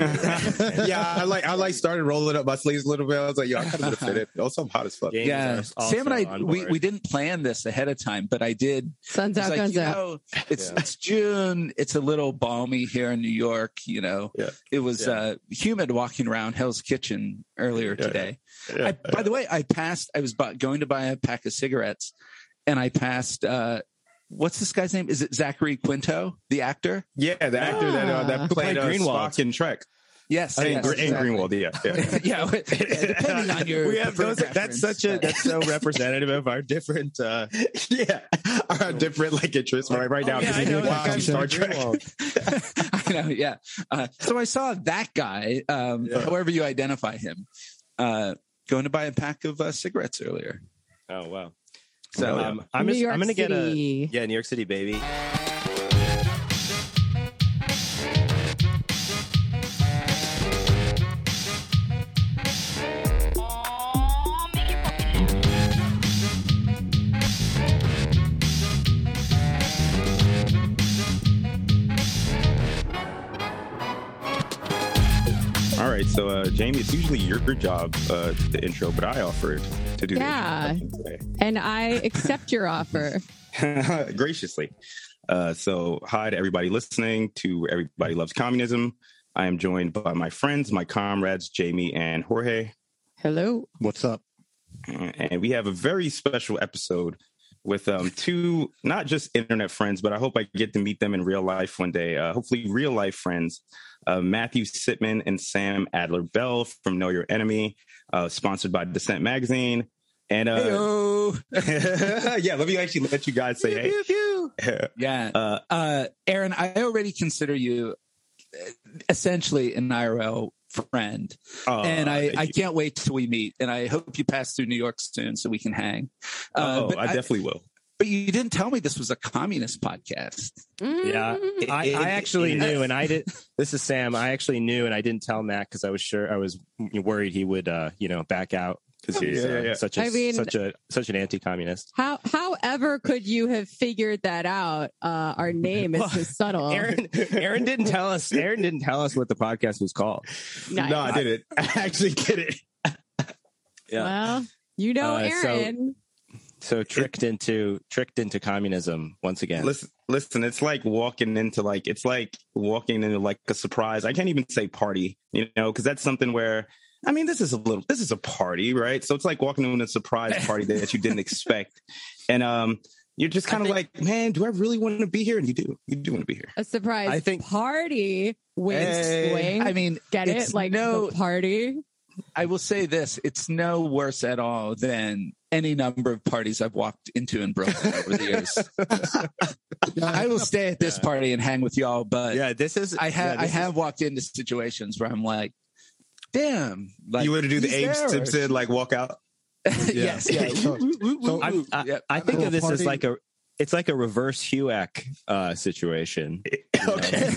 yeah, I like I like started rolling up my sleeves a little bit. I was like, yo, I kind of fit it. Also, I'm hot as fuck. James yeah, Sam and I we, we didn't plan this ahead of time, but I did. Sun's out, like, guns you out. know, it's Yeah. it's June. It's a little balmy here in New York. You know, Yeah. it was Yeah. uh, humid walking around Hell's Kitchen earlier Yeah. today. Yeah. I, by the way, I passed. I was bu- going to buy a pack of cigarettes, and I passed. Uh, what's this guy's name? Is it Zachary Quinto, the actor? yeah, the actor that uh, Ah. that played played uh, Greenwald. Spock in Trek. Yes, I mean, yes, exactly. Greenwald. Yeah, yeah. yeah, depending on your. we have those, that's such a that's so representative of our different uh yeah, our different like interests right right now. Oh, yeah, because I know we that watch guy's Star Trek. I know, yeah. Uh, so I saw that guy, um, Yeah. however you identify him, uh, going to buy a pack of uh, cigarettes earlier. oh wow So um, i'm just York i'm gonna get a yeah new york city baby so uh, Jamie, it's usually your job uh, the intro, but I offered to do Yeah. the intro And I accept your offer. graciously. Uh, so, hi to everybody listening to Everybody Loves Communism. I am joined by my friends, my comrades, Jamie and Jorge. Hello. What's up? and we have a very special episode with um, two not just internet friends, but I hope I get to meet them in real life one day. Uh, hopefully, real life friends. Uh, Matthew Sitman and Sam Adler Bell from Know Your Enemy, uh, sponsored by Dissent Magazine. And uh, yeah, let me actually let you guys say hey. Pew, pew, pew. Yeah. Uh, Uh, Aaron, I already consider you uh, essentially an IRL friend. uh, and I, I can't wait till we meet. And I hope you pass through New York soon so we can hang. Uh, oh, but, I definitely will. But you didn't tell me this was a communist podcast. Yeah, Mm. I, It- I actually it- knew, and I did. This is Sam. I actually knew, and I didn't tell Matt because I was sure I was worried he would, uh, you know, back out because he's Yeah, uh, yeah. such a I mean- such a such an anti-communist. How, however, could you have figured that out? Uh, our name is Well, so subtle. Aaron, Aaron didn't tell us. Aaron didn't tell us what the podcast was called. Nice. No, I didn't. I actually did it. Yeah. Well, you know, Uh, Aaron. So tricked into tricked into communism once again. Listen, listen, it's like walking into like it's like walking into like a surprise. I can't even say party, you know, because that's something where I mean, this is a little this is a party, right? So it's like walking into a surprise party that you didn't expect. And um you're just kind of like, man, do I really want to be here? And you do. You do want to be here. a surprise I think- party wink Hey, swing. I mean, Get it's it? Like no, the party. I will say this: it's no worse at all than any number of parties I've walked into in Brooklyn over the years. I will stay at this Yeah. party and hang with y'all, but yeah, this is. I have yeah, I have is- walked into situations where I'm like, damn, like you want to do the he's Abe there. Simpson like walk out? yes, yeah. So- so- I, I think of this as like a. It's like a reverse HUAC uh, situation. okay.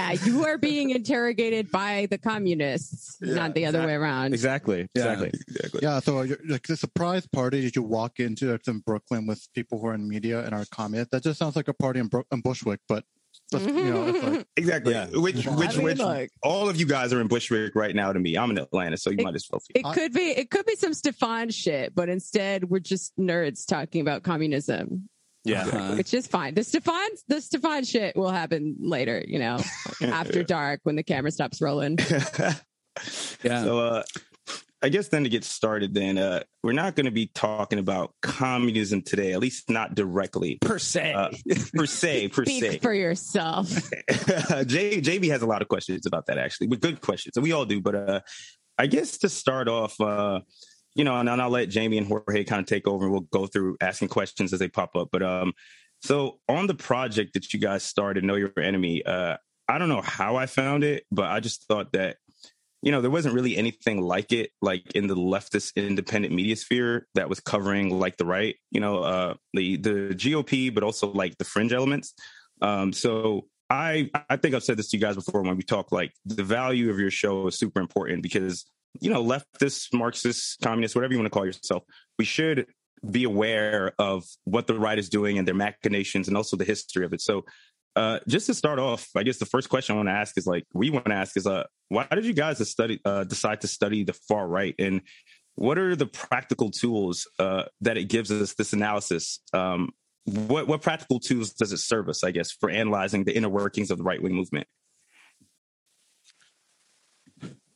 Yeah, you are being interrogated by the communists, Yeah, not the other way around. Exactly. Yeah. Exactly. exactly. Yeah, so you're- like the surprise party that you walk into that's in Brooklyn with people who are in media and are communist, That just sounds like a party in, Bro- in Bushwick, but you know, like, Exactly. Yeah. Which I which mean, which look. all of you guys are in Bushwick right now to me. I'm in Atlanta, so you It- might as well feel. It could be it could be some Stefon shit, but instead we're just nerds talking about communism, Yeah. Uh-huh. which is fine. The Stefon the Stefon shit will happen later, you know, after dark when the camera stops rolling. yeah. So uh I guess then to get started then uh we're not going to be talking about communism today, at least not directly per se. uh, per se per se. Speak for yourself. J JB has a lot of questions about that actually, but good questions. And we all do, but uh I guess to start off uh you know, and then I'll let Jamie and Jorge kind of take over and we'll go through asking questions as they pop up. But um so on the project that you guys started, Know Your Enemy, uh I don't know how I found it, but I just thought that you know, there wasn't really anything like it, like in the leftist independent media sphere that was covering like the right, you know, uh, the the GOP, but also like the fringe elements. Um, so I I think I've said this to you guys before when we talk like the value of your show is super important because you know leftist, Marxist, communist, whatever you want to call yourself, we should be aware of what the right is doing and their machinations and also the history of it. So uh, just to start off, I guess the first question I want to ask is like we want to ask is uh, why did you guys study uh, decide to study the far right, and what are the practical tools uh, that it gives us this analysis? Um, what what practical tools does it serve us? I guess for analyzing the inner workings of the right wing movement.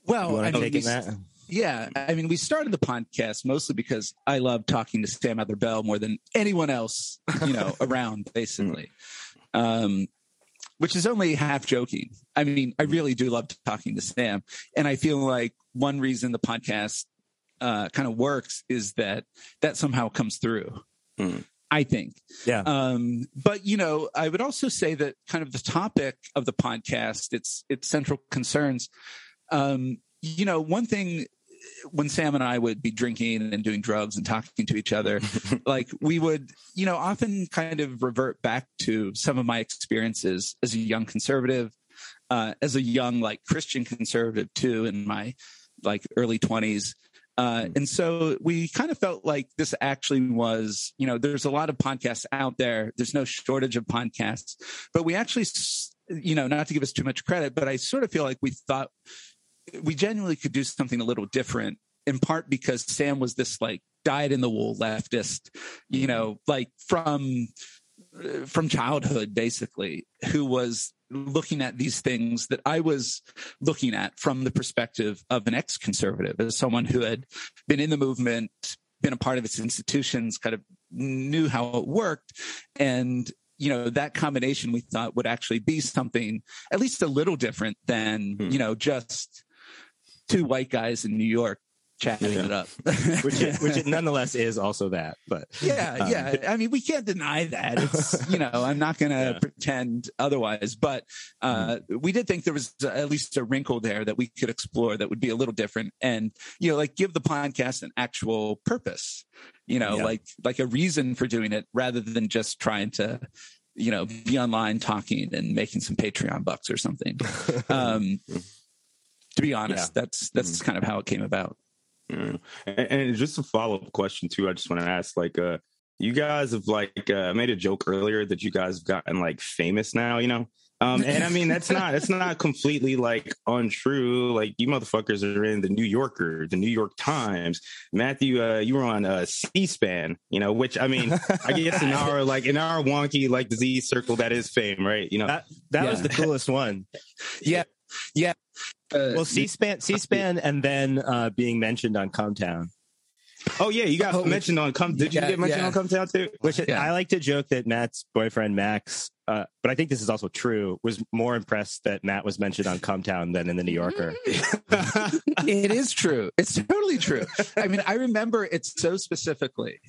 Well, I mean, we, that? yeah, I mean, we started the podcast mostly because I love talking to Sam Adler Bell more than anyone else, you know, around, basically. Um, which is only half joking. I mean, I really do love talking to Sam, and I feel like one reason the podcast uh, kind of works is that that somehow comes through. Mm. I think. Yeah. Um, but you know, I would also say that kind of the topic of the podcast, its its central concerns. Um, you know, one thing when Sam and I would be drinking and doing drugs and talking to each other, like we would, you know, often kind of revert back to some of my experiences as a young conservative, uh, as a young like Christian conservative too, in my like early twenties. Uh, and so we kind of felt like this actually was, you know, there's a lot of podcasts out there. There's no shortage of podcasts, but we actually, you know, not to give us too much credit, but I sort of feel like we thought we genuinely could do something a little different in part because Sam was this like dyed in the wool leftist, you know, like from from childhood basically who was looking at these things that I was looking at from the perspective of an ex-conservative as someone who had been in the movement been a part of its institutions kind of knew how it worked and you know that combination we thought would actually be something at least a little different than hmm. you know just two white guys in New York chatting yeah. it up, which it, which it nonetheless is also that. But yeah, um, yeah. I mean, we can't deny that. It's you know, I'm not going to yeah. pretend otherwise. But uh, mm-hmm. we did think there was at least a wrinkle there that we could explore that would be a little different, and you know, like give the podcast an actual purpose. You know, yeah. like like a reason for doing it rather than just trying to you know be online talking and making some patreon bucks or something um to be honest that's that's mm-hmm. kind of how it came about and, and, just a follow up question too. I just want to ask, like, uh, you guys have like uh, made a joke earlier that you guys have gotten like famous now, you know. Um, and I mean that's not that's not completely like untrue. Like you motherfuckers are in the New Yorker, the New York Times. Matthew, uh, you were on uh, C-SPAN, you know, which I mean, I guess in our like in our wonky like disease circle, that is fame, right? You know, that, that yeah. was the coolest one. yeah, yeah. Uh, well, C-SPAN, C-SPAN, and then uh, being mentioned on Cumtown. Oh yeah, you got oh, mentioned on Come. Did you get mentioned yeah. on Cumtown too? Which yeah. I like to joke that Matt's boyfriend Max, uh, but I think this is also true, was more impressed that Matt was mentioned on Cumtown than in the New Yorker. it is true. It's totally true. I mean, I remember it so specifically,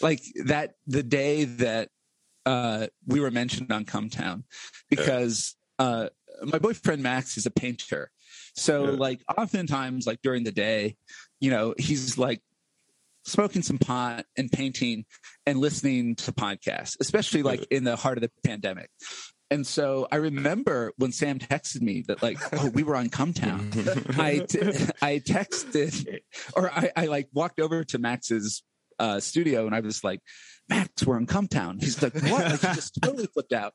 like that the day that uh, we were mentioned on Cumtown, because uh, my boyfriend Max is a painter. So yeah. like oftentimes like during the day, you know, he's like smoking some pot and painting and listening to podcasts, especially like in the heart of the pandemic. And so I remember when Sam texted me that like, oh, we were on Cumtown. I, t- I texted or I, I like walked over to Max's uh, studio and I was like, Max, we're in Cumtown. He's like, what? Like, he just totally flipped out.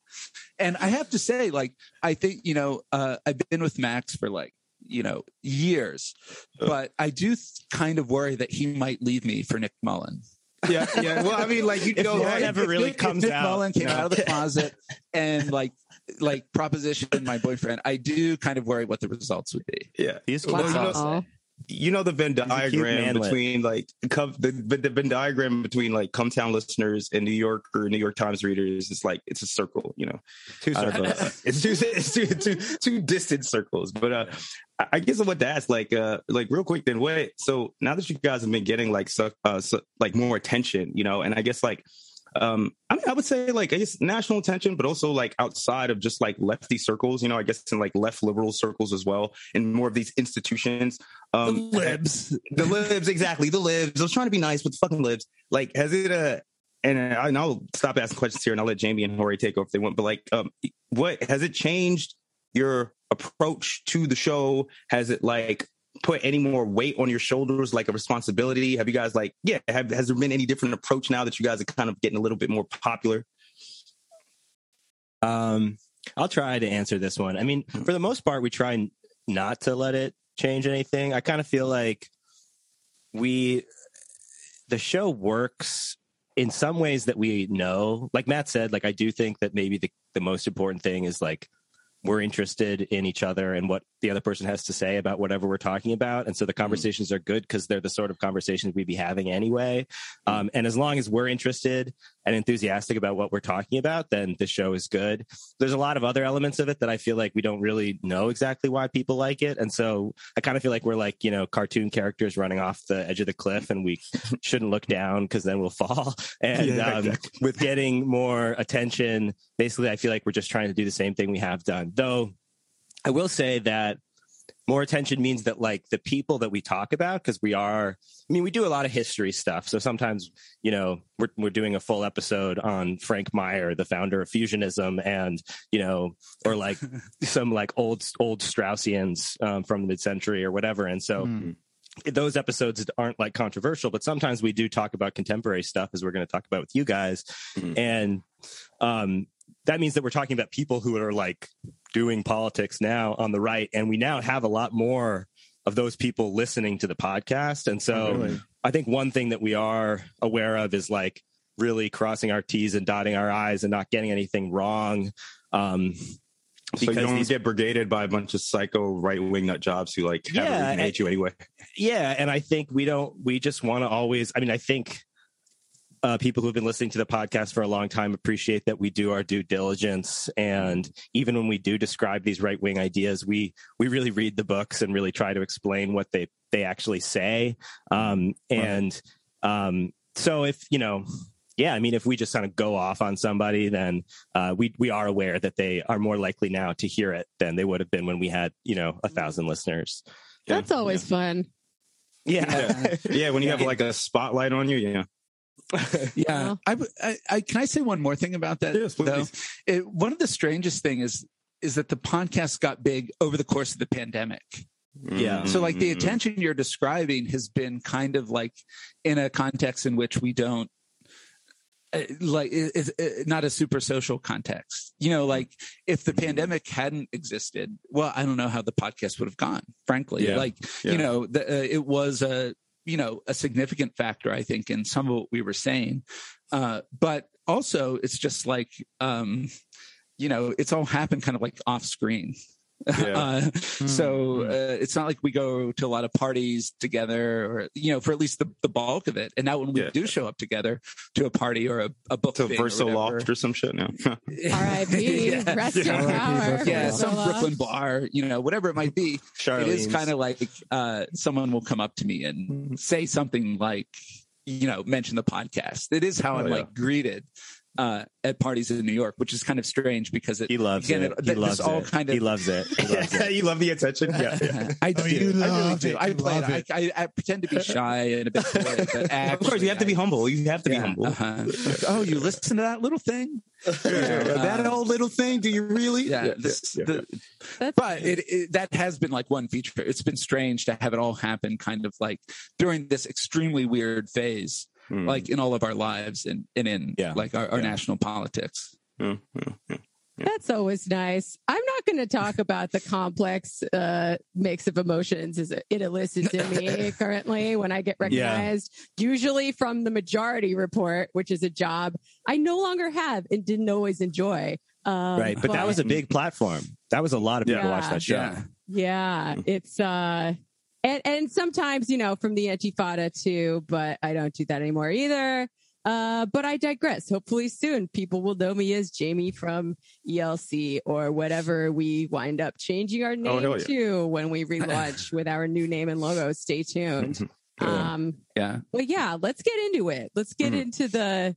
And I have to say, like, I think, you know, uh, I've been with Max for like, you know, years, but I do th- kind of worry that he might leave me for Nick Mullen. Yeah, yeah. Well, I mean, like you know, it never really if, comes if Nick out. Mullen came no. out of the closet and like like proposition my boyfriend, I do kind of worry what the results would be. Yeah, he's well, you know, you know the Venn diagram between like the, the Venn diagram between like Cumtown listeners and New York or New York Times readers is like it's a circle, you know, two circles. Uh, it's two it's two, two, two distant circles. But uh, I guess I want to ask like uh like real quick then what so now that you guys have been getting like so, uh so, like more attention, you know, and I guess like um I mean I would say like I guess national attention, but also like outside of just like lefty circles, you know, I guess in like left liberal circles as well, in more of these institutions. Um the libs. The libs, exactly. The libs. I was trying to be nice with the fucking libs. Like has it uh and, I, and I'll stop asking questions here and I'll let Jamie and Jorge take over if they want. But like, um, what has it changed your approach to the show? Has it like put any more weight on your shoulders, like a responsibility? Have you guys like, yeah, have, has there been any different approach now that you guys are kind of getting a little bit more popular? Um, I'll try to answer this one. I mean, for the most part, we try not to let it change anything. I kind of feel like we, the show works in some ways that we know. Like Matt said, like I do think that maybe the, the most important thing is like we're interested in each other and what the other person has to say about whatever we're talking about. And so the conversations are good because they're the sort of conversations we'd be having anyway. Um, and as long as we're interested and enthusiastic about what we're talking about, then the show is good. There's a lot of other elements of it that I feel like we don't really know exactly why people like it. And so I kind of feel like we're like, you know, cartoon characters running off the edge of the cliff and we shouldn't look down because then we'll fall. And Yeah, um, exactly. with getting more attention, basically, I feel like we're just trying to do the same thing we have done. Though I will say that more attention means that like the people that we talk about because we are i mean we do a lot of history stuff so sometimes you know we're, we're doing a full episode on frank meyer the founder of fusionism and you know or like some like old old straussians um, from the mid-century or whatever and so Hmm. those episodes aren't like controversial, but sometimes we do talk about contemporary stuff, as we're going to talk about with you guys. Mhm. And um, that means that we're talking about people who are like doing politics now on the right. And we now have a lot more of those people listening to the podcast. And so Really? I think one thing that we are aware of is like really crossing our T's and dotting our I's and not getting anything wrong. Um, So you because don't these- get brigaded by a bunch of psycho right wing nut jobs who like Yeah, a reason to hate you anyway. yeah and i think we don't we just want to always i mean i think uh, people who've been listening to the podcast for a long time appreciate that we do our due diligence. And even when we do describe these right wing ideas we we really read the books and really try to explain what they they actually say. Um and um so if you know yeah i mean if we just kind of go off on somebody then uh we we are aware that they are more likely now to hear it than they would have been when we had you know a thousand listeners. Yeah, That's always fun. yeah. Yeah, when you have like a spotlight on you, yeah. Yeah, Well. I, w- I- I- can I say one more thing about that? Yes, please. It, one of the strangest thing is is that the podcast got big over the course of the pandemic. Yeah. So, like the attention you're describing has been kind of like in a context in which we don't. uh, Like is not a super social context, you know. Like if the pandemic hadn't existed, well, I don't know how the podcast would have gone. Frankly, Yeah. like Yeah. you know, the, uh, it was a you know a significant factor i think in some of what we were saying. Uh but also it's just like um you know it's all happened kind of like off screen Yeah. uh, so uh, it's not like we go to a lot of parties together or you know for at least the, the bulk of it and now when we Yeah. do show up together to a party or a, a book to thing or Verso whatever. Loft or some shit now. R.I.P. Yeah. Rest in power. yeah some Loft. brooklyn bar you know whatever it might be it is kind of like uh, someone will come up to me and say something like, you know, mention the podcast. It is how Oh, I'm yeah. like greeted uh, at parties in New York, which is kind of strange because it, He loves again, it. it- He this loves all it. kind of- He loves it. He loves it. you love the attention. Yeah. I Oh, do. you I really love do. it. I play love it. I, I, I pretend to be shy and a bit coy, but of course, you have to be I- humble. You have to be humble. uh-huh. Oh, you listen to that little thing? that Uh, old little thing. Do you really? Yeah. this- yeah. the- That's but it, it that has been like one feature. It's been strange to have it all happen kind of like during this extremely weird phase, Hmm. like in all of our lives and, and in Yeah. like our, our Yeah. national politics. Yeah, yeah, yeah. That's always nice. I'm not going to talk about the complex uh, mix of emotions as it elicits in me currently when I get recognized, usually from the majority report, which is a job I no longer have and didn't always enjoy. Um, right. But that was a big platform. That was a lot of people Yeah. watched that show. Yeah. Yeah, it's uh and and sometimes, you know, from the Antifada too, but I don't do that anymore either. Uh, but I digress. Hopefully soon people will know me as Jamie from ELC or whatever we wind up changing our name Oh, yeah. to when we relaunch with our new name and logo. Stay tuned. Yeah. Um, Yeah. but yeah, let's get into it. Let's get Mhm. into the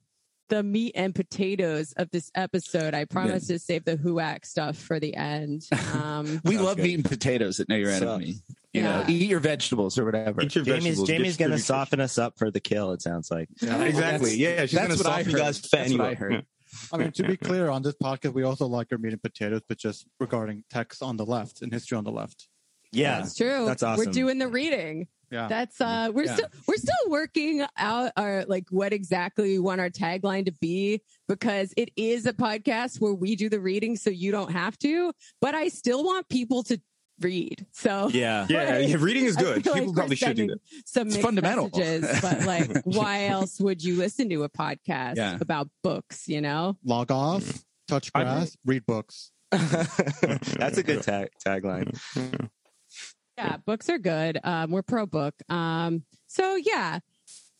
the meat and potatoes of this episode. I promise to save the huac stuff for the end. Um, We love good. eating potatoes at Know Your So- Enemy. You Yeah. know, eat your vegetables or whatever. Eat your Jamie's vegetables, Jamie's going to soften us up for the kill. It sounds like. Yeah, Exactly. that's- Yeah, she's that's gonna what I soften you heard. guys fat That's what anyway. I heard. Yeah. I mean, to be clear, on this podcast, we also like our meat and potatoes, but just regarding text on the left and history on the left. Yeah, That's true. That's awesome. We're doing the reading. Yeah. That's uh we're Yeah. still we're still working out our like what exactly we want our tagline to be because it is a podcast where we do the reading so you don't have to, but I still want people to read. So Yeah. Yeah, Like, yeah, reading is good. People like probably should do that. Some It's fundamental. messages, but like, why else would you listen to a podcast Yeah. about books? You know, Log off, touch grass, read books. That's a good tag tagline. yeah, books are good. Um, we're pro book. Um, so yeah,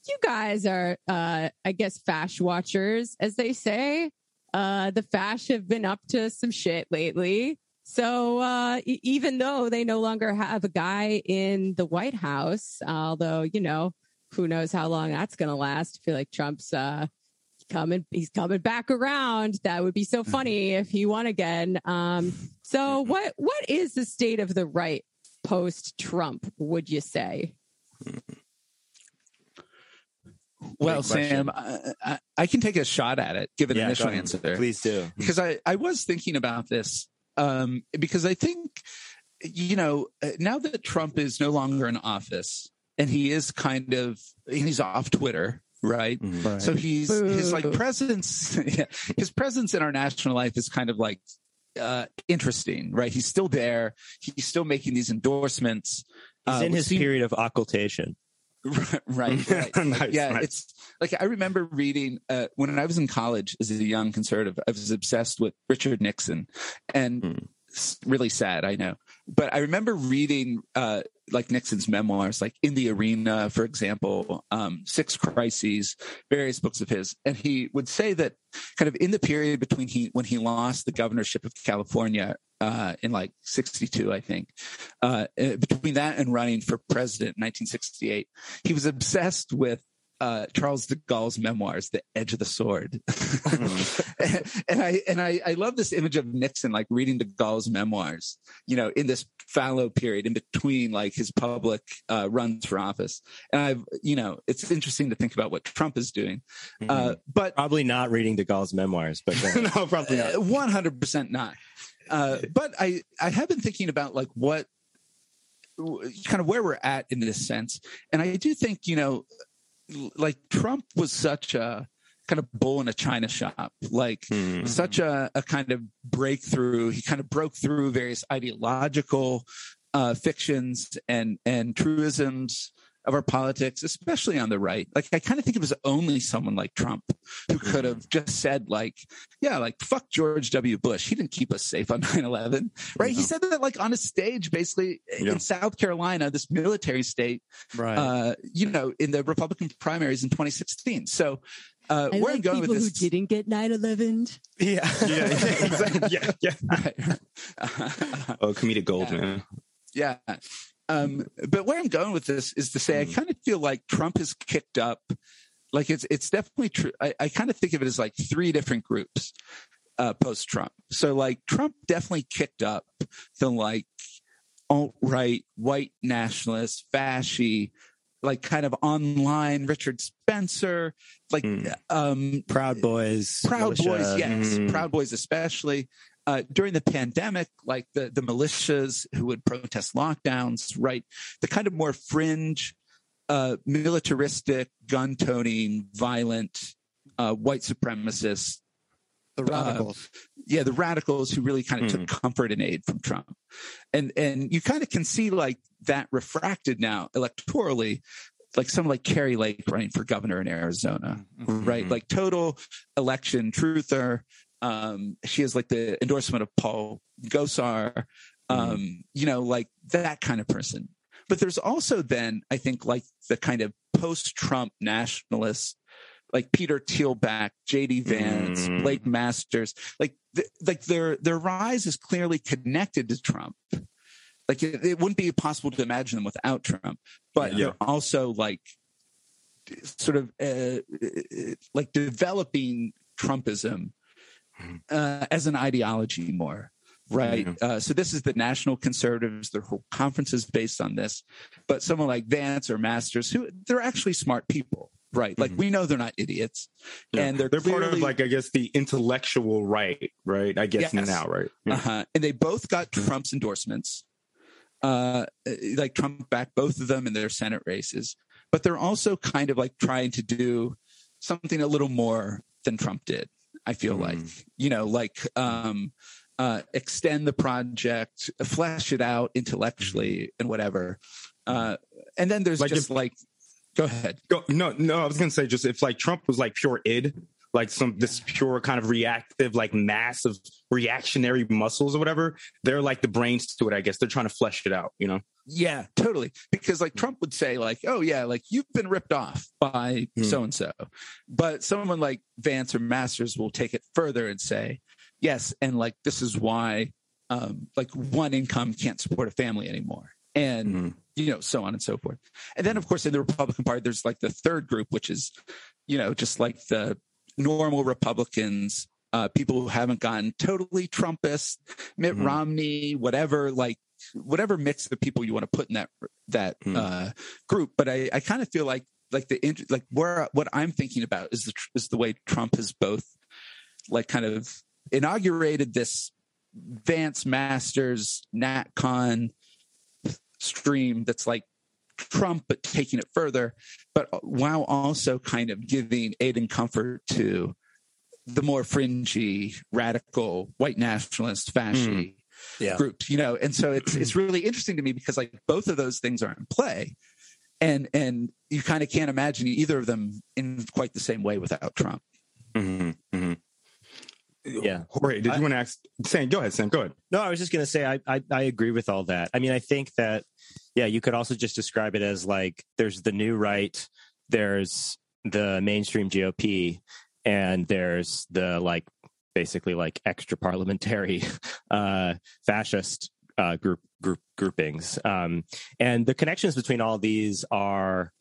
you guys are, uh, I guess, fash watchers, as they say. Uh, the fash have been up to some shit lately. So uh, e- even though they no longer have a guy in the White House, although you know who knows how long that's going to last. I feel like Trump's uh, coming, he's coming back around. That would be so funny if he won again. Um, so what what is the state of the right post Trump? Would you say? Well, Sam, I, I, I can take a shot at it, give an Yeah, initial answer. Please do. because I, I was thinking about this um, because I think, you know, uh, now that Trump is no longer in office and he is kind of, he's off Twitter, right? Right. So he's his like presence, yeah, his presence in our national life is kind of like uh, interesting, right? He's still there. He's still making these endorsements. He's Uh, in his seem- period of occultation. right, right. Nice, yeah, nice. it's like I remember reading uh, when I was in college as a young conservative. I was obsessed with Richard Nixon, and s- really sad, I know. But I remember reading uh, like Nixon's memoirs, like In the Arena, for example, um, Six Crises, various books of his, and he would say that kind of in the period between he when he lost the governorship of California uh, in like '62, I think, uh, uh, between that and running for president in 1968, he was obsessed with uh, Charles de Gaulle's memoirs, The Edge of the Sword. and, and I and I, I love this image of Nixon like reading de Gaulle's memoirs, you know, in this fallow period in between like his public uh, runs for office. And I've, you know, it's interesting to think about what Trump is doing. Uh, but Probably not reading de Gaulle's memoirs, but no, probably not. one hundred percent not. Uh, but I I have been thinking about like what kind of where we're at in this sense, and I do think you know, like Trump was such a kind of bull in a china shop, like Hmm. such a, a kind of breakthrough. He kind of broke through various ideological uh, fictions and and truisms of our politics, especially on the right. Like I kind of think it was only someone like Trump who could have just said like, yeah, like fuck George W. Bush. He didn't keep us safe on 9-11. Right. He said that like on a stage, basically Yeah. in South Carolina, this military state, Right. uh, you know, in the Republican primaries in 2016. So uh, I where I'm like going with people this. who didn't get 9-11. yeah. Yeah, yeah, exactly. yeah, yeah. Right. Oh, comedic gold, Yeah. man. Yeah. Um, but where I'm going with this is to say I Mm. kind of feel like Trump has kicked up. Like it's it's definitely true. I, I kind of think of it as like three different groups uh, post Trump. So like Trump definitely kicked up the like alt right, white nationalists, fasci, like kind of online Richard Spencer, like Mm. um Proud Boys. Proud militia. Boys, yes, Mm. Proud Boys especially. Uh, during the pandemic, like the the militias who would protest lockdowns, right? The kind of more fringe, uh, militaristic, gun toting, violent, uh, white supremacists. the uh, radicals. Yeah, the radicals who really kind of Hmm. took comfort and aid from Trump, and and you kind of can see like that refracted now electorally, like someone like Kari Lake running for governor in Arizona right? Mhm. Like total election truther. Um, she has like the endorsement of Paul Gosar, um, you know, like that kind of person. But there's also then, I think, like the kind of post-Trump nationalists, like Peter Thielback, J.D. Vance, Mm. Blake Masters, like th- like their their rise is clearly connected to Trump. Like it, it wouldn't be possible to imagine them without Trump, but Yeah. they're also like sort of uh, like developing Trumpism uh, as an ideology more. Right. Uh, so this is the national conservatives. Their whole conference is based on this. But someone like Vance or Masters, who they're actually smart people. Right. Like Mhm. we know they're not idiots. Yeah. And they're, they're part of like I guess the intellectual right, right? I guess Yes. now, right? Yeah. Uh-huh. And they both got Trump's endorsements. uh, like Trump backed both of them in their Senate races, but they're also kind of like trying to do something a little more than Trump did. I feel mm. like, you know, like um, uh, extend the project, flesh it out intellectually mm. and whatever. Uh, and then there's like just if, like, go ahead. Go, no, no, I was going to say just if like Trump was like pure id, like some this pure kind of reactive, like massive reactionary muscles or whatever. They're like the brains to it, I guess. They're trying to flesh it out, you know? Yeah, totally. Because like Trump would say, like, oh yeah, like you've been ripped off by so and so. But someone like Vance or Masters will take it further and say, yes, and like this is why um like one income can't support a family anymore. And mm you know, so on and so forth. And then of course in the Republican Party, there's like the third group, which is, you know, just like the normal Republicans, uh, people who haven't gotten totally Trumpist, Mitt mm-hmm. Romney, whatever, like whatever mix of people you want to put in that that mm-hmm. uh, group. But I, I kind of feel like like the like where what I'm thinking about is the is the way Trump has both like kind of inaugurated this Vance Masters NatCon stream that's like Trump, but taking it further, but while also kind of giving aid and comfort to the more fringy, radical, white nationalist, fascist mm. yeah. groups, you know. And so it's it's really interesting to me because like both of those things are in play, and and you kind of can't imagine either of them in quite the same way without Trump. Mm-hmm. Mm-hmm. Yeah. Jorge, did you I, want to ask Sam? Go ahead, Sam. Go ahead. No, I was just going to say I, I I agree with all that. I mean, I think that yeah, you could also just describe it as like there's the new right, there's the mainstream GOP, and there's the like basically like extra parliamentary uh, fascist uh, group group groupings. Um, and the connections between all these are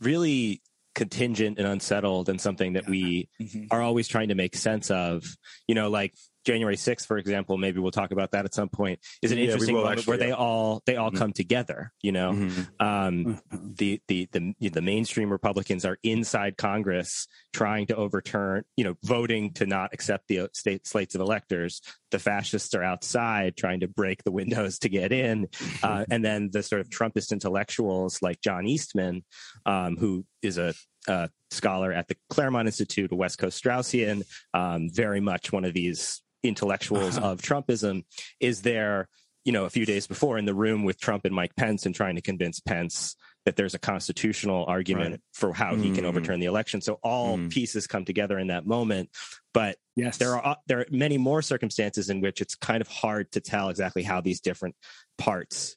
really contingent and unsettled and something that we mm-hmm. are always trying to make sense of. You know, like January 6th, for example, maybe we'll talk about that at some point, is an yeah, interesting moment actually, where yeah. they all they all mm-hmm. come together. You know, mm-hmm. Um, mm-hmm. the, the the the mainstream Republicans are inside Congress trying to overturn, you know, voting to not accept the state slates of electors. The fascists are outside trying to break the windows to get in, uh, and then the sort of Trumpist intellectuals like John Eastman, um, who is a a scholar at the Claremont Institute, a West Coast Straussian, um, very much one of these intellectuals uh-huh. of Trumpism, is there, you know, a few days before in the room with Trump and Mike Pence and trying to convince Pence that there's a constitutional argument right. for how mm. he can mm. overturn the election. So all mm. pieces come together in that moment. But yes. there are there are many more circumstances in which it's kind of hard to tell exactly how these different parts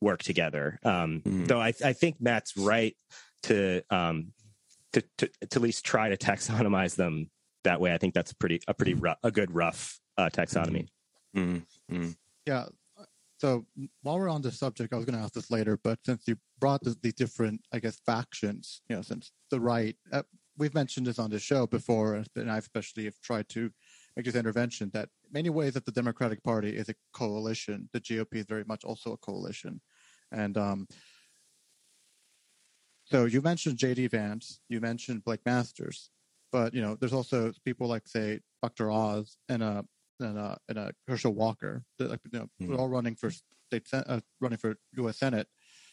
work together. Um, mm. Though I, I, think Matt's right to, um, to, to to at least try to taxonomize them that way. I think that's pretty a pretty rough, a good rough uh, taxonomy. Mm-hmm. Yeah. So while we're on the subject, I was going to ask this later, but since you brought the, the different, I guess, factions, you know, since the right, uh, we've mentioned this on the show before, and I especially have tried to make this intervention that many ways that the Democratic Party is a coalition, the GOP is very much also a coalition, and um, so you mentioned J.D. Vance, you mentioned Blake Masters, but you know, there's also people like say Dr. Oz and a uh, and a uh, and a uh, Herschel Walker that like you know mm. are all running for state uh, running for U.S. Senate,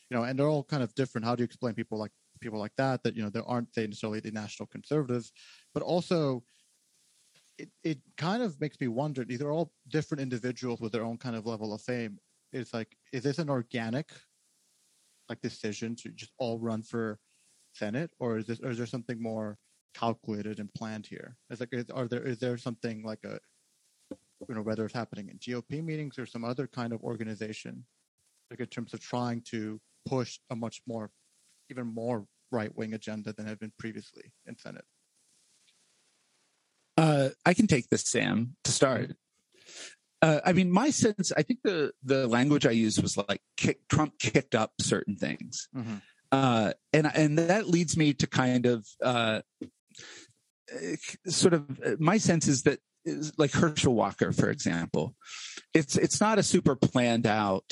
you know, and they're all kind of different. How do you explain people like people like that that you know they aren't necessarily the national conservatives, but also it, it kind of makes me wonder these are all different individuals with their own kind of level of fame it's like is this an organic like decision to just all run for senate or is this or is there something more calculated and planned here? Is like, is, are there is there something like a, you know, whether it's happening in GOP meetings or some other kind of organization, like in terms of trying to push a much more, even more right wing agenda than had been previously in Senate? Uh, I can take this, Sam, to start. Uh, I mean, my sense, I think the the language I used was like kick, Trump kicked up certain things, mm-hmm. uh, and and that leads me to kind of uh, sort of my sense is that is like Herschel Walker, for example, it's it's not a super planned out,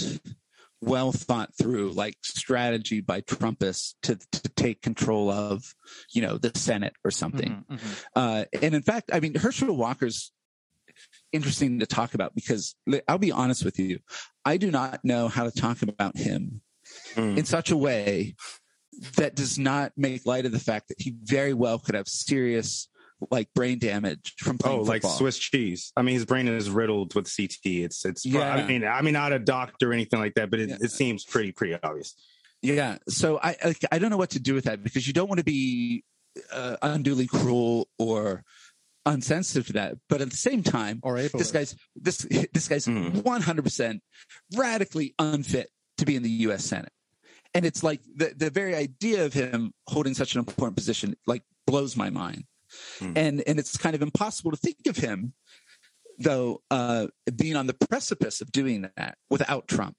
well thought through like strategy by Trumpists to to take control of, you know, the Senate or something. Mm-hmm, mm-hmm. Uh, and in fact, I mean, Herschel Walker's interesting to talk about because I'll be honest with you. I do not know how to talk about him mm. in such a way that does not make light of the fact that he very well could have serious like brain damage from playing oh, football. like Swiss cheese. I mean, his brain is riddled with CT. It's it's. Yeah. I mean, I mean, not a doctor or anything like that, but it, yeah. it seems pretty pretty obvious. Yeah. So I, I, I don't know what to do with that because you don't want to be uh, unduly cruel or unsensitive to that. But at the same time, or this guy's this this guy's one hundred percent radically unfit to be in the U.S. Senate. And it's like the the very idea of him holding such an important position like blows my mind. Mm. And and it's kind of impossible to think of him though uh, being on the precipice of doing that without Trump.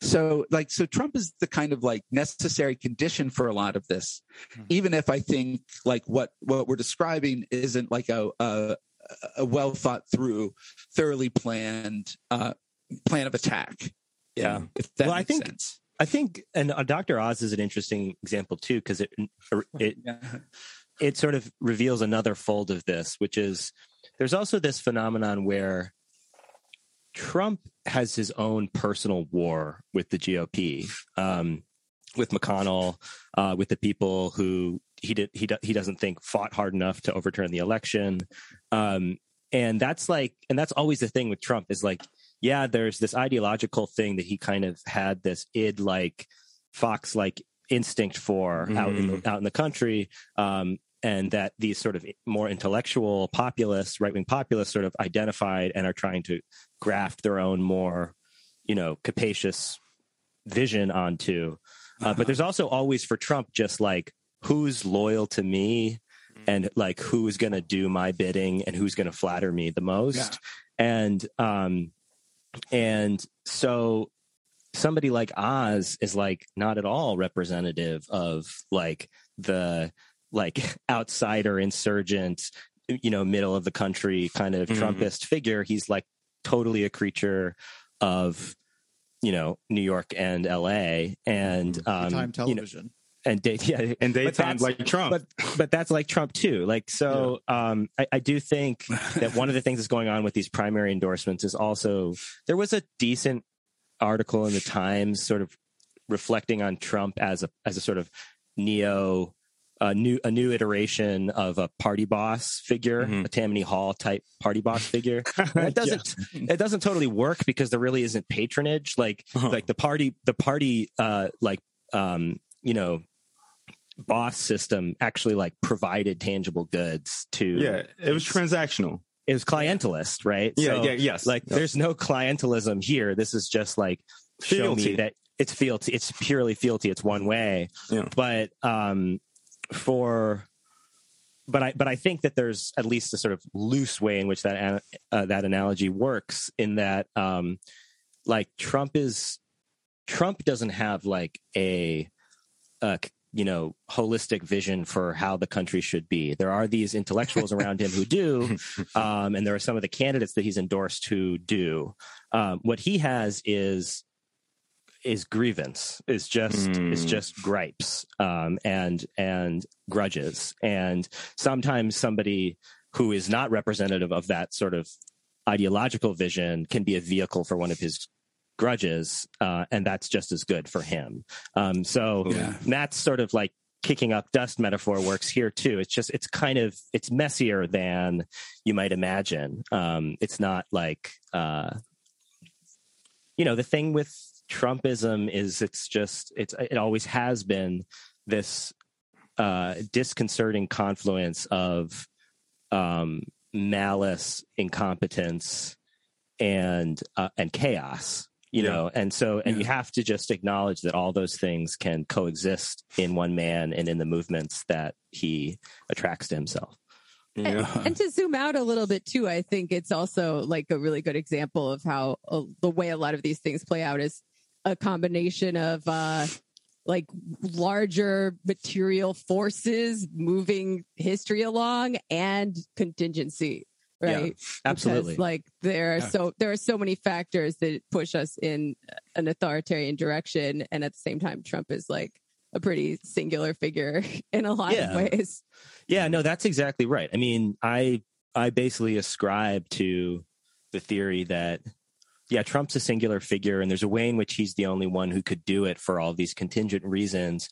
So like so Trump is the kind of like necessary condition for a lot of this, mm. even if I think like what what we're describing isn't like a a, a well thought through, thoroughly planned uh, plan of attack. Yeah, if that well, I think sense. I think, and uh, Dr. Oz is an interesting example too, because it it yeah it sort of reveals another fold of this, which is there's also this phenomenon where Trump has his own personal war with the GOP, um, with McConnell, uh, with the people who he did he he doesn't think fought hard enough to overturn the election, um, and that's like and that's always the thing with Trump is like yeah, there's this ideological thing that he kind of had this id like fox like instinct for mm. out in the, mm. out in the country um, and that these sort of more intellectual populists, right wing populists, sort of identified and are trying to graft their own more, you know, capacious vision onto. Uh, uh-huh. But there's also always for Trump just like who's loyal to me mm-hmm. and like who's going to do my bidding and who's going to flatter me the most. Yeah. And um and so somebody like Oz is like not at all representative of like the like outsider insurgent, you know, middle of the country kind of mm-hmm. Trumpist figure. He's like totally a creature of, you know, New York and L.A. and mm-hmm. um, time television. You know, and day, yeah, and daytime like Trump. But but that's like Trump too. Like so, yeah. um, I, I do think that one of the things that's going on with these primary endorsements is also there was a decent article in the Times, sort of reflecting on Trump as a as a sort of neo a new a new iteration of a party boss figure, mm-hmm. a Tammany Hall type party boss figure. It doesn't yeah. it doesn't totally work because there really isn't patronage. Like uh-huh. like the party the party uh like um you know boss system actually like provided tangible goods to yeah it was transactional it was clientelist right yeah so, yeah yes like there's no clientelism here this is just like show me that it's fealty it's purely fealty it's one way yeah. but um for but I but I think that there's at least a sort of loose way in which that uh, that analogy works in that um like Trump is Trump doesn't have like a, a you know holistic vision for how the country should be. There are these intellectuals around him who do, um, and there are some of the candidates that he's endorsed who do. Um, what he has is is grievance is just mm. is hmm. just gripes um, and and grudges and sometimes somebody who is not representative of that sort of ideological vision can be a vehicle for one of his grudges uh, and that's just as good for him um, so yeah. that's sort of like kicking up dust metaphor works here too it's just it's kind of it's messier than you might imagine um, it's not like uh, you know the thing with Trumpism is it's just it's it always has been this uh, disconcerting confluence of um, malice, incompetence, and uh, and chaos. You yeah. know, and so and yeah. you have to just acknowledge that all those things can coexist in one man and in the movements that he attracts to himself. Yeah. And, and, to zoom out a little bit too, I think it's also like a really good example of how uh, the way a lot of these things play out is a combination of uh like larger material forces moving history along and contingency right yeah, absolutely because, like there are yeah. so there are so many factors that push us in an authoritarian direction and at the same time trump is like a pretty singular figure in a lot yeah. of ways yeah no that's exactly right i mean i i basically ascribe to the theory that yeah, Trump's a singular figure, and there's a way in which he's the only one who could do it for all these contingent reasons.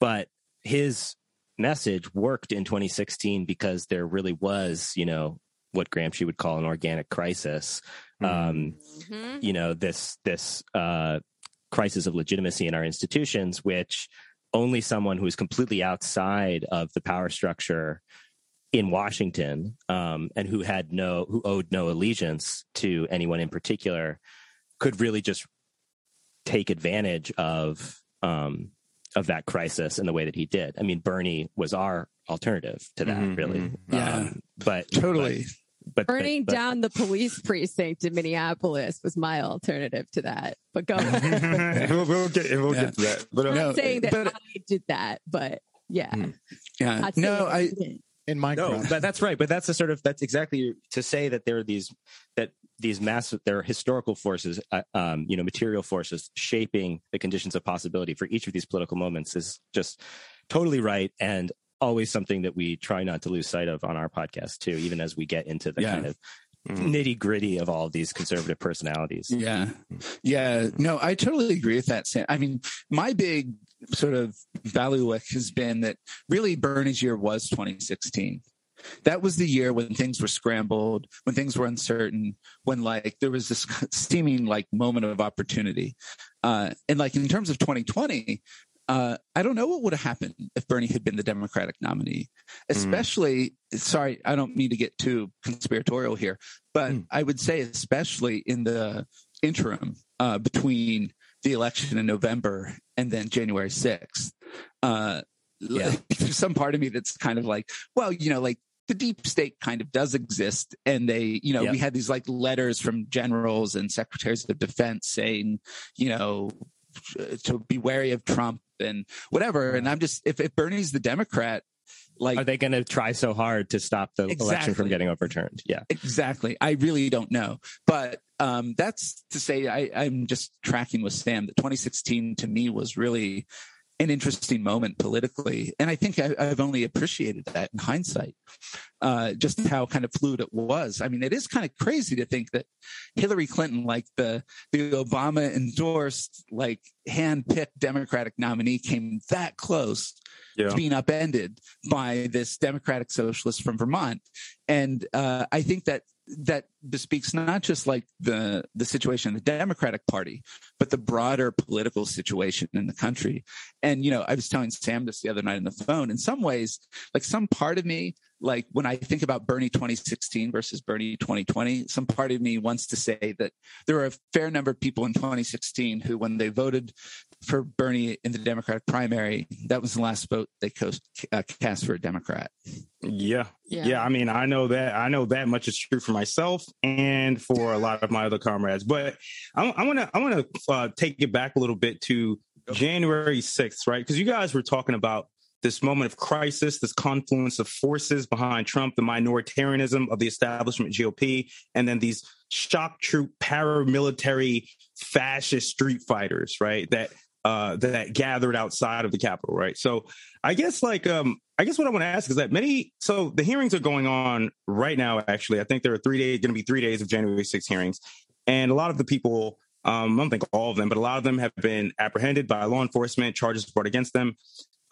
But his message worked in 2016 because there really was, you know, what Gramsci would call an organic crisis. Um, Mhm. you know, this this uh, crisis of legitimacy in our institutions, which only someone who is completely outside of the power structure in Washington um, and who had no who owed no allegiance to anyone in particular could really just take advantage of um, of that crisis in the way that he did. I mean, Bernie was our alternative to that, Mhm, really. mhm. Yeah. Um, but Totally. But, but Burning but- down the police precinct in Minneapolis was my alternative to that. But go on. we'll, we'll get we'll Yeah. get to that. But uh, I'm No, not saying that but- I did that, but yeah. Hmm. Yeah. Not saying No, I didn't. In Minecraft. No, that, that's right. But that's the sort of that's exactly to say that there are these that these massive there are historical forces, uh, um, you know, material forces shaping the conditions of possibility for each of these political moments is just totally right and always something that we try not to lose sight of on our podcast too, even as we get into the Yeah. kind of Mhm. nitty gritty of all of these conservative personalities. Yeah. Yeah. No, I totally agree with that, Sam. I mean, my big sort of bailiwick has been that really Bernie's year was 2016. That was the year when things were scrambled, when things were uncertain, when like there was this seeming like moment of opportunity. Uh, and like in terms of 2020, uh, I don't know what would have happened if Bernie had been the Democratic nominee. Especially, sorry, I don't mean to get too conspiratorial here, but Mm. I would say, especially in the interim uh, between the election in November and then January 6th. Uh, Yeah. There's some part of me that's kind of like, well, you know, like the deep state kind of does exist. And they, you know, Yep. we had these like letters from generals and secretaries of defense saying, you know, to be wary of Trump and whatever. And I'm just, if, if Bernie's the Democrat, like Are they going to try so hard to stop the election from getting overturned? Yeah. Exactly. I really don't know. But um, that's to say, I, I'm just tracking with Sam that 2016 to me was really an interesting moment politically. And I think I, I've only appreciated that in hindsight, uh, just how kind of fluid it was. I mean, it is kind of crazy to think that Hillary Clinton, like the, the Obama endorsed, like hand picked Democratic nominee, came that close yeah. being upended by this democratic socialist from Vermont. And uh, I think that that bespeaks not just like the the situation in the Democratic Party, but the broader political situation in the country. And you know, I was telling Sam this the other night on the phone. In some ways, like some part of me, like when I think about Bernie 2016 versus Bernie 2020, some part of me wants to say that there were a fair number of people in 2016 who, when they voted for Bernie in the Democratic primary, that was the last vote they coast, uh, cast for a Democrat. Yeah. yeah, I mean, I know that I know that much is true for myself and for a lot of my other comrades. But I want to I want to uh, take it back a little bit to January sixth, right? Because you guys were talking about this moment of crisis, this confluence of forces behind Trump, the minoritarianism of the establishment GOP, and then these shock troop paramilitary fascist street fighters, right? That uh, that gathered outside of the Capitol, right? So I guess like um I guess what I want to ask is that many so the hearings are going on right now. Actually, I think there are three days going to be three days of January 6 hearings, and a lot of the people. Um, I don't think all of them, but a lot of them have been apprehended by law enforcement, charges brought against them.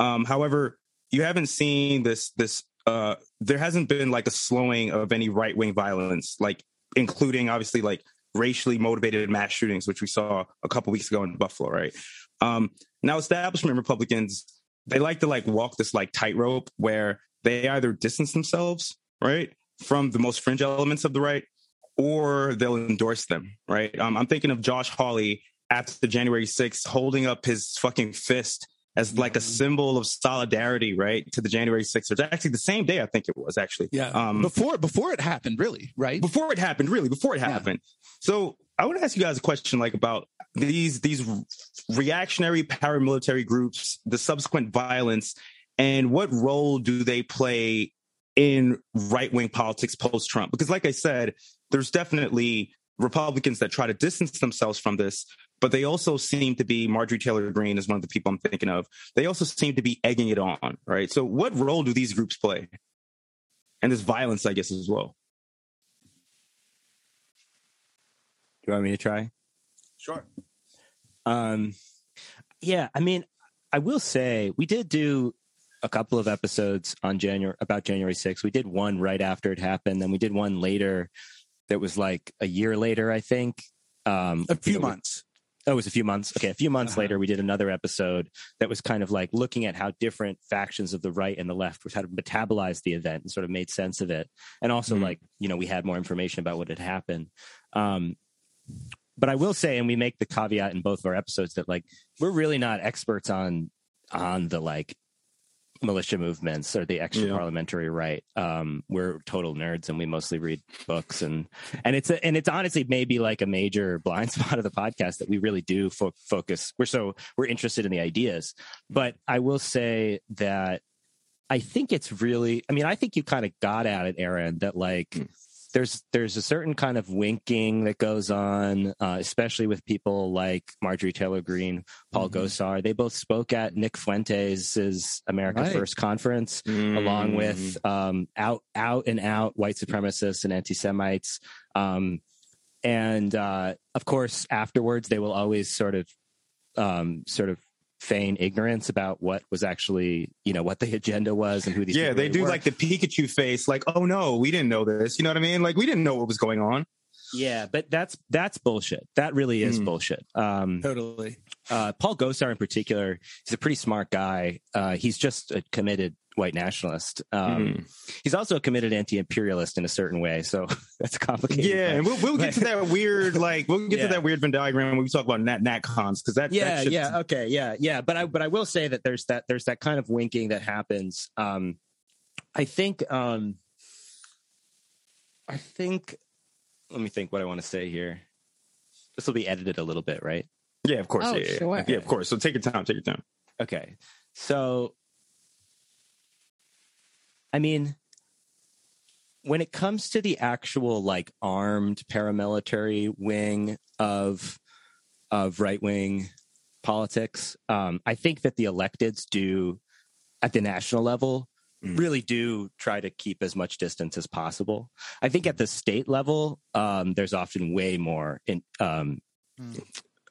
Um, however, you haven't seen this. This uh, there hasn't been like a slowing of any right wing violence, like including obviously like racially motivated mass shootings, which we saw a couple weeks ago in Buffalo, right? Um, now, establishment Republicans they like to like walk this like tightrope where they either distance themselves right from the most fringe elements of the right, or they'll endorse them, right? Um, I'm thinking of Josh Hawley after January 6th holding up his fucking fist as like a symbol of solidarity, right, to the January 6th. It's actually the same day, I think it was actually. Yeah. Um, before before it happened, really, right? before it happened, really, before it Yeah. happened. So I want to ask you guys a question, like about these these reactionary paramilitary groups, the subsequent violence, and what role do they play in right wing politics post Trump? Because, like I said, there's definitely Republicans that try to distance themselves from this, but they also seem to be Marjorie Taylor Greene is one of the people I'm thinking of. They also seem to be egging it on, right? So, what role do these groups play? And this violence, I guess, as well. You want me to try? Sure. Um, yeah, I mean, I will say we did do a couple of episodes on January about January 6th. We did one right after it happened, then we did one later that was like a year later, I think. Um, A few you know, months. Oh, it was a few months. Okay, a few months Uh-huh. later, we did another episode that was kind of like looking at how different factions of the right and the left which to metabolize the event and sort of made sense of it, and also Mhm. like you know we had more information about what had happened. Um, but I will say, and we make the caveat in both of our episodes that like we're really not experts on on the like militia movements or the extra Yeah. parliamentary right. Um, we're total nerds and we mostly read books and and it's a, and it's honestly maybe like a major blind spot of the podcast that we really do fo- focus. We're so we're interested in the ideas, but I will say that I think it's really. I mean, I think you kind of got at it, Aaron. That like. Mm. There's there's a certain kind of winking that goes on, uh, especially with people like Marjorie Taylor Greene, Paul Mhm. Gosar. They both spoke at Nick Fuentes' America Right. First conference along Mm. with um, out out and out white supremacists and anti Semites. Um, and uh, of course, afterwards, they will always sort of um, sort of feign ignorance about what was actually, you know, what the agenda was and who these yeah, they really do were. like the Pikachu face, like, oh no, we didn't know this. You know what I mean? Like, we didn't know what was going on. Yeah, but that's that's bullshit. That really is Mm. bullshit. Um, Totally. uh, Paul Gosar in particular, he's a pretty smart guy. Uh, he's just a committed white nationalist. Um, Mm. He's also a committed anti-imperialist in a certain way, so that's complicated. Yeah, and we'll, we'll get to that weird, like, we'll get Yeah. to that weird Venn diagram when we talk about Nat Nat cons because that, yeah, that yeah, okay, yeah, yeah. But I but I will say that there's that there's that kind of winking that happens. Um, I think um, I think. Let me think what I want to say here. This will be edited a little bit, right? yeah, of course, Oh, yeah, yeah, sure. yeah, of course. So take your time, take your time. Okay. So, I mean, when it comes to the actual like armed paramilitary wing of of right wing politics, um, I think that the electeds do at the national level. Really do try to keep as much distance as possible. I think at the state level, um, there's often way more in um, Mm.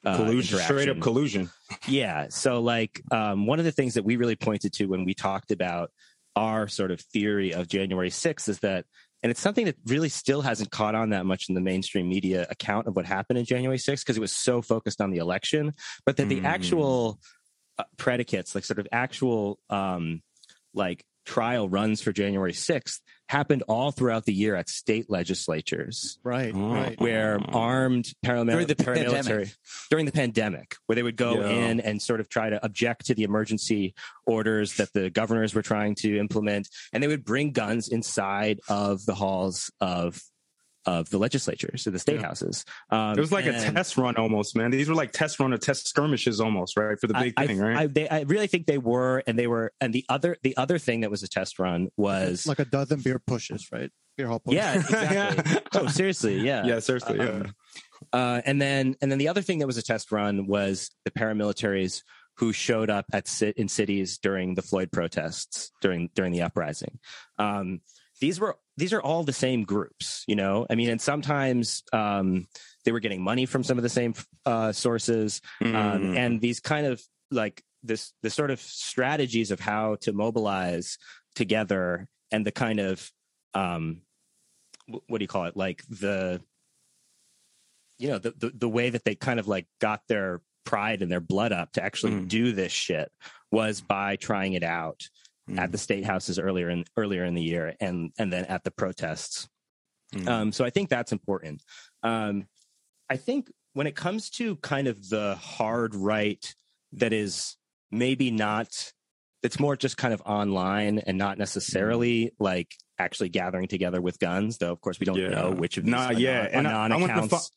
uh, collusion, straight up collusion. Yeah. So, like, um, one of the things that we really pointed to when we talked about our sort of theory of January 6th is that, and it's something that really still hasn't caught on that much in the mainstream media account of what happened in January 6th because it was so focused on the election, but that the Mm. actual uh, predicates, like sort of actual, um, like, trial runs for January 6th happened all throughout the year at state legislatures Right, Oh. right. where armed paramil- During the paramilitary pandemic. during the pandemic, where they would go Yeah. in and sort of try to object to the emergency orders that the governors were trying to implement, and they would bring guns inside of the halls of of the legislatures, of the state Yeah. houses. Um, It was like a test run almost, man. These were like test run or test skirmishes almost, right? For the big I, thing, I, right? I, they, I really think they were, and they were, and the other the other thing that was a test run was like a dozen beer pushes, right? Beer Hall Putsches. yeah, exactly. Yeah. oh, seriously, yeah, yeah, seriously, yeah. Um, Uh, and then and then the other thing that was a test run was the paramilitaries who showed up at sit in cities during the Floyd protests during during the uprising. Um, these were these are all the same groups, you know. I mean, and sometimes um, they were getting money from some of the same uh, sources, um, Mm. and these kind of like this the sort of strategies of how to mobilize together and the kind of um, what do you call it like the you know the, the the way that they kind of like got their pride and their blood up to actually Mm. do this shit was by trying it out Mm. at the state houses earlier in earlier in the year and and then at the protests Mm. um, so I think that's important. Um, I think when it comes to kind of the hard right that is maybe not, that's more just kind of online and not necessarily like actually gathering together with guns, though, of course, we don't Yeah. know which of these Not anon- yet. And I- I want to accounts.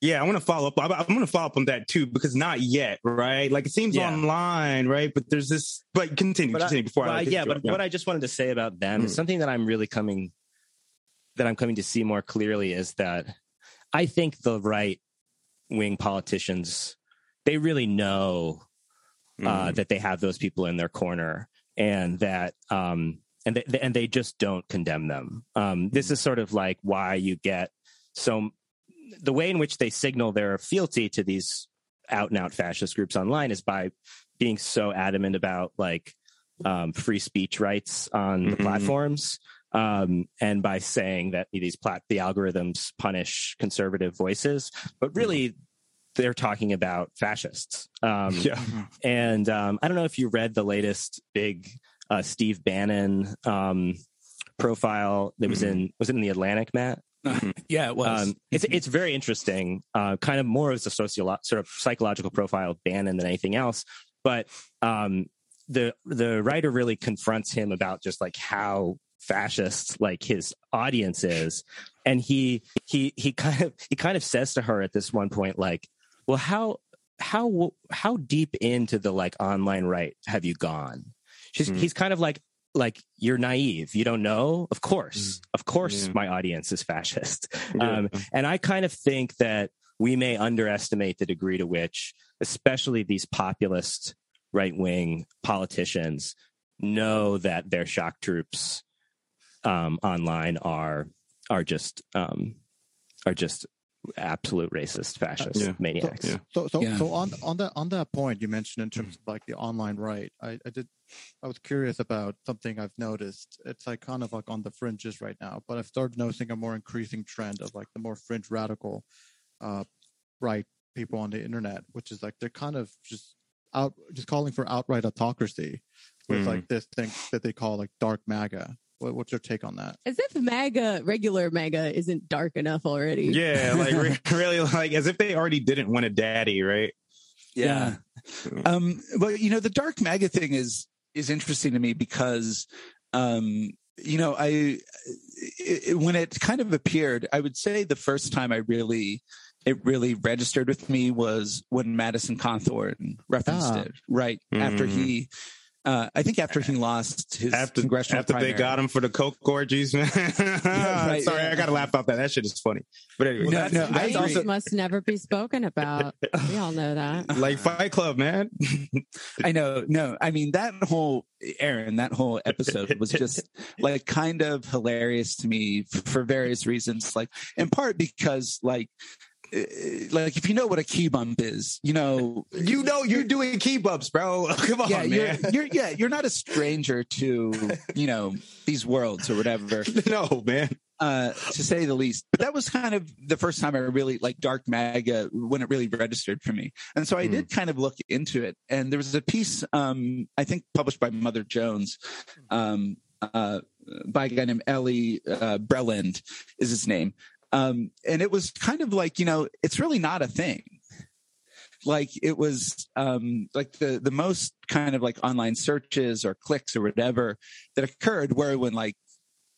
Yeah, I want to follow up. I- I'm going to follow up on that too because not yet, right? Like it seems Yeah. online, right? But there's this. But continue, But I- continue before Well, I. yeah, but what I just wanted to say about them is Mm. something that I'm really coming that I'm coming to see more clearly is that I think the right wing politicians they really know Mm. uh, that they have those people in their corner and that um, and they, and they just don't condemn them. Um, this is sort of like why you get so the way in which they signal their fealty to these out and out fascist groups online is by being so adamant about like um, free speech rights on the Mhm. platforms um, and by saying that these plat the algorithms punish conservative voices but really they're talking about fascists um, Yeah. and um, I don't know if you read the latest big uh, Steve Bannon um, profile that was in was it in the Atlantic, Matt? yeah, it was. Um, it's it's very interesting. Uh, kind of more as a sociolo- sort of psychological profile of Bannon than anything else. But um, the the writer really confronts him about just like how fascist like his audience is, and he he he kind of he kind of says to her at this one point like, well, how how how deep into the like online right have you gone? She's Mm. he's kind of like like you're naive you don't know of course of course Yeah. my audience is fascist Yeah. um, and i kind of think that we may underestimate the degree to which especially these populist right-wing politicians know that their shock troops um, online are are just um, are just absolute racist fascist Yeah. maniacs Yeah. So so Yeah. so on on that on that point you mentioned in terms of like the online right, I, I did I was curious about something I've noticed. It's like kind of like on the fringes right now, but I've started noticing a more increasing trend of like the more fringe radical uh right people on the internet, which is like they're kind of just out just calling for outright autocracy with Mm. like this thing that they call like dark MAGA. What, what's your take on that? As if MAGA, regular MAGA, isn't dark enough already. Yeah, like re- really, like as if they already didn't want a daddy, right? yeah. Um, well, you know, the dark MAGA thing is is interesting to me because, um, you know, I it, it- when it kind of appeared, I would say the first time I really it really registered with me was when Madison Cawthorn referenced Ah. it, right after Mhm. he. Uh, I think after he lost his After congressional after primary. they got him for the coke orgies, man. right, Sorry, yeah. I gotta laugh about that. That shit is funny. But anyway, No, that's- no, that's I Race agree. must never be spoken about. We all know that. like Fight Club, man. I know. No, I mean that whole Aaron, that whole episode was just like kind of hilarious to me f- for various reasons. Like in part because like like if you know what a key bump is, you know, You know you're doing key bumps, bro. Come on, yeah, you're, man. you're yeah, you're not a stranger to you know these worlds or whatever. no, man. uh, to say the least. But that was kind of the first time I really like dark MAGA when it really registered for me. And so I Hmm. did kind of look into it. And there was a piece, um, I think published by Mother Jones, um, uh, by a guy named Ali uh, Breland is his name. Um, and it was kind of like, you know, it's really not a thing. Like it was um, like the the most kind of like online searches or clicks or whatever that occurred were when like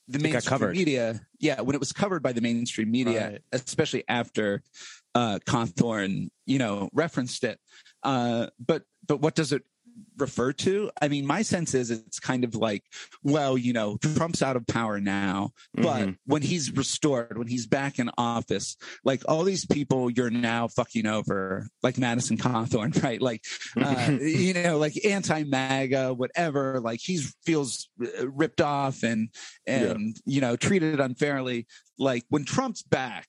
the mainstream media, yeah, when it was covered by the mainstream media, Right. especially after uh, Cawthorn, you know, referenced it. Uh, but but what does it refer to? I mean, my sense is it's kind of like, well, you know, Trump's out of power now, but Mhm. when he's restored, when he's back in office, like all these people you're now fucking over, like Madison Cawthorn, right? Like, uh, you know, like anti-MAGA, whatever. Like he feels uh, ripped off and and you know treated unfairly. Like when Trump's back,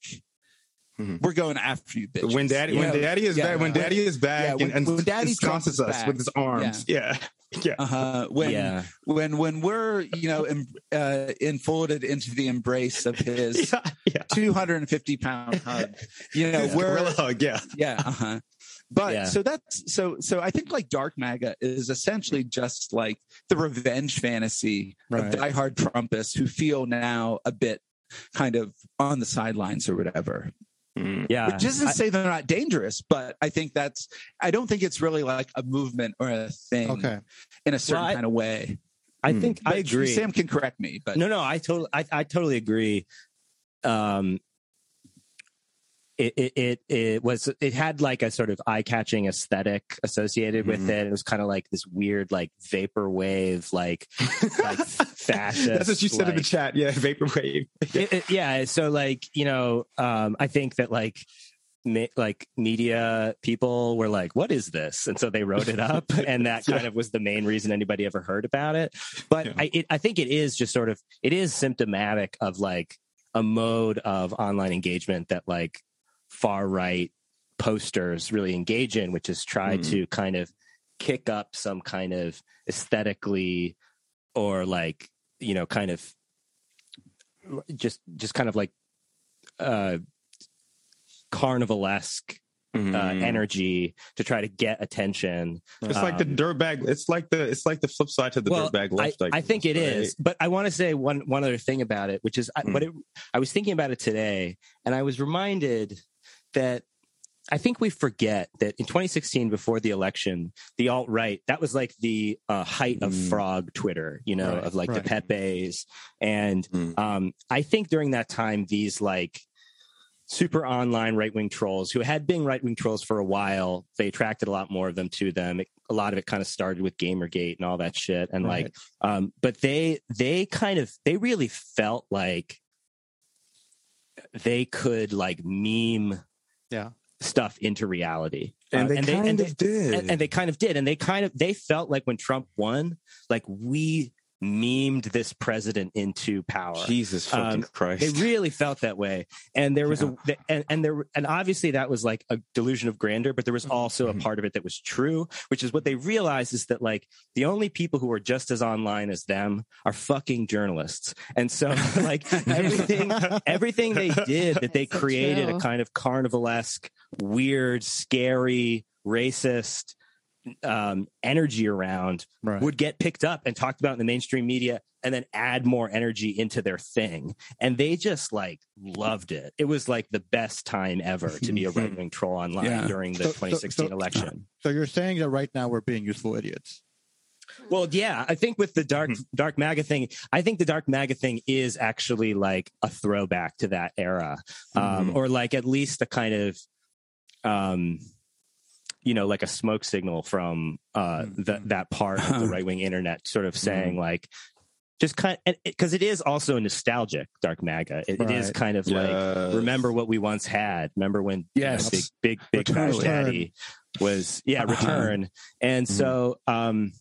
Mhm. we're going after you, bitch. when daddy, when daddy is back, when daddy is back, yeah, when- and, and when Daddy Trump us back. with his arms, yeah, yeah. uh-huh. when yeah when when we're you know em, uh, enfolded into the embrace of his yeah, yeah. 250 pound hug, you know, His we're gorilla hug, yeah. yeah uh-huh but Yeah. so that's so so i think like dark maga is essentially just like the revenge fantasy Right. of diehard trumpists who feel now a bit kind of on the sidelines or whatever. Yeah which doesn't I- say they're not dangerous but i think that's i don't think it's really like a movement or a thing Okay. in a certain Well, I- kind of way I Hmm. think I agree. sam can correct me but No, no, I totally, I, I totally agree. Um, it, it, it, it was, it had like a sort of eye catching aesthetic associated with Mhm. it. It was kind of like this weird, like vaporwave, like, like fascist. That's what you said in the chat. Yeah, vaporwave. it, yeah. So like, you know, um, I think that like, like media people were like, "What is this?" And so they wrote it up, and that kind of was the main reason anybody ever heard about it. But Yeah. I, it, I think it is just sort of it is symptomatic of like a mode of online engagement that like far right posters really engage in, which is try Mhm. to kind of kick up some kind of aesthetically or like you know kind of just just kind of like uh carnivalesque uh, Mhm. energy to try to get attention It's like the Um, dirtbag. It's like the it's like the flip side to the well, dirtbag I, left. I think it guess, is, but I want to say one one other thing about it, which is I, Mm. what it, I was thinking about it today, and I was reminded that I think we forget that in 2016, before the election, the alt right that was like the uh, height of Mm. frog Twitter, you know, Right, of like right. the Pepe's, and Mm. um, I think during that time, these like super online right wing trolls who had been right wing trolls for a while, they attracted a lot more of them to them. It, a lot of it kind of started with Gamergate and all that shit, and Right. like, um, but they they kind of they really felt like they could like meme Yeah. stuff into reality. and Uh, they kind and of did. and, and they kind of did and they kind of they felt like when trump won like we memed this president into power Jesus fucking Um, Christ! they really felt that way and there was a and, and there and obviously that was like a delusion of grandeur but there was also a Mhm. part of it that was true which is what they realized is that like the only people who are just as online as them are fucking journalists and so like everything everything they did that they So created true. a kind of carnivalesque weird scary racist um, energy around Right. would get picked up and talked about in the mainstream media and then add more energy into their thing. And they just like loved it. It was like the best time ever to be a right wing troll online Yeah. during the So- so- 2016 so- election. So you're saying that right now we're being useful idiots. Well, yeah, I think with the dark Mm-hmm. dark maga thing, I think the dark maga thing is actually like a throwback to that era, um, Mhm. or like at least a kind of, um, you know, like a smoke signal from uh, the, that part of the right wing internet, sort of saying like, just kind because it is also nostalgic dark maga. It, it is kind of like remember what we once had. Remember when you know, Yes. big big big Return. Crash Daddy was yeah Uh-huh. return, and Mhm. so um,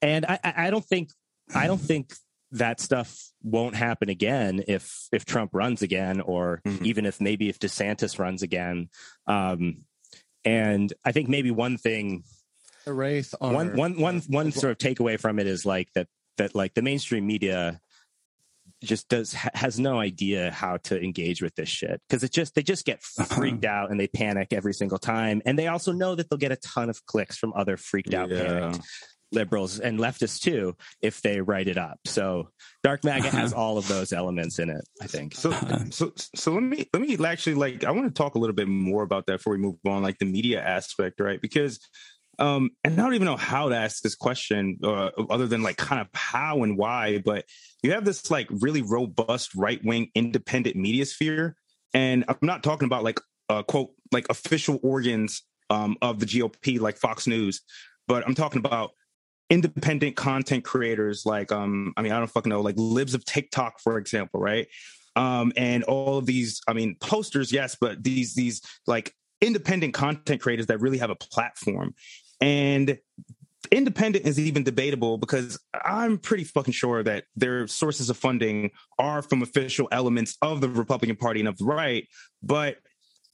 and I I I don't think I don't think that stuff won't happen again if if Trump runs again, or Mhm. even if maybe if DeSantis runs again. Um, and I think maybe one thing Erase our, one one one one sort of takeaway from it is like that that like the mainstream media just does has no idea how to engage with this shit. Because it just they just get freaked out and they panic every single time. And they also know that they'll get a ton of clicks from other freaked out Yeah. panicked liberals and leftists too if they write it up so dark maga has all of those elements in it i think So, so, so let me let me actually like I want to talk a little bit more about that before we move on, like the media aspect, right? Because, um, and I don't even know how to ask this question, uh, other than like kind of how and why. But you have this like really robust right wing independent media sphere, and I'm not talking about like uh, quote like official organs um, of the GOP like Fox News, but I'm talking about independent content creators like um I mean I don't fucking know like libs of TikTok for example right? Um and all of these I mean posters yes but these these like independent content creators that really have a platform. And independent is even debatable because I'm pretty fucking sure that their sources of funding are from official elements of the Republican Party and of the right but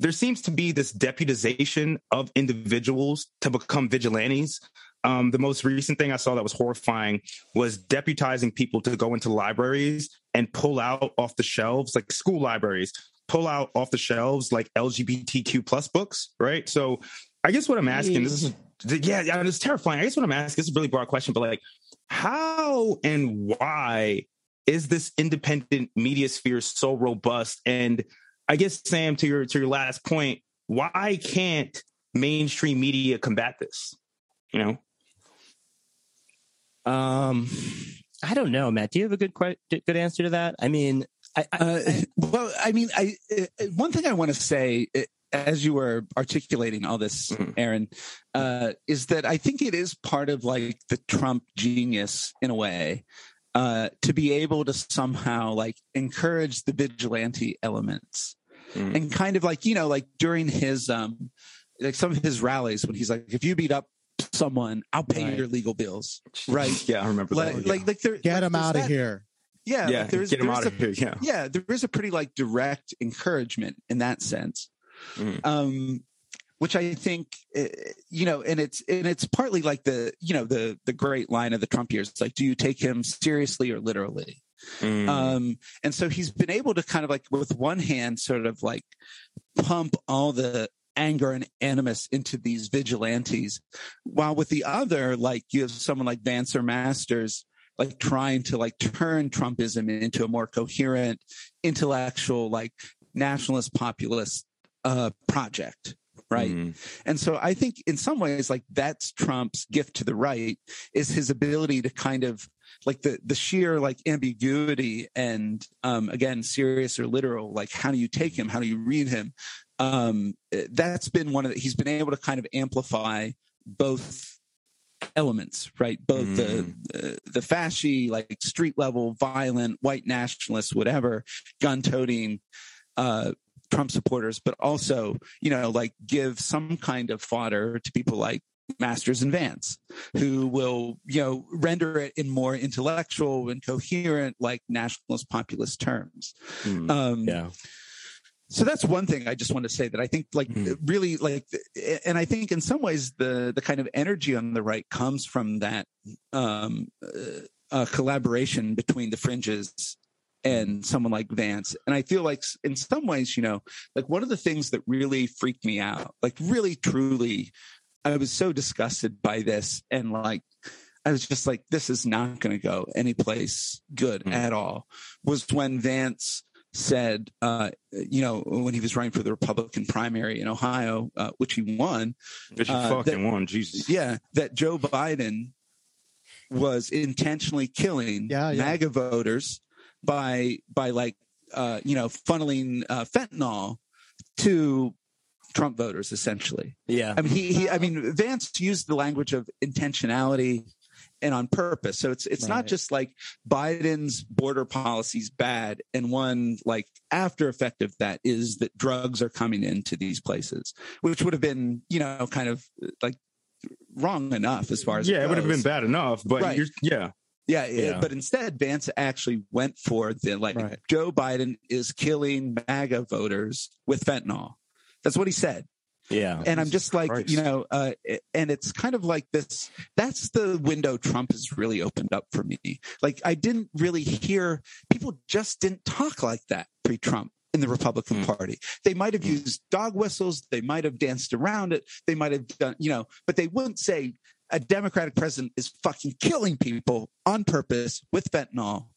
there seems to be this deputization of individuals to become vigilantes um, the most recent thing I saw that was horrifying was deputizing people to go into libraries and pull out off the shelves, like school libraries, pull out off the shelves like LGBTQ plus books, right? So I guess what I'm asking, this is yeah, yeah, it's terrifying. I guess what I'm asking, this is a really broad question, but like, how and why is this independent media sphere so robust? And I guess Sam, to your to your last point, why can't mainstream media combat this? You know. Um i don't know matt do you have a good good answer to that i mean I, I, Uh, well, I mean, I uh, one thing I want to say uh, as you were articulating all this, Mhm. Aaron, uh, is that I think it is part of like the Trump genius in a way uh, to be able to somehow like encourage the vigilante elements Mhm. and kind of like you know like during his um like some of his rallies when he's like if you beat up someone I'll pay Right. your legal bills right Yeah, I remember like that. like like there Get like, him out of that- here. yeah yeah, like, there's get him there's out a of here. Yeah. yeah, there is a pretty like direct encouragement in that sense. Mhm. Um, which I think, uh, you know, and it's and it's partly like the you know the the great line of the Trump years. It's like, do you take him seriously or literally? Mm. Um, and so he's been able to kind of like with one hand sort of like pump all the anger and animus into these vigilantes, while with the other, like you have someone like Vance or Masters like trying to like turn Trumpism into a more coherent, intellectual, like nationalist populist uh project. Right. Mm. And so I think in some ways, like that's Trump's gift to the right is his ability to kind of like the the sheer like ambiguity and um again serious or literal like how do you take him? How do you read him? Um that's been one of the, he's been able to kind of amplify both elements right? Both the the the fasci like street level violent white nationalists whatever gun toting uh Trump supporters, but also, you know, like give some kind of fodder to people like Masters and Vance, who will, you know, render it in more intellectual and coherent, like nationalist populist terms. Mm. Um, Yeah. so that's one thing I just want to say that I think like Mhm. really like and I think in some ways the the kind of energy on the right comes from that um uh, uh, collaboration between the fringes and someone like Vance and I feel like in some ways you know like one of the things that really freaked me out like really truly I was so disgusted by this and like I was just like this is not going to go anyplace good Mhm. at all was when Vance said, uh, you know, when he was running for the Republican primary in Ohio, uh, which he won, which he uh, fucking that- won, Jesus. yeah, that Joe Biden was intentionally killing Yeah, yeah. MAGA voters by by like uh, you know funneling uh, fentanyl to Trump voters essentially. Yeah. I mean, he, he I mean, Vance used the language of intentionality and on purpose. So it's it's not just like Biden's border policy's bad, and one like after effect of that is that drugs are coming into these places, which would have been you know kind of like wrong enough as far as Yeah, it would have been bad enough, but Right. you're yeah. Yeah, yeah, Yeah. but instead, Vance actually went for the like Right. Joe Biden is killing MAGA voters with fentanyl. That's what he said Yeah. and I'm just like, Christ. you know, uh, and it's kind of like this. That's the window Trump has really opened up for me. Like, I didn't really hear people just didn't talk like that pre-Trump in the Republican Hmm. Party. They might have used dog whistles. They might have danced around it. They might have done, you know, but they wouldn't say a Democratic president is fucking killing people on purpose with fentanyl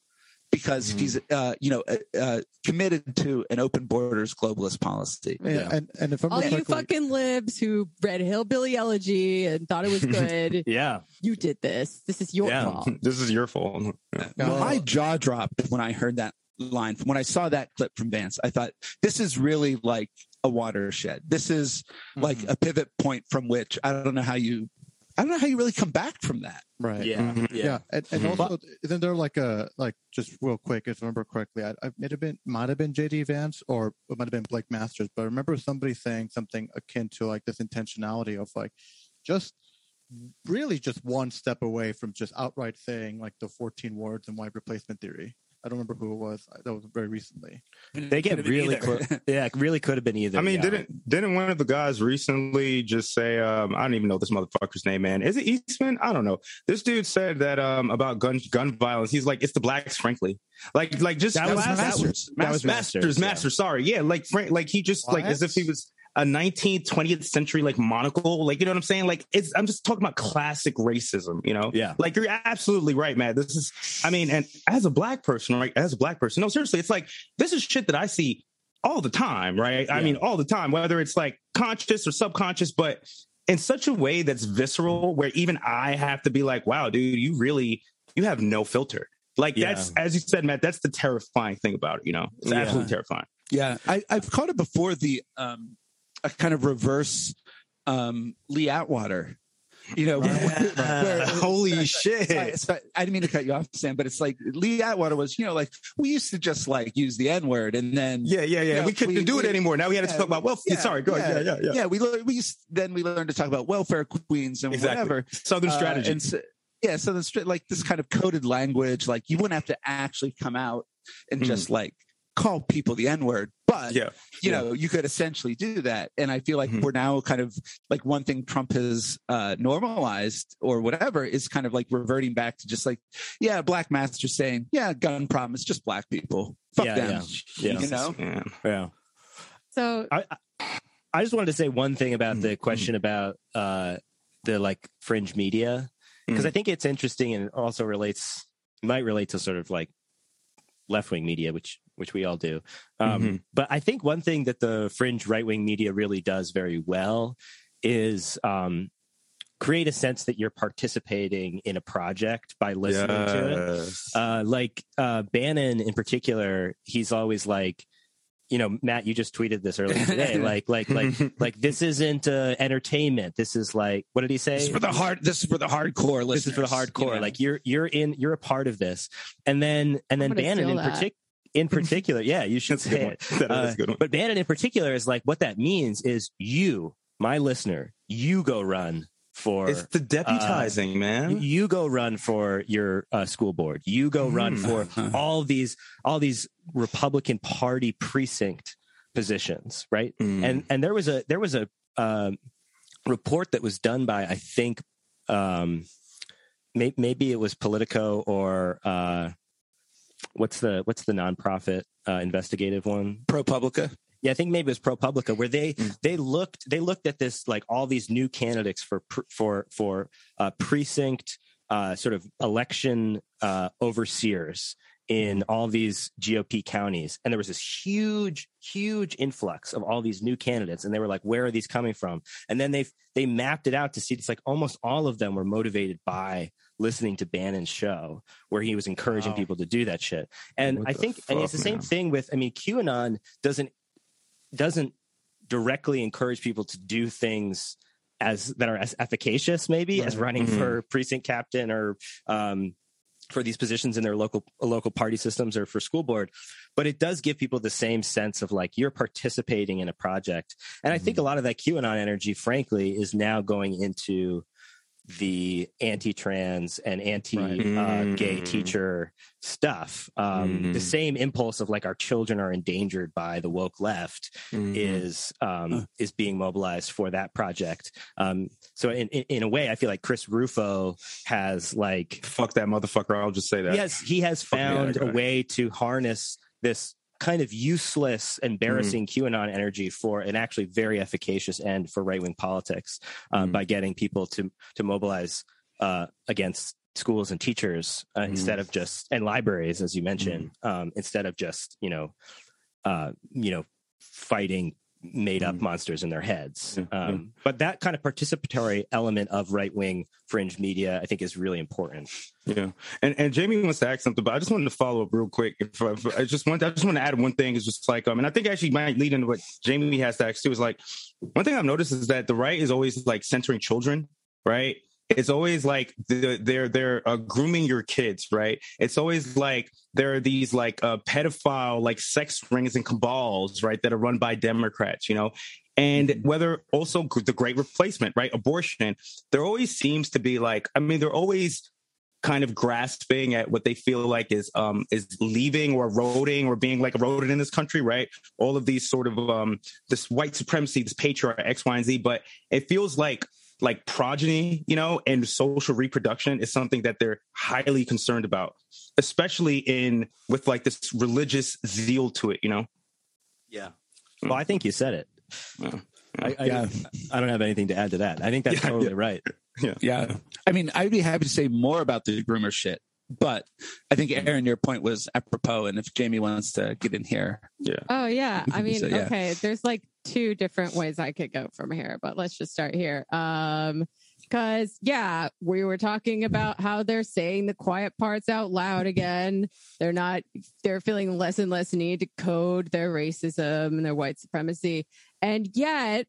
because Hmm. he's, uh, you know, uh, uh, committed to an open borders globalist policy. Yeah, Yeah. and and if I'm All you fucking libs who read Hillbilly Elegy and thought it was good, Yeah. you did this. This is your Yeah. fault. This is your fault. Yeah. Well- my jaw dropped when I heard that line. When I saw that clip from Vance, I thought this is really like a watershed. This is like Mhm. a pivot point from which I don't know how you, I don't know how you really come back from that. right. Yeah. Mhm. Yeah. Yeah, and, and Mhm. also isn't there like a like just real quick if I remember correctly, I, I might have been might have been JD Vance or it might have been Blake Masters, but I remember somebody saying something akin to like this intentionality of like just really just one step away from just outright saying like the 14 words and white replacement theory. I don't remember who it was. That was very recently. They get really close. Yeah, it really could have been either. I mean, yeah. didn't didn't one of the guys recently just say, um, I don't even know this motherfucker's name, man. Is it Eastman? I don't know. This dude said that um, about gun gun violence. He's like, it's the blacks, frankly. Like like just That was last- Masters. That was Masters, Masters, Masters, yeah. Sorry, yeah, like Frank, like he just like as if he was a 19th, 20th century like monocle. Like you know what I'm saying? Like it's I'm just talking about classic racism. You know? Yeah. Like you're absolutely right, man. This is, I mean, and as a black person, right? As a black person, no, seriously, it's like this is shit that I see all the time, right? I mean, all the time, whether it's like conscious or subconscious, but in such a way that's visceral, where even I have to be like, wow, dude, you really, you have no filter. Like Yeah. that's, as you said, Matt, that's the terrifying thing about it. You know, it's Yeah. absolutely terrifying. Yeah, I, I've caught it before. The um, a kind of reverse um, Lee Atwater. You know, where- Yeah. where- Holy shit. sorry, sorry, I didn't mean to cut you off, Sam, but it's like Lee Atwater was, you know, like we used to just like use the N word, and then Yeah, yeah, yeah. Yeah, we couldn't we- do it we- anymore. Now we had to yeah, talk about, well, yeah, sorry, go ahead. Yeah, yeah, yeah. we we used, then we learned to talk about welfare queens and Exactly. whatever. Southern Uh, strategy. and so, yeah, so the like this kind of coded language, like you wouldn't have to actually come out and Mhm. just like call people the N word, but Yeah. you Yeah. know, you could essentially do that. And I feel like Mhm. we're now kind of like one thing Trump has uh, normalized or whatever is kind of like reverting back to just like, yeah, Blake Masters saying, yeah, gun problem is just black people. Fuck Yeah, them. Yeah. You know? Man. Yeah. So I, I- I just wanted to say one thing about the Mhm. question about uh, the like fringe media because Mhm. I think it's interesting and it also relates might relate to sort of like left wing media, which which we all do. Um, Mhm. But I think one thing that the fringe right wing media really does very well is um, create a sense that you're participating in a project by listening to it uh, like uh, Bannon in particular, he's always like, you know, Matt, you just tweeted this earlier today. like, like, like, like this isn't uh, entertainment. This is like, what did he say? This is for the hard. This is for the hardcore. This is for the hardcore. you know? Like you're you're in you're a part of this. And then and then Bannon in particular. In particular, yeah, you should say it. Uh, a good one. But Bannon in particular is like what that means is you, my listener, you go run for It's the deputizing, man. you go run for your uh, school board. You go run Mm. for all these all these Republican Party precinct positions, right? Mm. And and there was a there was a um, report that was done by I think um, may, maybe it was Politico or uh, what's the what's the nonprofit uh, investigative one? ProPublica. Yeah, I think maybe it was ProPublica where they Mm. they looked they looked at this like all these new candidates for for for uh, precinct uh, sort of election uh, overseers in all these GOP counties, and there was this huge huge influx of all these new candidates, and they were like, where are these coming from? And then they they mapped it out to see it's like almost all of them were motivated by listening to Bannon's show, where he was encouraging Wow. people to do that shit. And What I think and it's the fuck, same man? thing with I mean QAnon doesn't doesn't directly encourage people to do things as that are as efficacious maybe as Right. running Mhm. for precinct captain or um for these positions in their local local party systems or for school board but it does give people the same sense of like you're participating in a project and i think a lot of that qanon energy frankly is now going into the anti-trans and anti-gay uh, gay Mm. teacher stuff um, the Mhm. same impulse of like our children are endangered by the woke left Mhm. is um, Huh. is being mobilized for that project. Um, so in, in in a way, I feel like Chris Rufo has like fuck that motherfucker. I'll just say that. yes, he has Fuck yeah, found a way to harness this kind of useless, embarrassing Mm-hmm. QAnon energy for an actually very efficacious end for right wing politics um, Mhm. by getting people to to mobilize uh, against schools and teachers uh, Mhm. instead of just and libraries, as you mentioned, Mm-hmm. um, instead of just you know, uh, you know, fighting made up Mhm. monsters in their heads. Yeah, yeah. Um, But that kind of participatory element of right wing fringe media, I think, is really important. Yeah, and and Jamie wants to ask something, but I just wanted to follow up real quick. If, I- if I just want, I just want to add one thing. Is just like, um, and I think actually might lead into what Jamie has to ask too. Is like one thing I've noticed is that the right is always like censoring children, right? It's always like they're they're uh, grooming your kids, right? It's always like there are these like uh, pedophile like sex rings and cabals, right, that are run by Democrats, you know. And whether also the great replacement, right, abortion, there always seems to be like, I mean, they're always kind of grasping at what they feel like is um is leaving or eroding or being like eroded in this country right all of these sort of um this white supremacy this patriarchy x y and z but it feels like like progeny you know and social reproduction is something that they're highly concerned about especially in with like this religious zeal to it you know Yeah. Well, I think you said it. Yeah. I, I, Yeah. I don't have anything to add to that. I think that's Yeah, totally right. Yeah. Yeah. I mean, I'd be happy to say more about the groomer shit, but I think Aaron, your point was apropos. And if Jamie wants to get in here, yeah Oh yeah. I mean, So, yeah. okay, there's like two different ways I could go from here, but let's just start here. Um cuz yeah, we were talking about how they're saying the quiet parts out loud again. They're not they're feeling less and less need to code their racism and their white supremacy. And yet,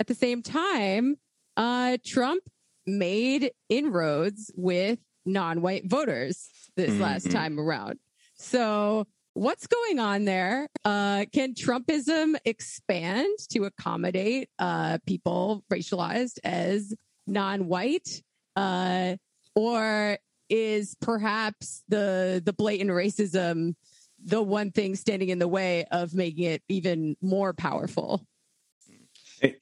at the same time, uh Trump made inroads with non-white voters this last Mhm. time around. So what's going on there? Uh, can Trumpism expand to accommodate uh, people racialized as non-white, uh, or is perhaps the the blatant racism the one thing standing in the way of making it even more powerful.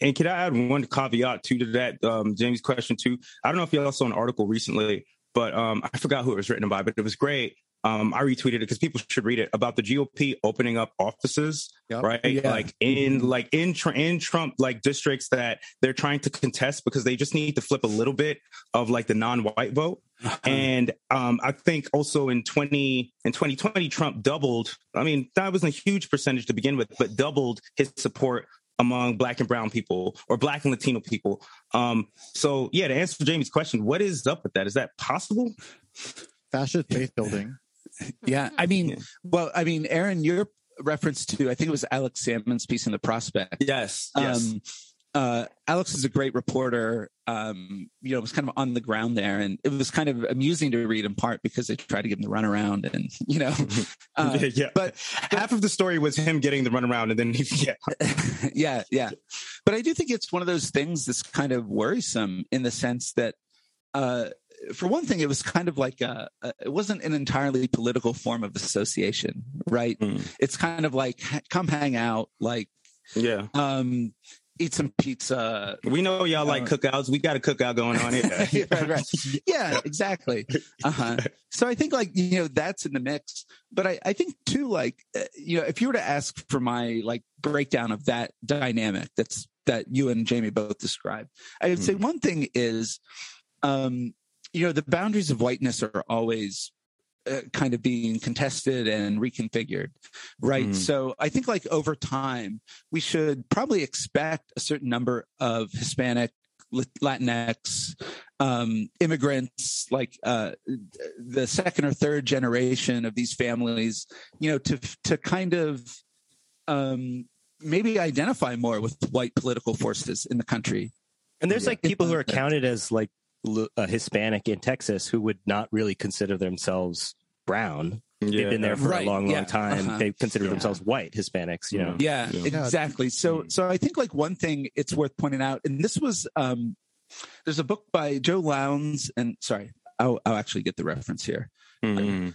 And, can I add one caveat too to that, um, Jamie's question too? I don't know if you all saw an article recently, but um, I forgot who it was written by, but it was great. Um, I retweeted it because people should read it about the GOP opening up offices, Yep. right? Yeah. Like in like in in Trump like districts that they're trying to contest because they just need to flip a little bit of like the non-white vote. And um, I think also in 20 in 2020, Trump doubled. I mean, that wasn't a huge percentage to begin with, but doubled his support among black and brown people or black and Latino people. Um, so yeah, to answer Jamie's question, what is up with that? Is that possible? Fascist faith building. Yeah, I mean, Yeah. well, I mean, Aaron, your reference to I think it was Alex Sammon's piece in the Prospect. Yes. Um, uh, Alex is a great reporter. Um, you know, was kind of on the ground there, and it was kind of amusing to read in part because they tried to give him the runaround, and you know, uh, yeah. but half of the story was him getting the runaround and then he, yeah. yeah, yeah. But I do think it's one of those things that's kind of worrisome in the sense that, uh, for one thing, it was kind of like a, a, it wasn't an entirely political form of association, right? Mm. It's kind of like ha- come hang out, like Yeah. um, eat some pizza. We know y'all like Uh, cookouts. We got a cookout going on here. right, right. Yeah, exactly. Uh-huh. So I think like you know that's in the mix, but I, I think too like uh, you know if you were to ask for my like breakdown of that dynamic that's that you and Jamie both described, I would say one thing is, um, you know, the boundaries of whiteness are always uh, kind of being contested and reconfigured, right? Mhm. So I think like over time we should probably expect a certain number of Hispanic Latinx um, immigrants, like uh, the second or third generation of these families, you know, to to kind of um, maybe identify more with white political forces in the country. And there's Yeah. like people who are counted as like l- uh, Hispanic in Texas who would not really consider themselves brown. They've been there for Right, a long, yeah, long time. uh-huh. They consider Yeah. themselves white Hispanics, you know. Yeah, Yeah. exactly. So, Mm. so I think like one thing it's worth pointing out, and this was um, there's a book by Joe Lowndes, and sorry, I'll, I'll actually get the reference here. Mhm.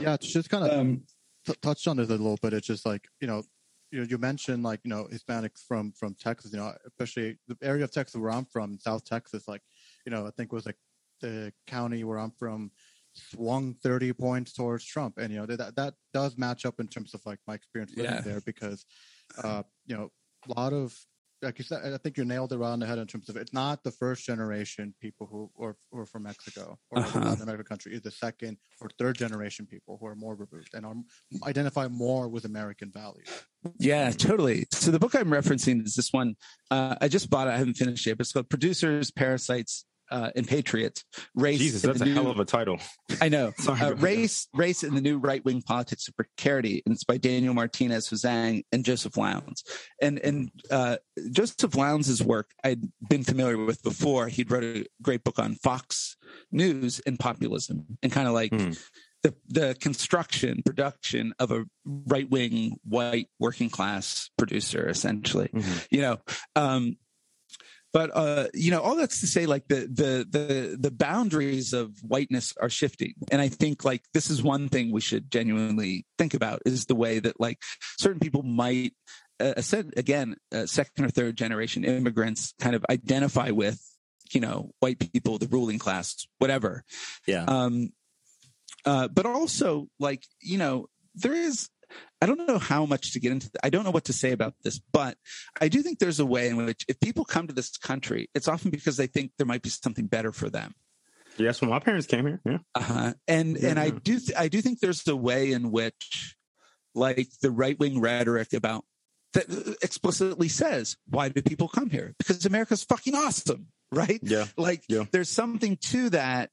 Yeah, it's just kind of Um, t- touched on it a little bit. It's just like you know, you you mentioned like you know Hispanics from from Texas. You know, especially the area of Texas where I'm from, South Texas. Like you know, I think it was like the county where I'm from swung 30 points towards Trump, and you know that that does match up in terms of like my experience living Yeah. there because uh, you know a lot of like you said, I think you nailed it right on the head in terms of it's not the first generation people who or who are from Mexico or Uh-huh. Latin American country. It's the second or third generation people who are more removed and are identify more with American values. Yeah, totally. So the book I'm referencing is this one. Uh, I just bought it. I haven't finished it. But it's called "Producers, Parasites, uh, and Patriots: Race. Jesus, that's a New- hell of a title. I know. Uh, race, race, in the new right wing politics of precarity, and it's by Daniel Martinez HoSang and Joseph Lowndes. And and uh, Joseph Lowndes' work I'd been familiar with before. He'd wrote a great book on Fox News and populism, and kind of like Hmm. the the construction, production of a right wing white working class producer, essentially Mhm. you know um but uh you know all that's to say like the the the the boundaries of whiteness are shifting and i think like this is one thing we should genuinely think about is the way that like certain people might uh, said again uh, second or third generation immigrants kind of identify with you know white people the ruling class whatever Yeah. um uh but also like you know there is I don't know how much to get into. I don't know what to say about this, but I do think there's a way in which if people come to this country, it's often because they think there might be something better for them. Yes, when my parents came here. Yeah. Uh-huh. And and I do th- I do think there's a way in which, like the right wing rhetoric about that explicitly says, why do people come here? Because America's fucking awesome, right? Yeah. Like Yeah. there's something to that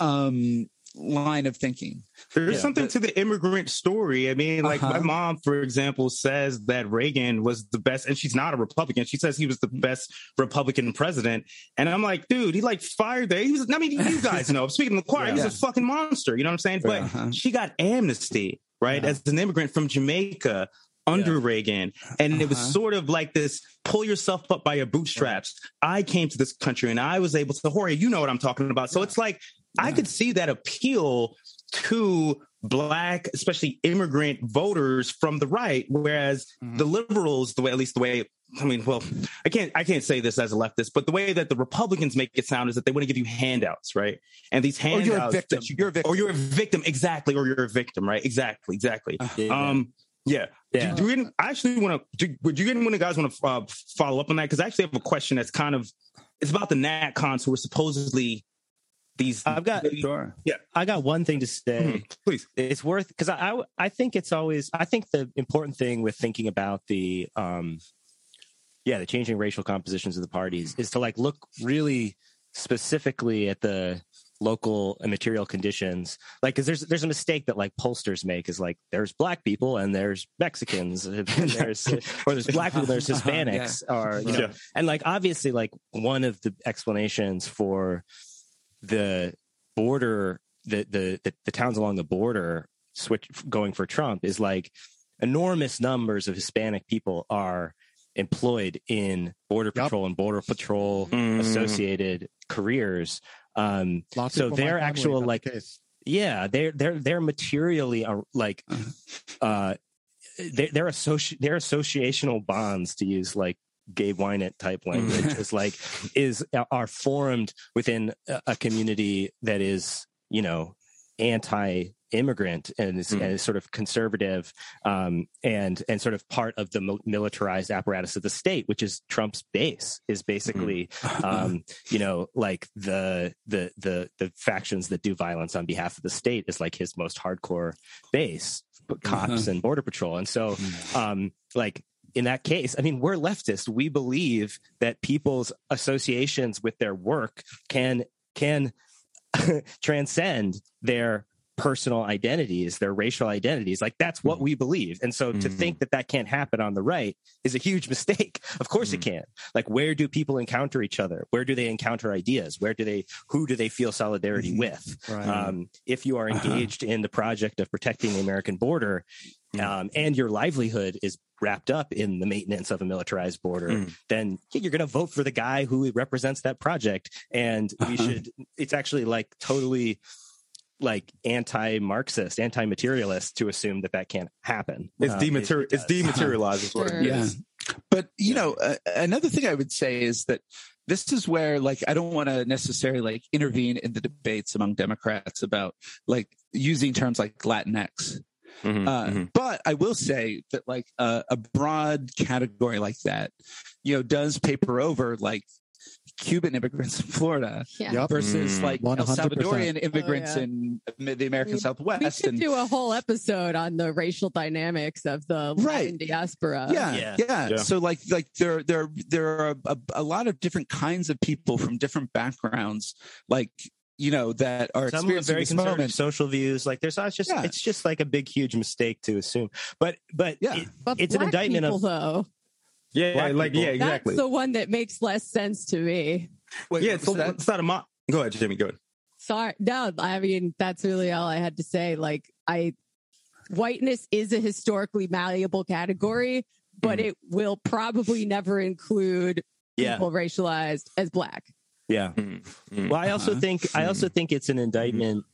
um line of thinking. There's Yeah, something but- to the immigrant story. I mean, like my Uh-huh. mom, for example, says that Reagan was the best, and she's not a Republican. She says he was the best Republican president. And I'm like, dude, he like fired there. He was, I mean, you guys know, I'm speaking of the choir, he Yeah. was a fucking monster. You know what I'm saying? But Uh-huh. she got amnesty, right? Yeah. As an immigrant from Jamaica under Reagan. And it was Uh-huh. sort of like this pull yourself up by your bootstraps. I came to this country and I was able to, Jorge, you know what I'm talking about. So Yeah. it's like, I could see that appeal to black, especially immigrant voters from the right, whereas Mhm. the liberals, the way at least the way I mean, well, I can't I can't say this as a leftist, but the way that the Republicans make it sound is that they want to give you handouts, right? And these Or handouts, you're a victim. that you- You're a victim. or you're a victim, exactly, or you're a victim, right? Exactly, exactly. Yeah. Um, yeah. Yeah. Do, do you, I actually want to. Would you anyone of guys want to uh, follow up on that? Because I actually have a question that's kind of it's about the NatCons who are supposedly these. I've got Sure. I got one thing to say. Mhm, please. It's worth because I, I I think it's always I think the important thing with thinking about the um yeah the changing racial compositions of the parties is to like look really specifically at the local and material conditions like because there's there's a mistake that like pollsters make is like there's black people and there's mexicans and there's or there's black people there's Uh-huh, yeah. hispanics or you know Yeah. and like obviously like one of the explanations for the border the the the, the towns along the border switch going for Trump is like enormous numbers of Hispanic people are employed in border Yep. patrol and border patrol Mhm. associated careers um Lots So of people in my they're actual, that's the like, yeah they're they're they're materially uh, like uh they're, they're associ- they're associational bonds to use like Gabe Winant type language is like is are formed within a, community that is you know anti immigrant and is, Mm. and is sort of conservative um, and and sort of part of the militarized apparatus of the state which is Trump's base is basically um, you know, like the the the the factions that do violence on behalf of the state is like his most hardcore base, cops Uh-huh. and border patrol. And so, um, like in that case, I mean, we're leftist. We believe that people's associations with their work can can transcend their personal identities, their racial identities. Like that's what we believe. And so to Mhm. think that that can't happen on the right is a huge mistake. Of course it can. Like where do people encounter each other? Where do they encounter ideas? Where do they who do they feel solidarity with? Right. Um, if you are Uh-huh. engaged in the project of protecting the American border, um, and your livelihood is wrapped up in the maintenance of a militarized border, Mm. then you're going to vote for the guy who represents that project. And we Uh-huh. should, it's actually like totally like anti-Marxist, anti-materialist to assume that that can't happen. It's Uh, dematerial. it It's dematerialized. is it Sure. is. Yeah. But, you know, uh, another thing I would say is that this is where, like, I don't want to necessarily like intervene in the debates among Democrats about like using terms like Latinx. Mhm, Uh, mhm. But I will say that like uh, a broad category like that, you know, does paper over like Cuban immigrants in Florida Yeah. Yep. versus Mm. like 100%. Salvadorian immigrants Oh, yeah. in the American We- Southwest. We should and do a whole episode on the racial dynamics of the Latin diaspora. yeah, Yeah. yeah, Yeah. So like like there there there are a, a lot of different kinds of people from different backgrounds, like you know that are some with experiencing very this conservative moment. social views. Like there's not just Yeah. it's just like a big huge mistake to assume. But but Yeah. it- But It's an indictment people, of- though. Yeah, Black like people. yeah, exactly. That's the one that makes less sense to me. Wait, yeah, it's, was that? it's not a mo- Go ahead, Jimmy. Go ahead. Sorry. No, I mean, that's really all I had to say. Like, I, whiteness is a historically malleable category, but Mhm. it will probably never include yeah, people racialized as black. Yeah. Mm, mm. Well, I also Uh-huh. think I also think it's an indictment.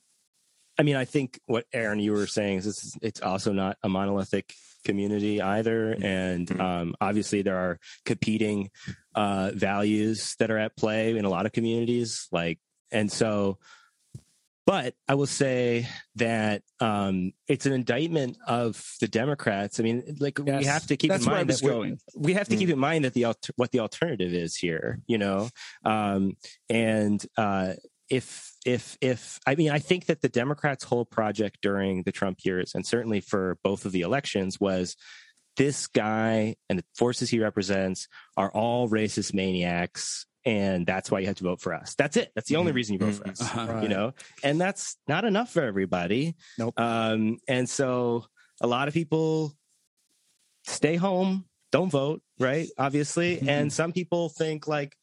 I mean, I think what Aaron you were saying is it's, it's also not a monolithic community either, and Mhm. um, obviously there are competing uh, values that are at play in a lot of communities. Like, and so, but I will say that um, it's an indictment of the Democrats. I mean, like we have to keep That's in mind that going. we have to Mm. keep in mind that the what the alternative is here you know um and uh if if if i mean i think that the democrats whole project during the trump years and certainly for both of the elections was this guy and the forces he represents are all racist maniacs and that's why you have to vote for us that's it that's the only Mhm. reason you vote for Mhm. us Uh-huh. you know and that's not enough for everybody Nope. um and so a lot of people stay home don't vote right obviously Mhm. and some people think like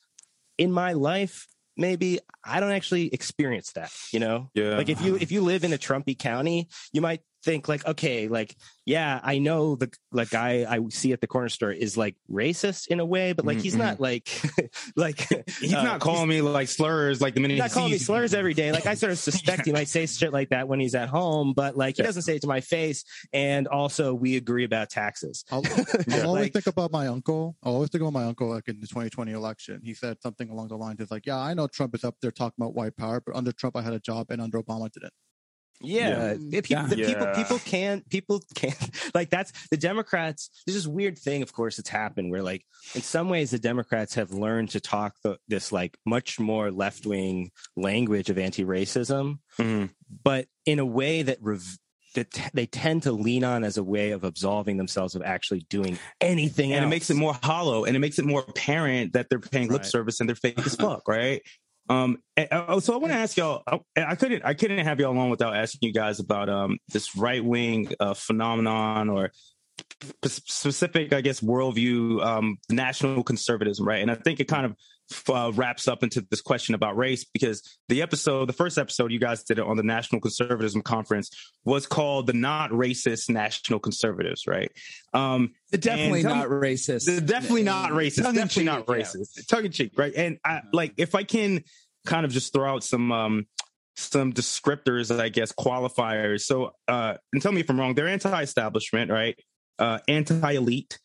in my life maybe i don't actually experience that you know Yeah. like if you if you live in a trumpy county you might think like okay like yeah i know the like guy i see at the corner store is like racist in a way but like he's Mm-hmm. not like like He's uh, not calling me like slurs like the minute He's he not calling me slurs every day. Like I sort of suspect he might say shit like that when he's at home, but like he Yeah. doesn't say it to my face. And also, we agree about taxes. I'll, I'll always Like- think about my uncle. I'll always think about my uncle like in the 2020 election. He said something along the lines of like, "Yeah, I know Trump is up there talking about white power, but under Trump I had a job and under Obama didn't." Yeah, Yeah. If he- the people Yeah. people can't people can't like that's the Democrats. There's this weird thing, of course, that's happened where like in some ways the Democrats have learned to talk the, this like much more left wing language of anti racism, Mhm. but in a way that rev- that t- they tend to lean on as a way of absolving themselves of actually doing anything and it makes it more hollow and it makes it more apparent that they're paying lip service and they're fake as fuck right um oh, so i want to ask y'all I, I couldn't i couldn't have y'all on without asking you guys about um this right-wing uh, phenomenon or p- specific i guess worldview um national conservatism right? And i think it kind of uh, wraps up into this question about race because the episode the first episode you guys did it on the national conservatism conference was called the not racist national conservatives right um Definitely not racist. they're definitely not racist. Tongue in Definitely not cheek, yeah. racist. Tongue in cheek, right? And I like if I can kind of just throw out some um some descriptors, I guess, qualifiers. So uh and tell me if I'm wrong, they're anti-establishment, right? Uh anti-elite,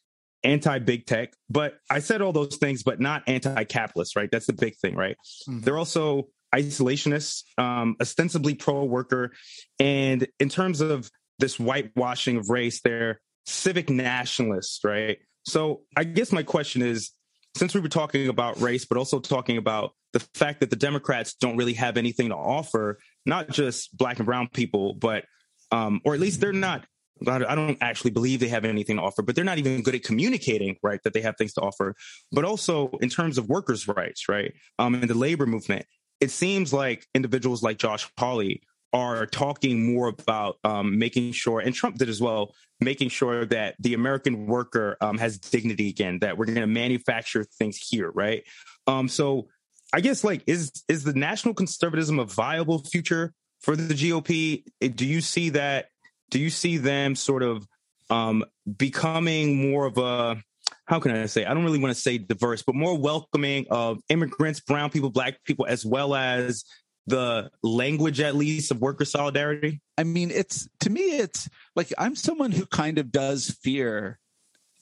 anti-big tech. But I said all those things, but not anti-capitalist, right? That's the big thing, right? Mhm. They're also isolationists, um, ostensibly pro-worker. And in terms of this whitewashing of race, they're civic nationalists, right? So I guess my question is since we were talking about race, but also talking about the fact that the Democrats don't really have anything to offer, not just black and brown people, but, um, or at least they're not. I don't actually believe they have anything to offer, but they're not even good at communicating, right? That they have things to offer. But also in terms of workers' rights, right? Um, and the labor movement, it seems like individuals like Josh Hawley are talking more about um, making sure, and Trump did as well, making sure that the American worker um, has dignity again, that we're going to manufacture things here, right? Um, so I guess like is is the national conservatism a viable future for the GOP? Do you see that? Do you see them sort of um, becoming more of a how can I say? I don't really want to say diverse, but more welcoming of immigrants, brown people, black people, as well as the language, at least, of worker solidarity. I mean, it's to me, it's like I'm someone who kind of does fear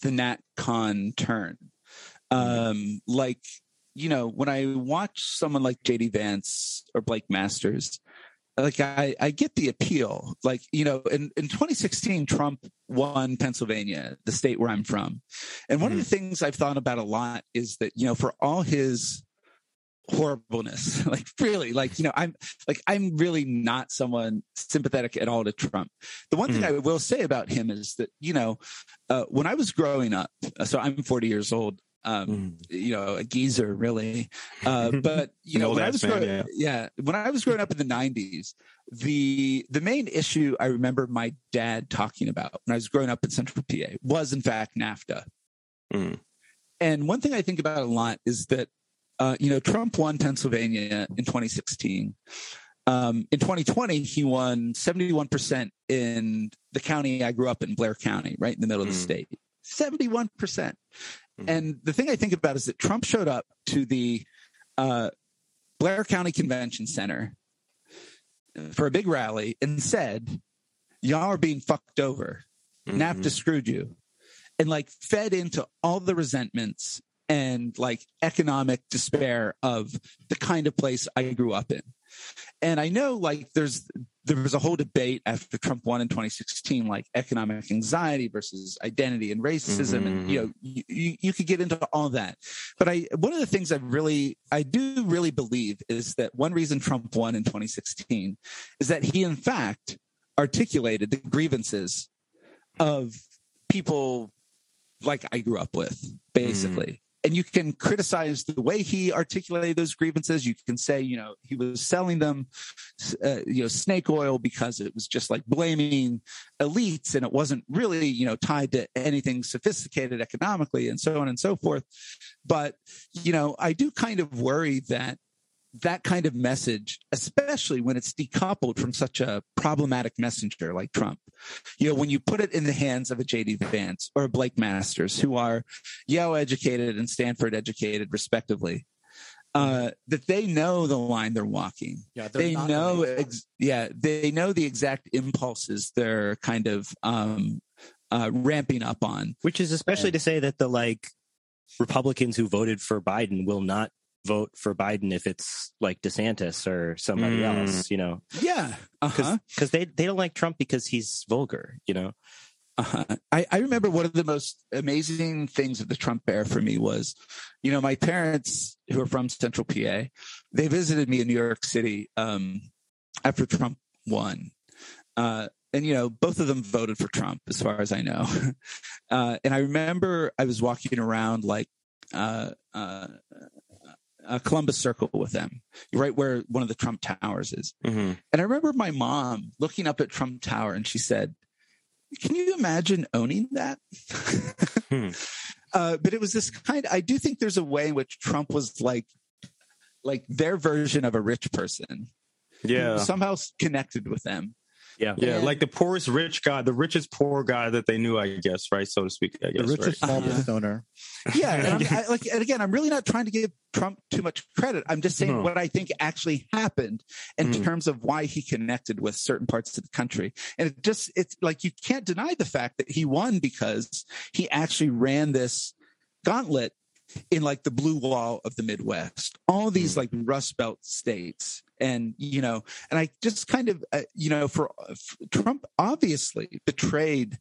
the Nat Con turn. Um, like, you know, when I watch someone like JD Vance or Blake Masters, like I, I get the appeal. Like, you know, in, in 2016, Trump won Pennsylvania, the state where I'm from. And one of the things I've thought about a lot is that, you know, for all his horribleness, like really, like, you know, I'm like, I'm really not someone sympathetic at all to Trump. The one thing I will say about him is that, you know, uh, when I was growing up, so I'm 40 years old, um, you know, a geezer really. Uh, but you know, when I was man, growing, yeah. yeah, when I was growing up in the '90s, the the main issue I remember my dad talking about when I was growing up in Central PA was, in fact, NAFTA. Mm. And one thing I think about a lot is that, uh, you know, Trump won Pennsylvania in 2016. Um, in 2020, he won 71% in the county I grew up in, Blair County, right in the middle of the Mm. state. 71%. Mm. And the thing I think about is that Trump showed up to the uh, Blair County Convention Center for a big rally and said, Y'all are being fucked over. Mm-hmm. NAFTA screwed you. And like fed into all the resentments and like economic despair of the kind of place I grew up in. And I know like there's there was a whole debate after Trump won in 2016, like economic anxiety versus identity and racism, and you know mm-hmm. you, you, you could get into all that. But I one of the things I really I do really believe is that one reason Trump won in 2016 is that he in fact articulated the grievances of people like I grew up with, basically. Mm. And you can criticize the way he articulated those grievances. You can say, you know, he was selling them, uh, you know, snake oil because it was just like blaming elites and it wasn't really, you know, tied to anything sophisticated economically and so on and so forth. But, you know, I do kind of worry that that kind of message, especially when it's decoupled from such a problematic messenger like Trump. You know, when you put it in the hands of a JD Vance or a Blake Masters, who are Yale educated and Stanford educated, respectively, uh, that they know the line they're walking. Yeah, they know, ex- yeah, they know the exact impulses they're kind of um, uh, ramping up on. Which is especially to say that the like Republicans who voted for Biden will not vote for Biden if it's like DeSantis or somebody Mm. else, you know, Yeah, uh-huh. because they they don't like Trump because he's vulgar, you know. Uh-huh. I, I remember one of the most amazing things of the Trump era for me was, you know, my parents who are from Central PA, they visited me in New York City um, after Trump won. Uh, and, you know, both of them voted for Trump, as far as I know. uh, and I remember I was walking around like uh, uh, uh, Columbus Circle with them, right where one of the Trump towers is. Mhm. And I remember my mom looking up at Trump Tower and she said, Can you imagine owning that? Hmm. uh, but it was this kind I do think there's a way in which Trump was like like their version of a rich person. Yeah. Somehow connected with them. Yeah. Yeah, Yeah. like the poorest rich guy, the richest poor guy that they knew, I guess, right, so to speak. I the richest right? small Yeah. business owner. Yeah. And, I'm, like, and again, I'm really not trying to give Trump too much credit. I'm just saying No. what I think actually happened in Mhm. terms of why he connected with certain parts of the country. And it just, it's like you can't deny the fact that he won because he actually ran this gauntlet in like the blue wall of the Midwest, all these Mm. like Rust Belt states. And, you know, and I just kind of, uh, you know, for, for Trump obviously betrayed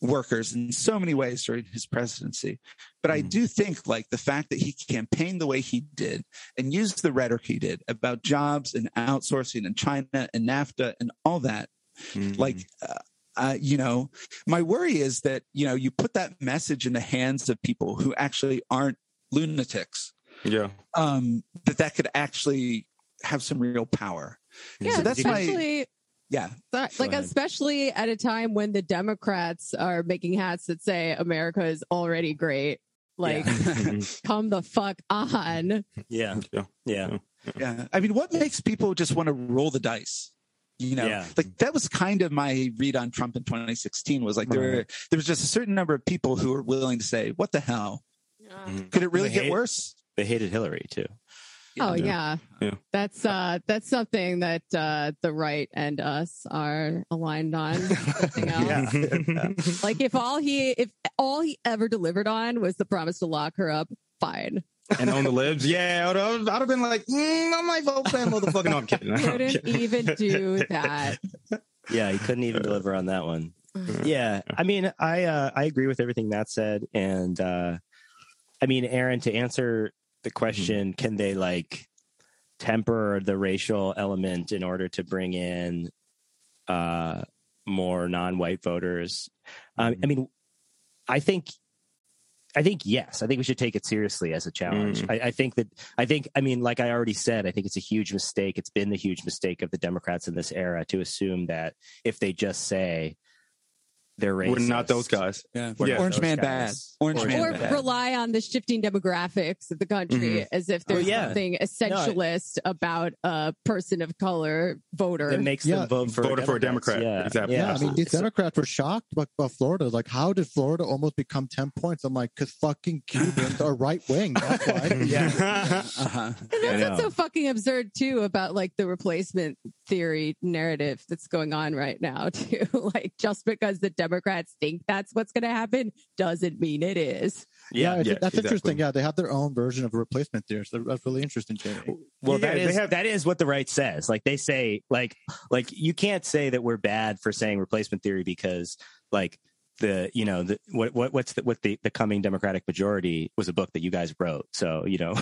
workers in so many ways during his presidency. But I Mm. do think like the fact that he campaigned the way he did and used the rhetoric he did about jobs and outsourcing and China and NAFTA and all that, Mhm. like, uh, uh, you know, my worry is that, you know, you put that message in the hands of people who actually aren't lunatics, yeah. um, that that could actually have some real power. Yeah, So that's my- especially Yeah. Sorry, like ahead. especially at a time when the Democrats are making hats that say America is already great. Like, Mhm. come the fuck on. Yeah. Yeah. Yeah. Yeah. I mean, what makes people just want to roll the dice? You know, Yeah. like that was kind of my read on Trump in 2016 was like there were, there was just a certain number of people who were willing to say, what the hell? Mhm. Could it really They get hate- worse? They hated Hillary too. Oh Yeah. yeah. Yeah. That's uh that's something that uh the right and us are aligned on. Yeah. Like if all he if all he ever delivered on was the promise to lock her up, fine. and on the libs, yeah, I'd have, I'd have been like, mm, I might vote for that motherfucker. No, I'm kidding. I'm Couldn't kidding. even do that. Yeah, he couldn't even deliver on that one. Yeah, I mean, I uh, I agree with everything Matt said, and uh, I mean, Aaron, to answer the question, can they like temper the racial element in order to bring in uh, more non-white voters? Um, I mean, I think. I think yes. I think we should take it seriously as a challenge. I, I think that I think I mean, like I already said, I think it's a huge mistake. It's been the huge mistake of the Democrats in this era to assume that if they just say they're racist, We're not those guys. Yeah. we're Yeah. Orange man guys. bad. Orange man or bad. rely on the shifting demographics of the country as if there's Oh, yeah. something essentialist about a person of color voter. That makes Yeah. them vote for Voted for a Democrat. Yeah, Exactly. Yeah, I mean, Absolutely. these Democrats were shocked about, about Florida. Like, how did Florida almost become 10 points? I'm like, because fucking Cubans are right wing. That's why. yeah. uh-huh. And that's what's so fucking absurd too about like the replacement theory narrative that's going on right now too. like just because the Democrats think that's what's going to happen doesn't mean it is. Yeah, Yeah. yeah, that's exactly. interesting. Yeah, they have their own version of a replacement theory. So that's really interesting, Jamie. Well, Yeah, that they is have- that is what the right says. Like they say, like like you can't say that we're bad for saying replacement theory because like the you know the what what what's the what the the coming Democratic majority was a book that you guys wrote. So you know,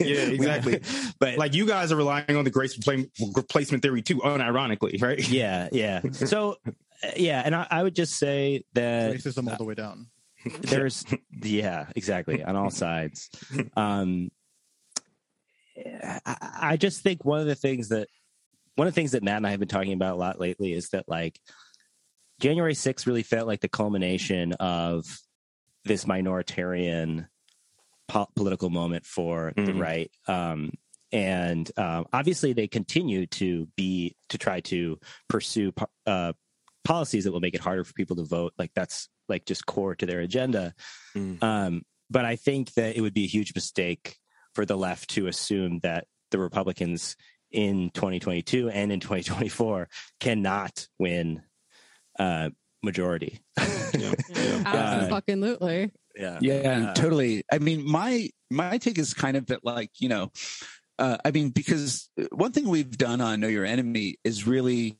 Yeah, exactly. but Like you guys are relying on the great replacement, replacement theory too, unironically, right? yeah, yeah. So yeah, and I, I would just say that Racism all the way down. there's yeah exactly on all sides um I, I just think one of the things that one of the things that matt and i have been talking about a lot lately is that like january 6th really felt like the culmination of this minoritarian po- political moment for the Mhm. right um and um, obviously they continue to be to try to pursue uh, policies that will make it harder for people to vote. Like that's like just core to their agenda. Mm. Um, but I think that it would be a huge mistake for the left to assume that the Republicans in 2022 and in 2024 cannot win uh, majority. yeah. yeah. Uh, Absolutely. Yeah. Yeah, uh, totally. I mean, my my take is kind of that like, you know, uh, I mean, because one thing we've done on Know Your Enemy is really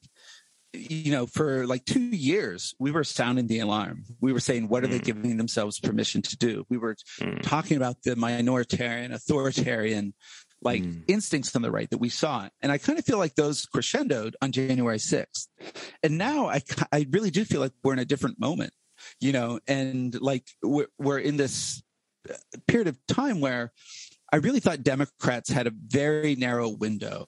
you know, for like two years, we were sounding the alarm. We were saying, what are they giving themselves permission to do? We were mm. talking about the minoritarian, authoritarian, like mm. instincts on the right that we saw. And I kind of feel like those crescendoed on January 6th. And now I, I really do feel like we're in a different moment, you know, and like we're, we're in this uh, period of time where I really thought Democrats had a very narrow window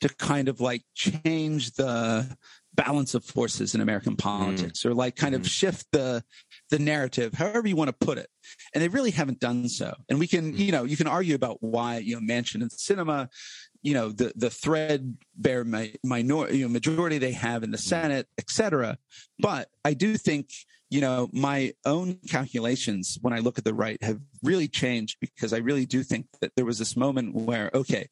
to kind of like change the balance of forces in American politics mm. or like kind mm. of shift the the narrative, however you want to put it. And they really haven't done so. And we can, you know, you can argue about why, you know, Manchin and Sinema, you know, the the threadbare mi- minority, you know, majority they have in the Senate, et cetera. But I do think, you know, my own calculations when I look at the right have really changed because I really do think that there was this moment where, okay,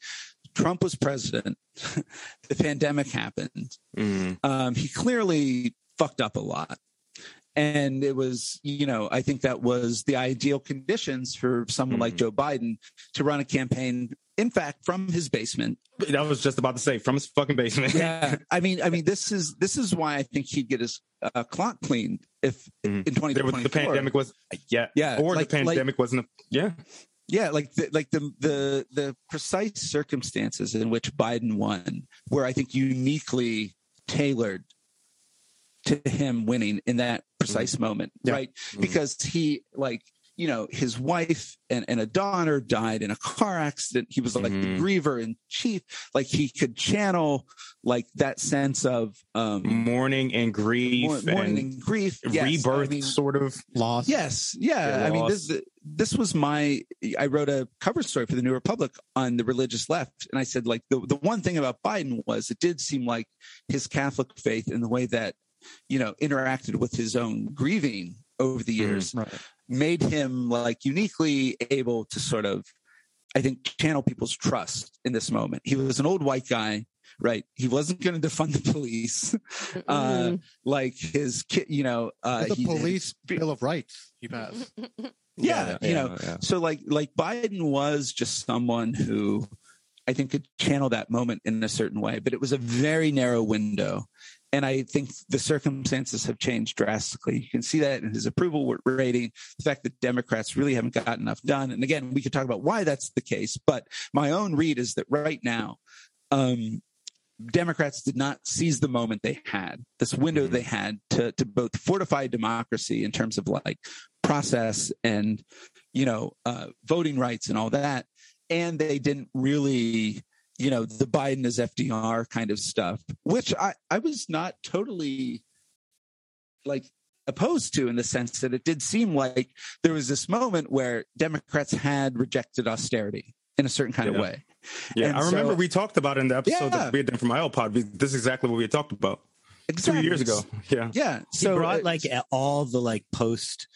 Trump was president, the pandemic happened. Mm. Um, he clearly fucked up a lot. And it was, you know, I think that was the ideal conditions for someone mm. like Joe Biden to run a campaign. In fact, from his basement. I was just about to say from his fucking basement. yeah, I mean, I mean, this is this is why I think he'd get his uh, clock cleaned if mm. in twenty twenty the pandemic was yeah yeah or like, the pandemic like, wasn't a, yeah yeah, like the, like the the the precise circumstances in which Biden won were, I think, uniquely tailored to him winning in that precise mm-hmm. moment, yeah. right? Mm-hmm. Because he like you know, his wife and, and a daughter died in a car accident. He was like mm-hmm. the griever in chief. Like he could channel like that sense of um, mourning and grief, mourning and, and grief, yes. rebirth, I mean, sort of loss. Yes, yeah. yeah I mean, this this was my. I wrote a cover story for the New Republic on the religious left, and I said like the the one thing about Biden was it did seem like his Catholic faith and the way that you know interacted with his own grieving over the mm-hmm. years. Mm, right made him like uniquely able to sort of, I think, channel people's trust in this moment. He was an old white guy, right? He wasn't going to defund the police. Uh, like his kid, you know, uh, the he, police bill of rights he passed. Yeah, yeah, you know, yeah. so like like Biden was just someone who I think could channel that moment in a certain way, but it was a very narrow window. And I think the circumstances have changed drastically. You can see that in his approval rating, the fact that Democrats really haven't got enough done. And again, we could talk about why that's the case. But my own read is that right now, um, Democrats did not seize the moment they had, this window mm-hmm. they had to, to both fortify democracy in terms of like process and, you know, uh, voting rights and all that. And they didn't really you know, the Biden is FDR kind of stuff, which I, I was not totally like opposed to in the sense that it did seem like there was this moment where Democrats had rejected austerity in a certain kind yeah. of way. Yeah, and I remember so, we talked about in the episode yeah. that we had done from iPod. This is exactly what we had talked about exactly. two years ago. Yeah, yeah. So he brought like all the like post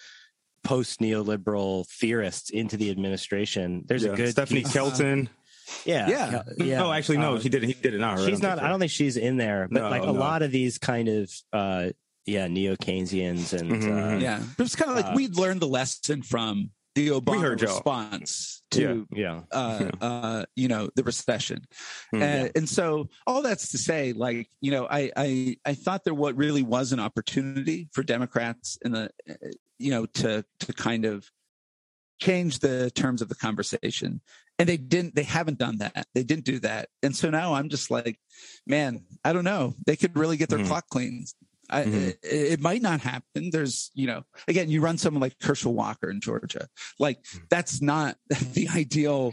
post neoliberal theorists into the administration. There's yeah. a good Stephanie piece. Kelton. Uh, yeah, yeah, yeah. Oh, actually, no, uh, he did. He did it now. She's not. I don't think she's in there. But no, like a no. lot of these kind of, uh, yeah, neo Keynesians and mm-hmm. uh, mm-hmm. yeah, it's kind of like uh, we learned the lesson from the Obama response to yeah, yeah. Uh, uh, you know the recession, mm, and, yeah. and so all that's to say, like you know, I I I thought there what really was an opportunity for Democrats in the you know to to kind of change the terms of the conversation and they didn't they haven't done that they didn't do that and so now i'm just like man i don't know they could really get their mm-hmm. clock cleaned I, mm-hmm. it, it, might not happen. There's, you know, again, you run someone like Herschel Walker in Georgia. Like, mm. that's not the ideal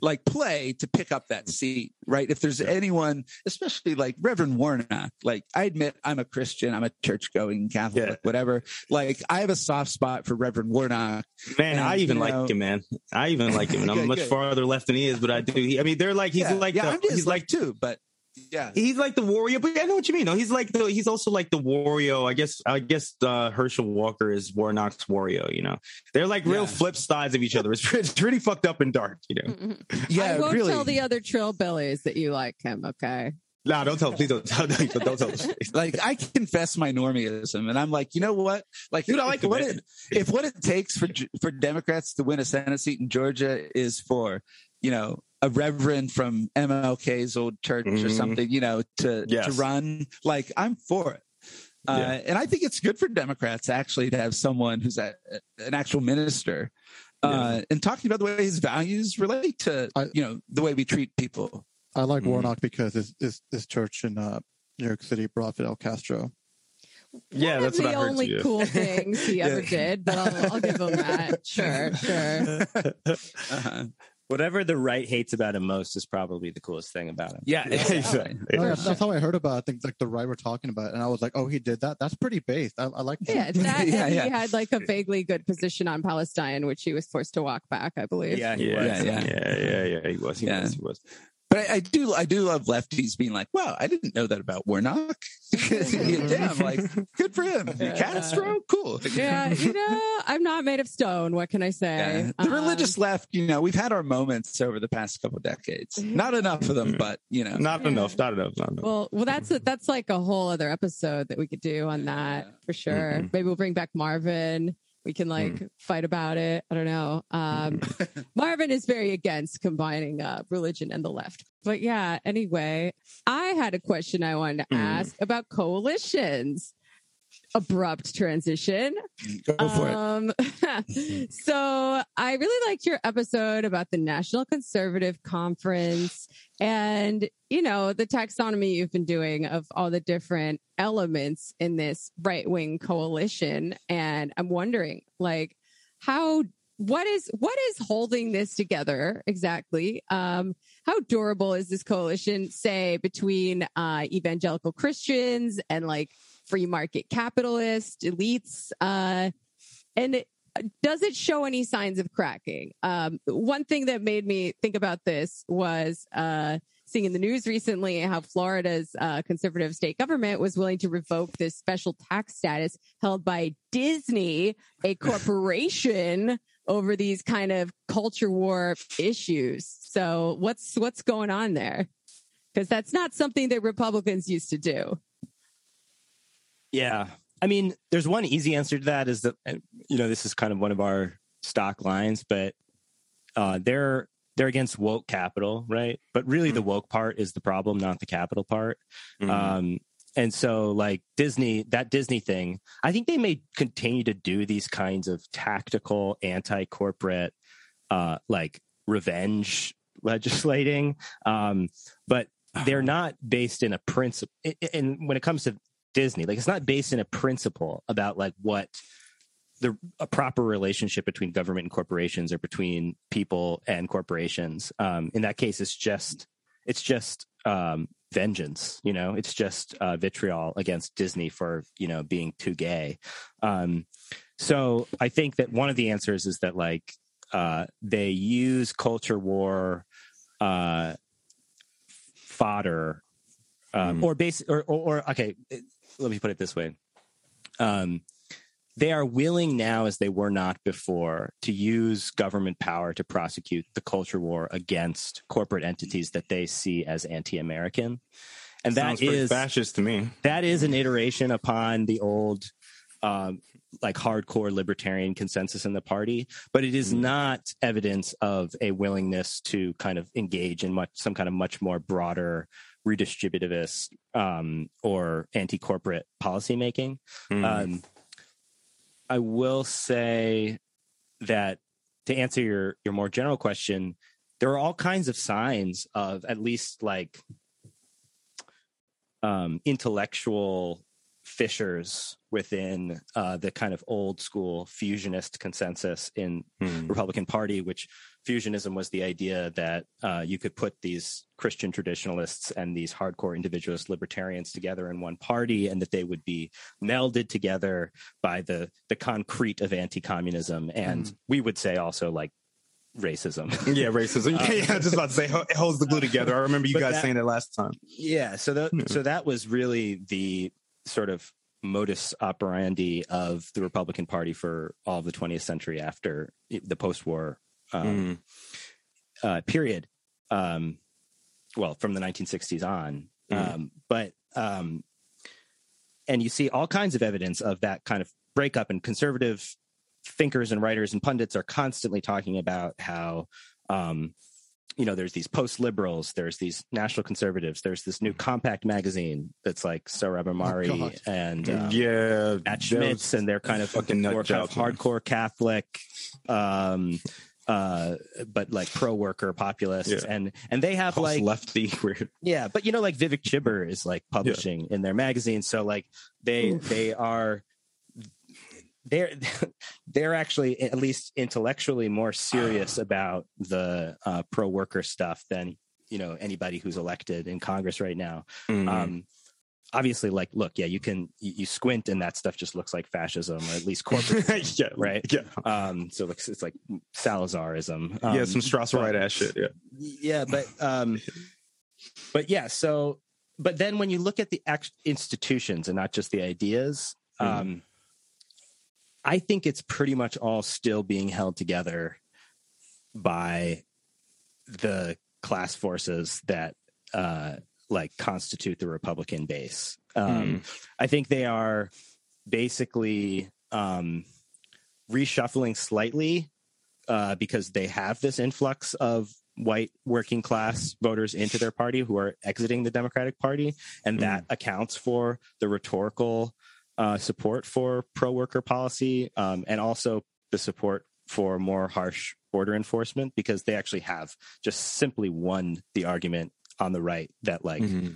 like play to pick up that mm. seat, right? If there's anyone, especially like Reverend Warnock, like I admit I'm a Christian, I'm a church going Catholic, Yeah. whatever. Like I have a soft spot for Reverend Warnock. Man, And, I even like know- him, man. I even like him, and I'm Good, much good. farther left than he is, but I do. He, I mean, they're like he's yeah, like yeah, the, I'm just he's like like too, but yeah. he's like the warrior. But I know what you mean. No, he's like the he's also like the Wario. I guess I guess uh, Herschel Walker is Warnock's Wario. You know, they're like real Yeah. flip sides of each other. It's, it's pretty fucked up and dark. You know, Mhm. Yeah, I won't really. tell the other trillbillies that you like him. Okay. no, don't tell. Please don't tell. Don't, don't tell. like I confess my normism, and I'm like, you know what? Like, you I if like it, what it, if what it takes for for Democrats to win a Senate seat in Georgia is for you know a reverend from MLK's old church or Mhm. something, you know, to to run, like I'm for it. Uh, Yeah. and I think it's good for Democrats actually to have someone who's a, an actual minister uh, and talking about the way his values relate to I- you know the way we treat people. I like Mhm. Warnock because his, his his church in uh, New York City brought Fidel Castro. Yeah, One that's of what the I heard. only too. cool things he ever Yeah. did, but I'll, I'll give him that. Sure, sure. Uh-huh. Whatever the right hates about him most is probably the coolest thing about him. Yeah, exactly. Oh, yeah, that's how I heard about. It. I think like the right we're talking about, and I was like, oh, he did that. That's pretty based. I, I like that. Yeah, that Yeah, yeah. he had like a vaguely good position on Palestine, which he was forced to walk back, I believe. Yeah, he Yeah, was. yeah, Yeah, yeah, yeah. yeah, yeah. He was. He Yeah. was. He was. But I, I do, I do love lefties being like, "Wow, I didn't know that about Warnock." Damn, like good for him. Yeah. Castro, cool. Yeah, you know, I'm not made of stone. What can I say? Yeah. The Um, religious left, you know, we've had our moments over the past couple decades. Not enough of them, but you know, Not Yeah. enough. Not enough. Not enough. Well, well, that's a, that's like a whole other episode that we could do on that Yeah. for sure. Mhm. Maybe we'll bring back Marvin. We can like Mm. fight about it. I don't know. Um, Marvin is very against combining uh, religion and the left. But yeah, anyway, I had a question I wanted to Mm. ask about coalitions. Abrupt transition. go for it. Um, so I really liked your episode about the National Conservative Conference and, you know, the taxonomy you've been doing of all the different elements in this right wing coalition. And I'm wondering, like, how what is what is holding this together exactly um how durable is this coalition say between uh evangelical christians and like free market capitalist elites uh and it, does it show any signs of cracking um one thing that made me think about this was uh seeing in the news recently how Florida's uh, conservative state government was willing to revoke this special tax status held by Disney, a corporation, over these kind of culture war issues. So what's what's going on there? Because that's not something that Republicans used to do. Yeah. I mean, there's one easy answer to that is that, you know, this is kind of one of our stock lines, but uh, they're they're against woke capital, right? But really, the woke part is the problem, not the capital part. Mhm. Um, and so, like Disney, that Disney thing, I think they may continue to do these kinds of tactical anti-corporate, uh, like revenge legislating, um, but they're not based in a principle. And when it comes to Disney, like it's not based in a principle about like what the a proper relationship between government and corporations or between people and corporations. Um, in that case, it's just it's just um, vengeance. You know, it's just uh, vitriol against Disney for you know being too gay. Um, so I think that one of the answers is that like uh, they use culture war uh, fodder, um, Mhm. or base or, or or okay. Let me put it this way. Um, they are willing now, as they were not before, to use government power to prosecute the culture war against corporate entities that they see as anti-American, and that pretty fascist to me. that is an iteration upon the old um, like hardcore libertarian consensus in the party but it is Mm. not evidence of a willingness to kind of engage in much some kind of much more broader redistributivist um, or anti-corporate policymaking Mhm. um, I will say that to answer your your more general question, there are all kinds of signs of at least like um, intellectual fissures within uh, the kind of old school fusionist consensus in Mhm. Republican Party, which fusionism was the idea that uh, you could put these Christian traditionalists and these hardcore individualist libertarians together in one party, and that they would be melded together by the the concrete of anti-communism, and mm. we would say also like racism. yeah, racism. Uh, yeah, just about to say it holds the glue together. I remember you guys that, saying that last time. Yeah, so that yeah. so that was really the sort of modus operandi of the Republican Party for all of the 20th century after the post-war um, mm. uh, period. Um, well, from the 1960s on, mm. um, but um, and you see all kinds of evidence of that kind of breakup and conservative thinkers and writers and pundits are constantly talking about how um, you know there's these post liberals there's these national conservatives there's this new compact magazine that's like Sohrab Ahmari oh, and um, yeah Matt Schmitz and they're kind of fucking more kind of hardcore Catholic um uh but like pro worker populists yeah. and and they have Post like lefty weird yeah but you know like Vivek Chibber is like publishing yeah. in their magazine so like they Oof. they are they're they're actually at least intellectually more serious about the uh, pro worker stuff than you know anybody who's elected in Congress right now. Mm-hmm. Um, obviously, like, look, yeah, you can you, you, squint and that stuff just looks like fascism or at least corporate, yeah, right? Yeah. Um, so it's, it's like Salazarism. Um, yeah, some Strasserite ass shit. Yeah. Yeah, but um, but yeah, so but then when you look at the institutions and not just the ideas. Mm-hmm. Um, I think it's pretty much all still being held together by the class forces that uh, like constitute the Republican base. Um, mm. I think they are basically um, reshuffling slightly uh, because they have this influx of white working class voters into their party who are exiting the Democratic Party, and mm. that accounts for the rhetorical uh, support for pro worker policy um, and also the support for more harsh border enforcement because they actually have just simply won the argument on the right that like mm-hmm.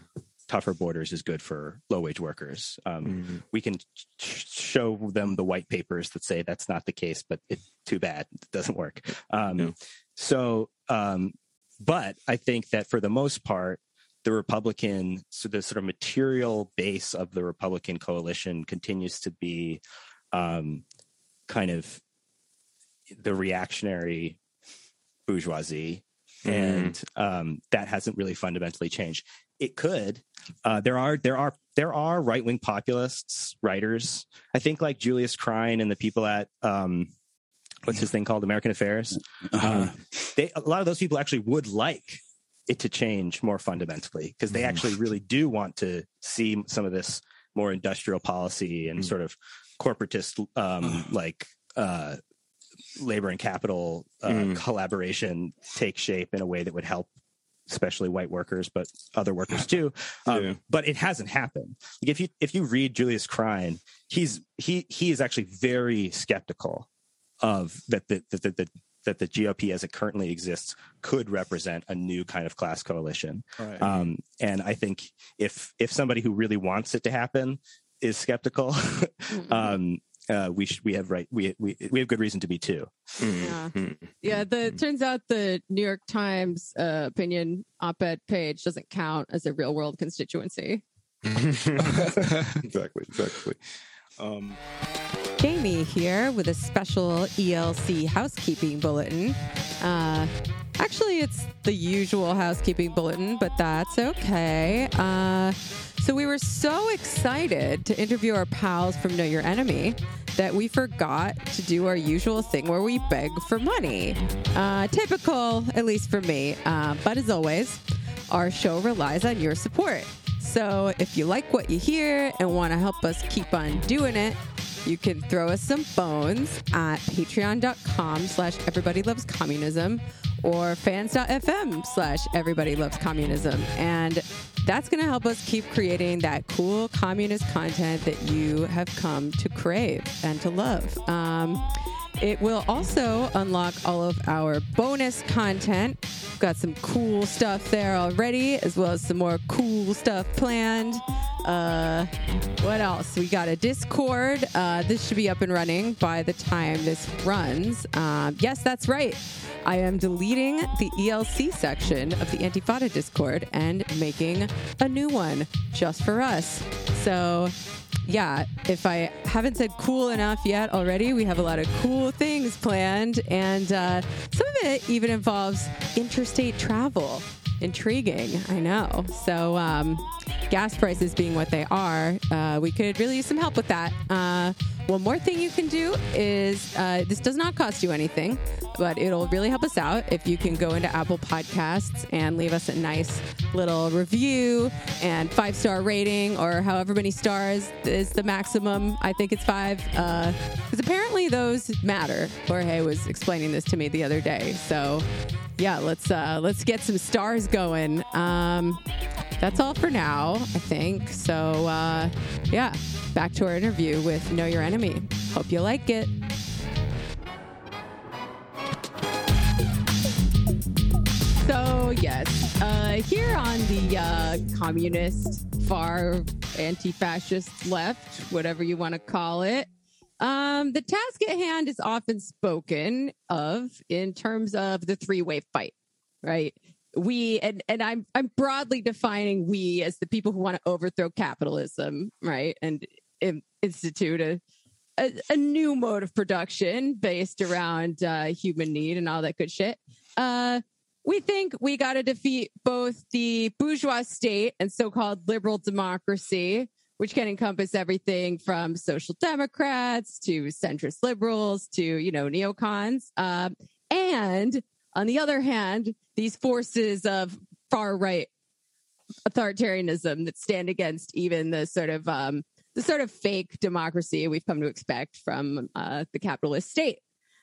tougher borders is good for low wage workers. Um, mm-hmm. We can sh- show them the white papers that say that's not the case, but it's too bad it doesn't work. Um, no. So, um, but I think that for the most part, the Republican, so the sort of material base of the Republican coalition continues to be um, kind of the reactionary bourgeoisie, mm-hmm. and um, that hasn't really fundamentally changed. It could. Uh, there are there are there are right wing populists writers. I think like Julius Krein and the people at um, what's his thing called American Affairs. Uh-huh. Um, they a lot of those people actually would like it to change more fundamentally because they mm. actually really do want to see some of this more industrial policy and mm. sort of corporatist um, like uh, labor and capital uh, mm. collaboration take shape in a way that would help especially white workers but other workers too um, yeah. but it hasn't happened like if you if you read julius krein he's he he is actually very skeptical of that the, the, the, that the GOP as it currently exists could represent a new kind of class coalition. Right. Um, and I think if if somebody who really wants it to happen is skeptical, mm-hmm. um, uh, we should, we have right we, we we have good reason to be too. Yeah, mm-hmm. yeah. The turns out the New York Times uh, opinion op-ed page doesn't count as a real world constituency. exactly, exactly. Um, Jamie here with a special ELC housekeeping bulletin. Uh, actually, it's the usual housekeeping bulletin, but that's okay. Uh, so, we were so excited to interview our pals from Know Your Enemy that we forgot to do our usual thing where we beg for money. Uh, typical, at least for me. Uh, but as always, our show relies on your support. So if you like what you hear and want to help us keep on doing it, you can throw us some bones at patreon.com slash everybody loves communism or fans.fm slash everybody loves communism. And that's going to help us keep creating that cool communist content that you have come to crave and to love. Um, it will also unlock all of our bonus content. We've got some cool stuff there already, as well as some more cool stuff planned. Uh, what else? We got a Discord. Uh, this should be up and running by the time this runs. Um, yes, that's right. I am deleting the ELC section of the Antifada Discord and making a new one just for us. So, yeah, if I haven't said cool enough yet already, we have a lot of cool things planned, and uh, some of it even involves interstate travel. Intriguing, I know. So, um, gas prices being what they are, uh, we could really use some help with that. Uh, one more thing you can do is uh, this does not cost you anything, but it'll really help us out if you can go into Apple Podcasts and leave us a nice little review and five star rating or however many stars is the maximum. I think it's five because apparently those matter. Jorge was explaining this to me the other day. So yeah, let's uh, let's get some stars going. Um, that's all for now, I think. So, uh, yeah, back to our interview with Know Your Enemy. Hope you like it. So, yes, uh, here on the uh, communist, far anti fascist left, whatever you want to call it, um, the task at hand is often spoken of in terms of the three way fight, right? we and and I'm I'm broadly defining we as the people who want to overthrow capitalism, right, and institute a, a, a new mode of production based around uh, human need and all that good shit. Uh, we think we got to defeat both the bourgeois state and so-called liberal democracy, which can encompass everything from social democrats to centrist liberals to you know neocons, um, and on the other hand, these forces of far right authoritarianism that stand against even the sort of um, the sort of fake democracy we've come to expect from uh, the capitalist state.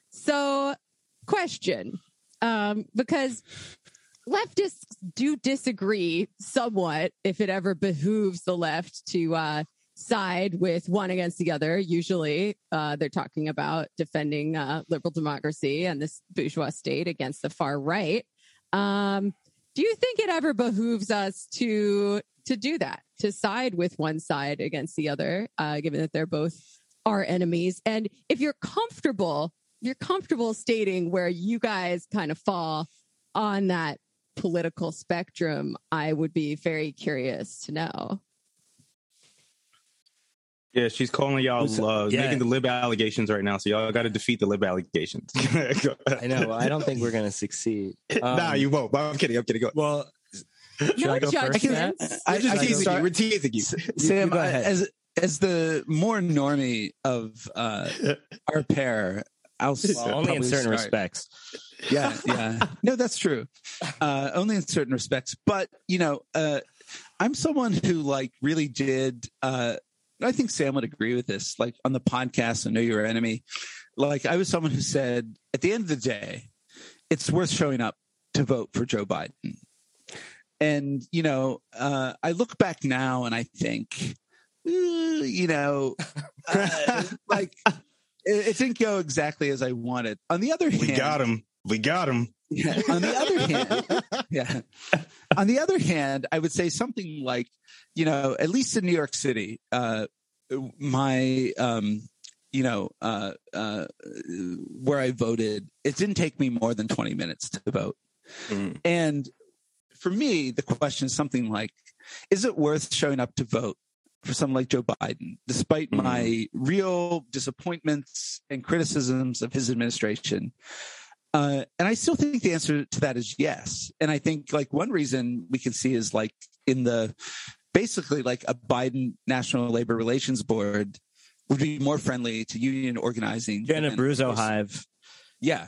So, question, um, because leftists do disagree somewhat if it ever behooves the left to uh, side with one against the other. Usually, uh, they're talking about defending uh, liberal democracy and this bourgeois state against the far right. Um, do you think it ever behooves us to to do that, to side with one side against the other, uh, given that they're both our enemies? And if you're comfortable, you're comfortable stating where you guys kind of fall on that political spectrum, I would be very curious to know. Yeah, she's calling y'all uh, yeah. making the lib allegations right now. So y'all got to defeat the lib allegations. I know. I don't think we're going to succeed. Um, nah, you won't. But I'm kidding. I'm kidding. Go. Well, should no I go first? I, I just teasing you. We're teasing you. Sam, you as as the more normie of uh, our pair, I'll well, only in certain start. respects. Yeah, yeah. no, that's true. Uh, only in certain respects. But you know, uh, I'm someone who like really did uh, I think Sam would agree with this. Like on the podcast, I know your enemy. Like I was someone who said, at the end of the day, it's worth showing up to vote for Joe Biden. And you know, uh, I look back now and I think, you know, uh, like it, it, didn't go exactly as I wanted. On the other hand, we got him. We got him. Yeah, on the other hand, yeah. On the other hand, I would say something like, you know, at least in New York City, uh, my, um, you know, uh, uh, where I voted, it didn't take me more than 20 minutes to vote. Mm. And for me, the question is something like, is it worth showing up to vote for someone like Joe Biden, despite mm. my real disappointments and criticisms of his administration? Uh, and I still think the answer to that is yes. And I think like one reason we can see is like in the basically like a Biden National Labor Relations Board would be more friendly to union organizing. Janet Abruzzo Hive. Yeah.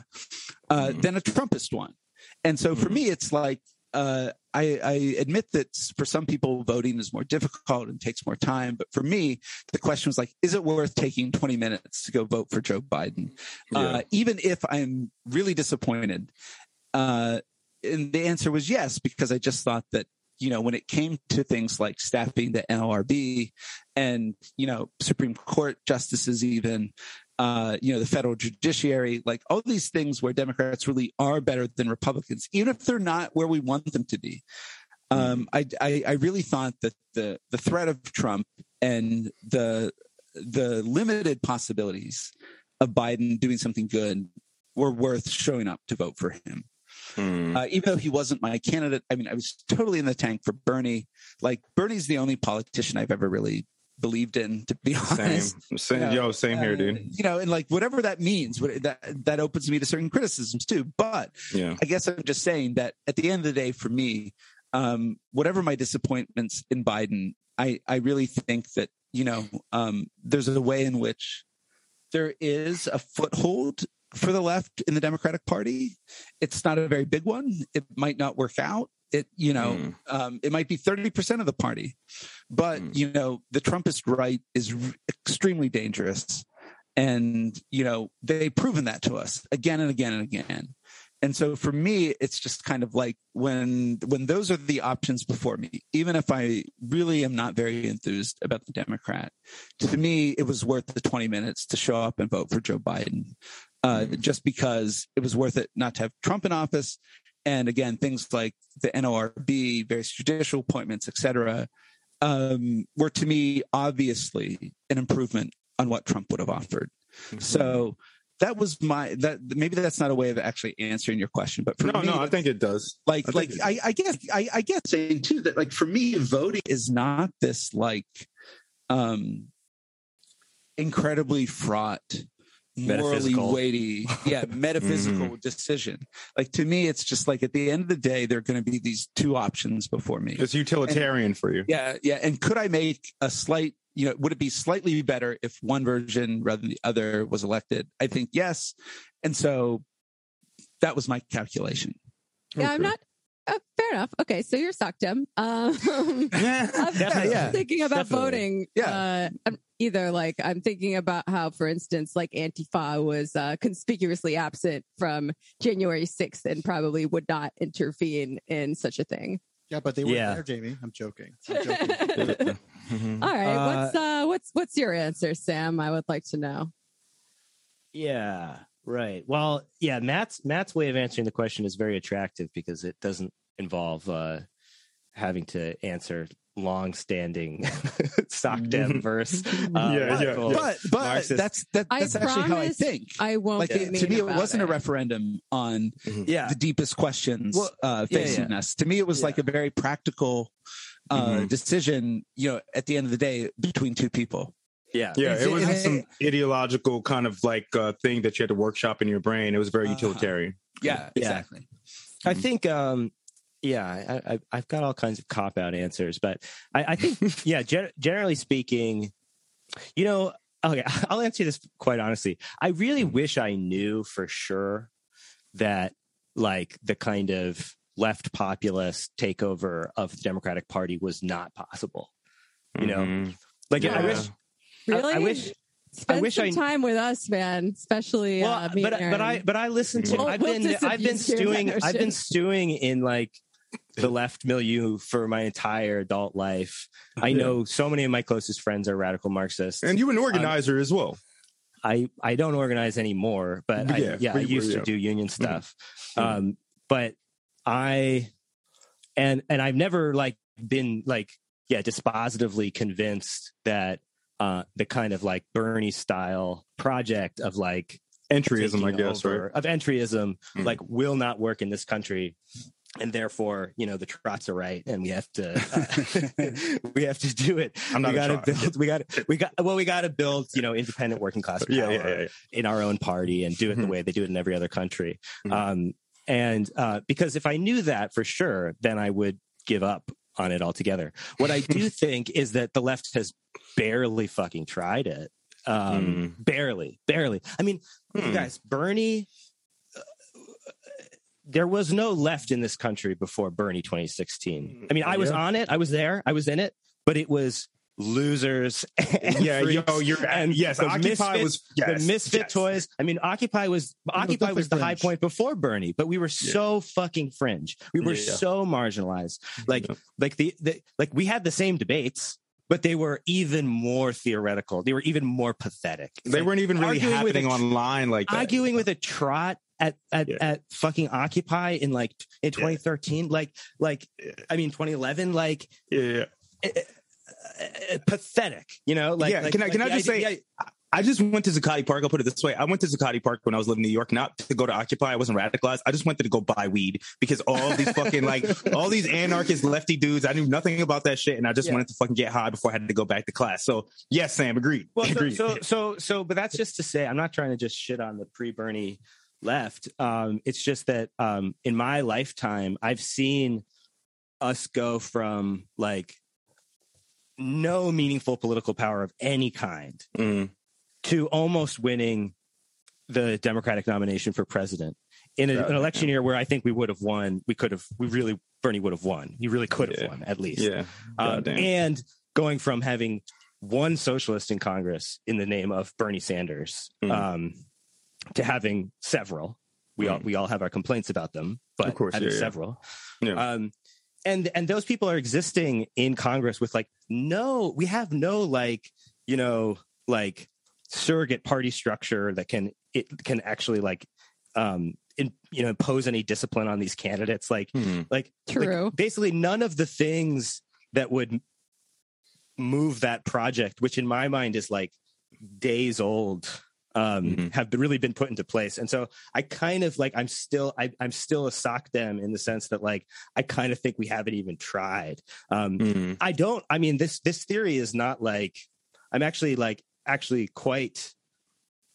Uh, mm-hmm. Than a Trumpist one. And so for mm-hmm. me, it's like, uh, I, I, admit that for some people, voting is more difficult and takes more time. But for me, the question was like, is it worth taking 20 minutes to go vote for Joe Biden? Yeah. Uh, even if I'm really disappointed. Uh, and the answer was yes, because I just thought that you know, when it came to things like staffing the NLRB and, you know, Supreme Court justices even, uh, you know, the federal judiciary, like all these things where Democrats really are better than Republicans, even if they're not where we want them to be. Um, I, I, I really thought that the the threat of Trump and the the limited possibilities of Biden doing something good were worth showing up to vote for him. Hmm. Uh, even though he wasn't my candidate, I mean, I was totally in the tank for Bernie. Like Bernie's the only politician I've ever really believed in, to be Same, honest. same, You know, yo, same here, uh, dude. You know, and like whatever that means, what, that that opens me to certain criticisms too. But Yeah, I guess I'm just saying that at the end of the day, for me, um, whatever my disappointments in Biden, I, I really think that, you know, um, there's a way in which there is a foothold for the left in the Democratic Party. It's not a very big one. It might not work out. It, you know, Mm. um, it might be 30% of the party. But, Mm. you know, the Trumpist right is r- extremely dangerous. And, you know, they've proven that to us again and again and again. And so for me, it's just kind of like when when those are the options before me, even if I really am not very enthused about the Democrat, to me it was worth the 20 minutes to show up and vote for Joe Biden. Uh, just because it was worth it not to have Trump in office. And again, things like the NORB, various judicial appointments, et cetera, um, were to me obviously an improvement on what Trump would have offered. So that was my that maybe that's not a way of actually answering your question, but for no, me, no, no, I think it does. like I like I, I guess I, I guess saying too that like for me voting is not this like um incredibly fraught morally weighty yeah metaphysical decision like to me it's just like at the end of the day there are going to be these two options before me It's utilitarian for you. yeah yeah and could i make a slight you know would it be slightly better if one version rather than the other was elected i think yes and so that was my calculation Yeah, I'm not. Uh, fair enough. Okay, so you're sucked him. Um, I'm, Definitely. yeah. thinking about Definitely. voting. Yeah. Uh, I'm either like I'm thinking about how, for instance, like Antifa was uh, conspicuously absent from January 6th and probably would not intervene in such a thing. Yeah, but they were Yeah. there, Jamie. I'm joking. I'm joking. Mhm. All right, Uh, what's uh, what's what's your answer, Sam? I would like to know. Yeah, right. Well, yeah, Matt's Matt's way of answering the question is very attractive because it doesn't involve uh having to answer long-standing sock dem verse. Uh, Yeah, yeah, radical yeah. but but Marxist. that's that, I that's actually how i think I won't. like be it, to me it wasn't a referendum on Yeah, the deepest questions Well, uh, yeah, facing us. To me, it was Yeah. like a very practical uh, Mhm. decision. You know, at the end of the day, between two people. yeah, Yeah, it wasn't some ideological kind of like uh, thing that you had to workshop in your brain. It was very Uh-huh. utilitarian. Yeah, Yeah. exactly. I think, um, yeah, I, I, I've got all kinds of cop out answers, but I, I think, yeah, gen- generally speaking, you know, okay, I'll answer this quite honestly. I really wish I knew for sure that, like, the kind of left populist takeover of the Democratic Party was not possible. You know, Mhm. like, I wish, Really? I, wish, Spend wish some I- time with us, man. Especially well, uh, me but and but I but I listen to We'll- I've we'll been I've been disabuse you of stewing I've been stewing in like the left milieu for my entire adult life. I Yeah. know so many of my closest friends are radical Marxists. And you're an organizer as well. I I don't organize anymore, but I, Yeah, yeah, I we- we- used yeah. to do union stuff. Mhm. Um, but I and and I've never like been like yeah dispositively convinced that uh the kind of like Bernie style project of like Entryism, I guess, over- right? Of entryism, Mm. like will not work in this country. And therefore, you know, the trots are right, and we have to uh, we have to do it. I'm not we got to build. We got we got well. We got to build, you know, independent working class power Yeah, yeah, yeah. in our own party and do it the Mhm. way they do it in every other country. Mhm. Um, and uh, because if I knew that for sure, then I would give up on it altogether. What I do think is that the left has barely fucking tried it. Um, Barely, barely. I mean, Hmm. guys, Bernie. There was no left in this country before Bernie 2016. Mm, I mean, I was Yeah. on it, I was there, I was in it, but it was losers. And Yeah, yo, you're and yes. the Occupy misfit- was yes, the misfit yes. toys. I mean, Occupy was Occupy was the definitely high point before Bernie, but we were so fucking fringe. We were Yeah. so marginalized. Like, Yeah. like the, the like we had the same debates. but they were even more theoretical. They were even more pathetic. They Like, weren't even really happening a online like that. arguing with a trot at at, Yeah. at fucking Occupy in like in 2013, like like I mean 2011, like yeah. uh, uh, pathetic. You know, like Yeah, like- can I- can I just idea- say- I just went to Zuccotti Park. I'll put it this way. I went to Zuccotti Park when I was living in New York, not to go to Occupy. I wasn't radicalized. I just wanted to go buy weed because all these fucking like all these anarchist lefty dudes, I knew nothing about that shit. And I just Yeah. wanted to fucking get high before I had to go back to class. So yes, Sam, agreed. Well, so, so so so, but that's just to say, I'm not trying to just shit on the pre-Bernie left. Um, it's just that um, in my lifetime, I've seen us go from like no meaningful political power of any kind Mm, to almost winning the Democratic nomination for president in a, an election year where I think we would have won. We could have. We really Bernie would have won. He really could have Yeah. won at least. yeah. Um, and going from having one socialist in Congress in the name of Bernie Sanders Mm. um, to having several. We all we all have our complaints about them, but Of course, having yeah, yeah. several. Yeah. Um, and and those people are existing in Congress with like no, we have no like you know like surrogate party structure that can it can actually like um in, you know impose any discipline on these candidates like Hmm. like True. like, basically none of the things that would move that project which in my mind is like days old um Mhm. have really been put into place. And so i kind of like i'm still I, i'm still a sock dem in the sense that like i kind of think we haven't even tried. Um Mm, i don't i mean this this theory is not like i'm actually like actually quite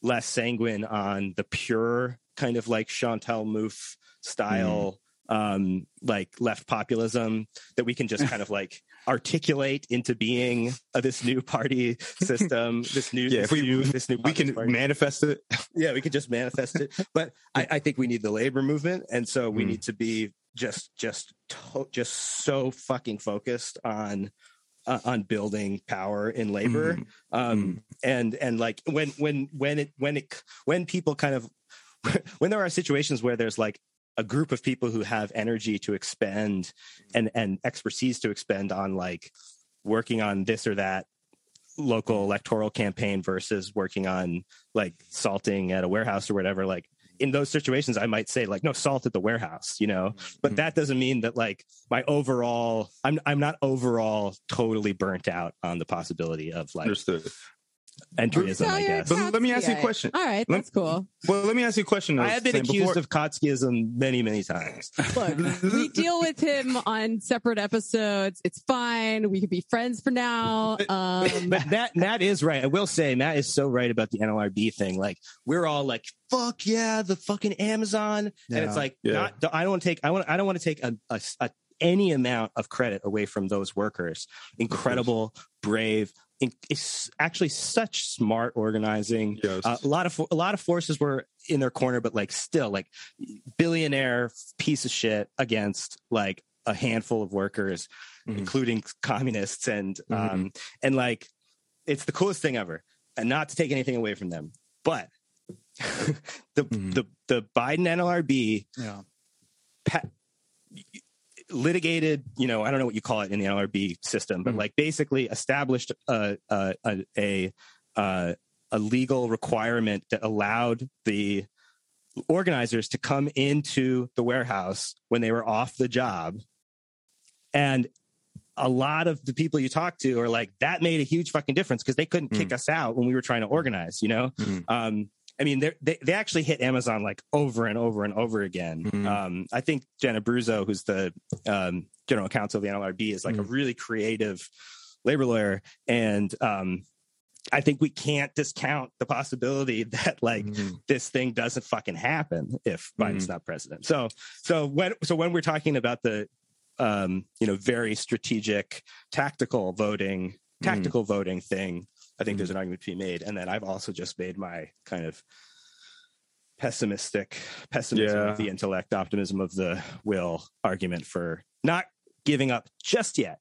less sanguine on the pure kind of like chantal mouffe style um like left populism that we can just kind of like articulate into being uh, this new party system this new Yeah, this we- new, this new we can party. manifest it. yeah we could just manifest it but I, I think we need the labor movement and so we Mm. need to be just just to, just so fucking focused on uh, on building power in labor Mm, um and and like when when when it when it when people kind of when there are situations where there's like a group of people who have energy to expend mm-hmm. and and expertise to expend on like working on this or that local mm-hmm. electoral campaign versus working on like salting at a warehouse or whatever like mm-hmm. in those situations i might say like no salt at the warehouse you know but Mhm. that doesn't mean that like my overall i'm i'm not overall totally burnt out on the possibility of like Understood. Entryism So i guess But let me ask you a question. All right, that's cool. Well, let me ask you a question. i have been accused before- of Trotskyism many many times Look, we deal with him on separate episodes. It's fine. We can be friends for now. Um, but Matt, Matt is right. I will say Matt is so right about the NLRB thing. Like we're all like, "Fuck yeah, the fucking Amazon," and it's like, Yeah. not. I don't want to take. I want. I don't want to take a, a, a- any amount of credit away from those workers. Incredible, brave. It's actually such smart organizing. Yes. Uh, a lot of a lot of forces were in their corner, but like still, like billionaire piece of shit against like a handful of workers, Mhm. including communists, and Mhm. um, and like it's the coolest thing ever. And not to take anything away from them, but the Mhm. the the Biden NLRB Yeah. pa- litigated, you know, I don't know what you call it in the NLRB system, but Mhm. like basically established a a a a, uh, a legal requirement that allowed the organizers to come into the warehouse when they were off the job and a lot of the people you talk to are like that made a huge fucking difference because they couldn't kick us out when we were trying to organize you know Mhm. um i mean they they actually hit amazon like over and over and over again Mhm. um i think Jen Abruzzo who's the um general counsel of the nlrb is like a really creative labor lawyer and um i think we can't discount the possibility that like Mhm. this thing doesn't fucking happen if Biden's not president. So so when so when we're talking about the um you know very strategic tactical voting tactical voting thing, I think there's an argument to be made. And then I've also just made my kind of pessimistic pessimism Yeah. of the intellect, optimism of the will argument for not giving up just yet.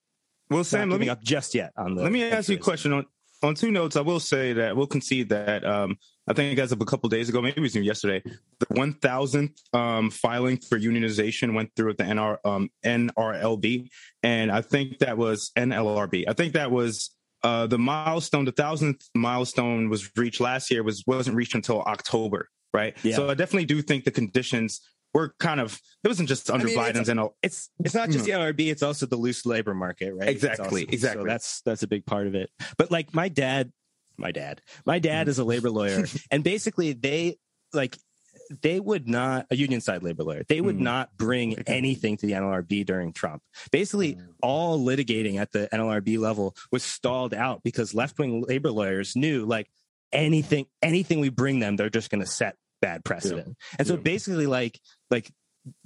Well, Sam, let giving me up just yet on the let me ask you a question on on two notes. I will say that we'll concede that um, I think as of a couple days ago, maybe it was even yesterday, the one thousandth um, filing for unionization went through at the NR um, NRLB, and I think that was NLRB. I think that was uh, the milestone, the thousandth milestone was reached last year was wasn't reached until October, right? Yeah. So I definitely do think the conditions were kind of it wasn't just under I mean, Biden's and all. It's it's not just the NLRB; it's also the loose labor market, right? Exactly, also- exactly. So that's that's a big part of it. But like my dad, my dad, my dad is a labor lawyer, and basically they like they would not a union side labor lawyer. They would Mhm. not bring anything to the NLRB during Trump. Basically, all litigating at the NLRB level was stalled out because left wing labor lawyers knew like anything anything we bring them, they're just going to set bad precedent. And so Yeah. basically, like like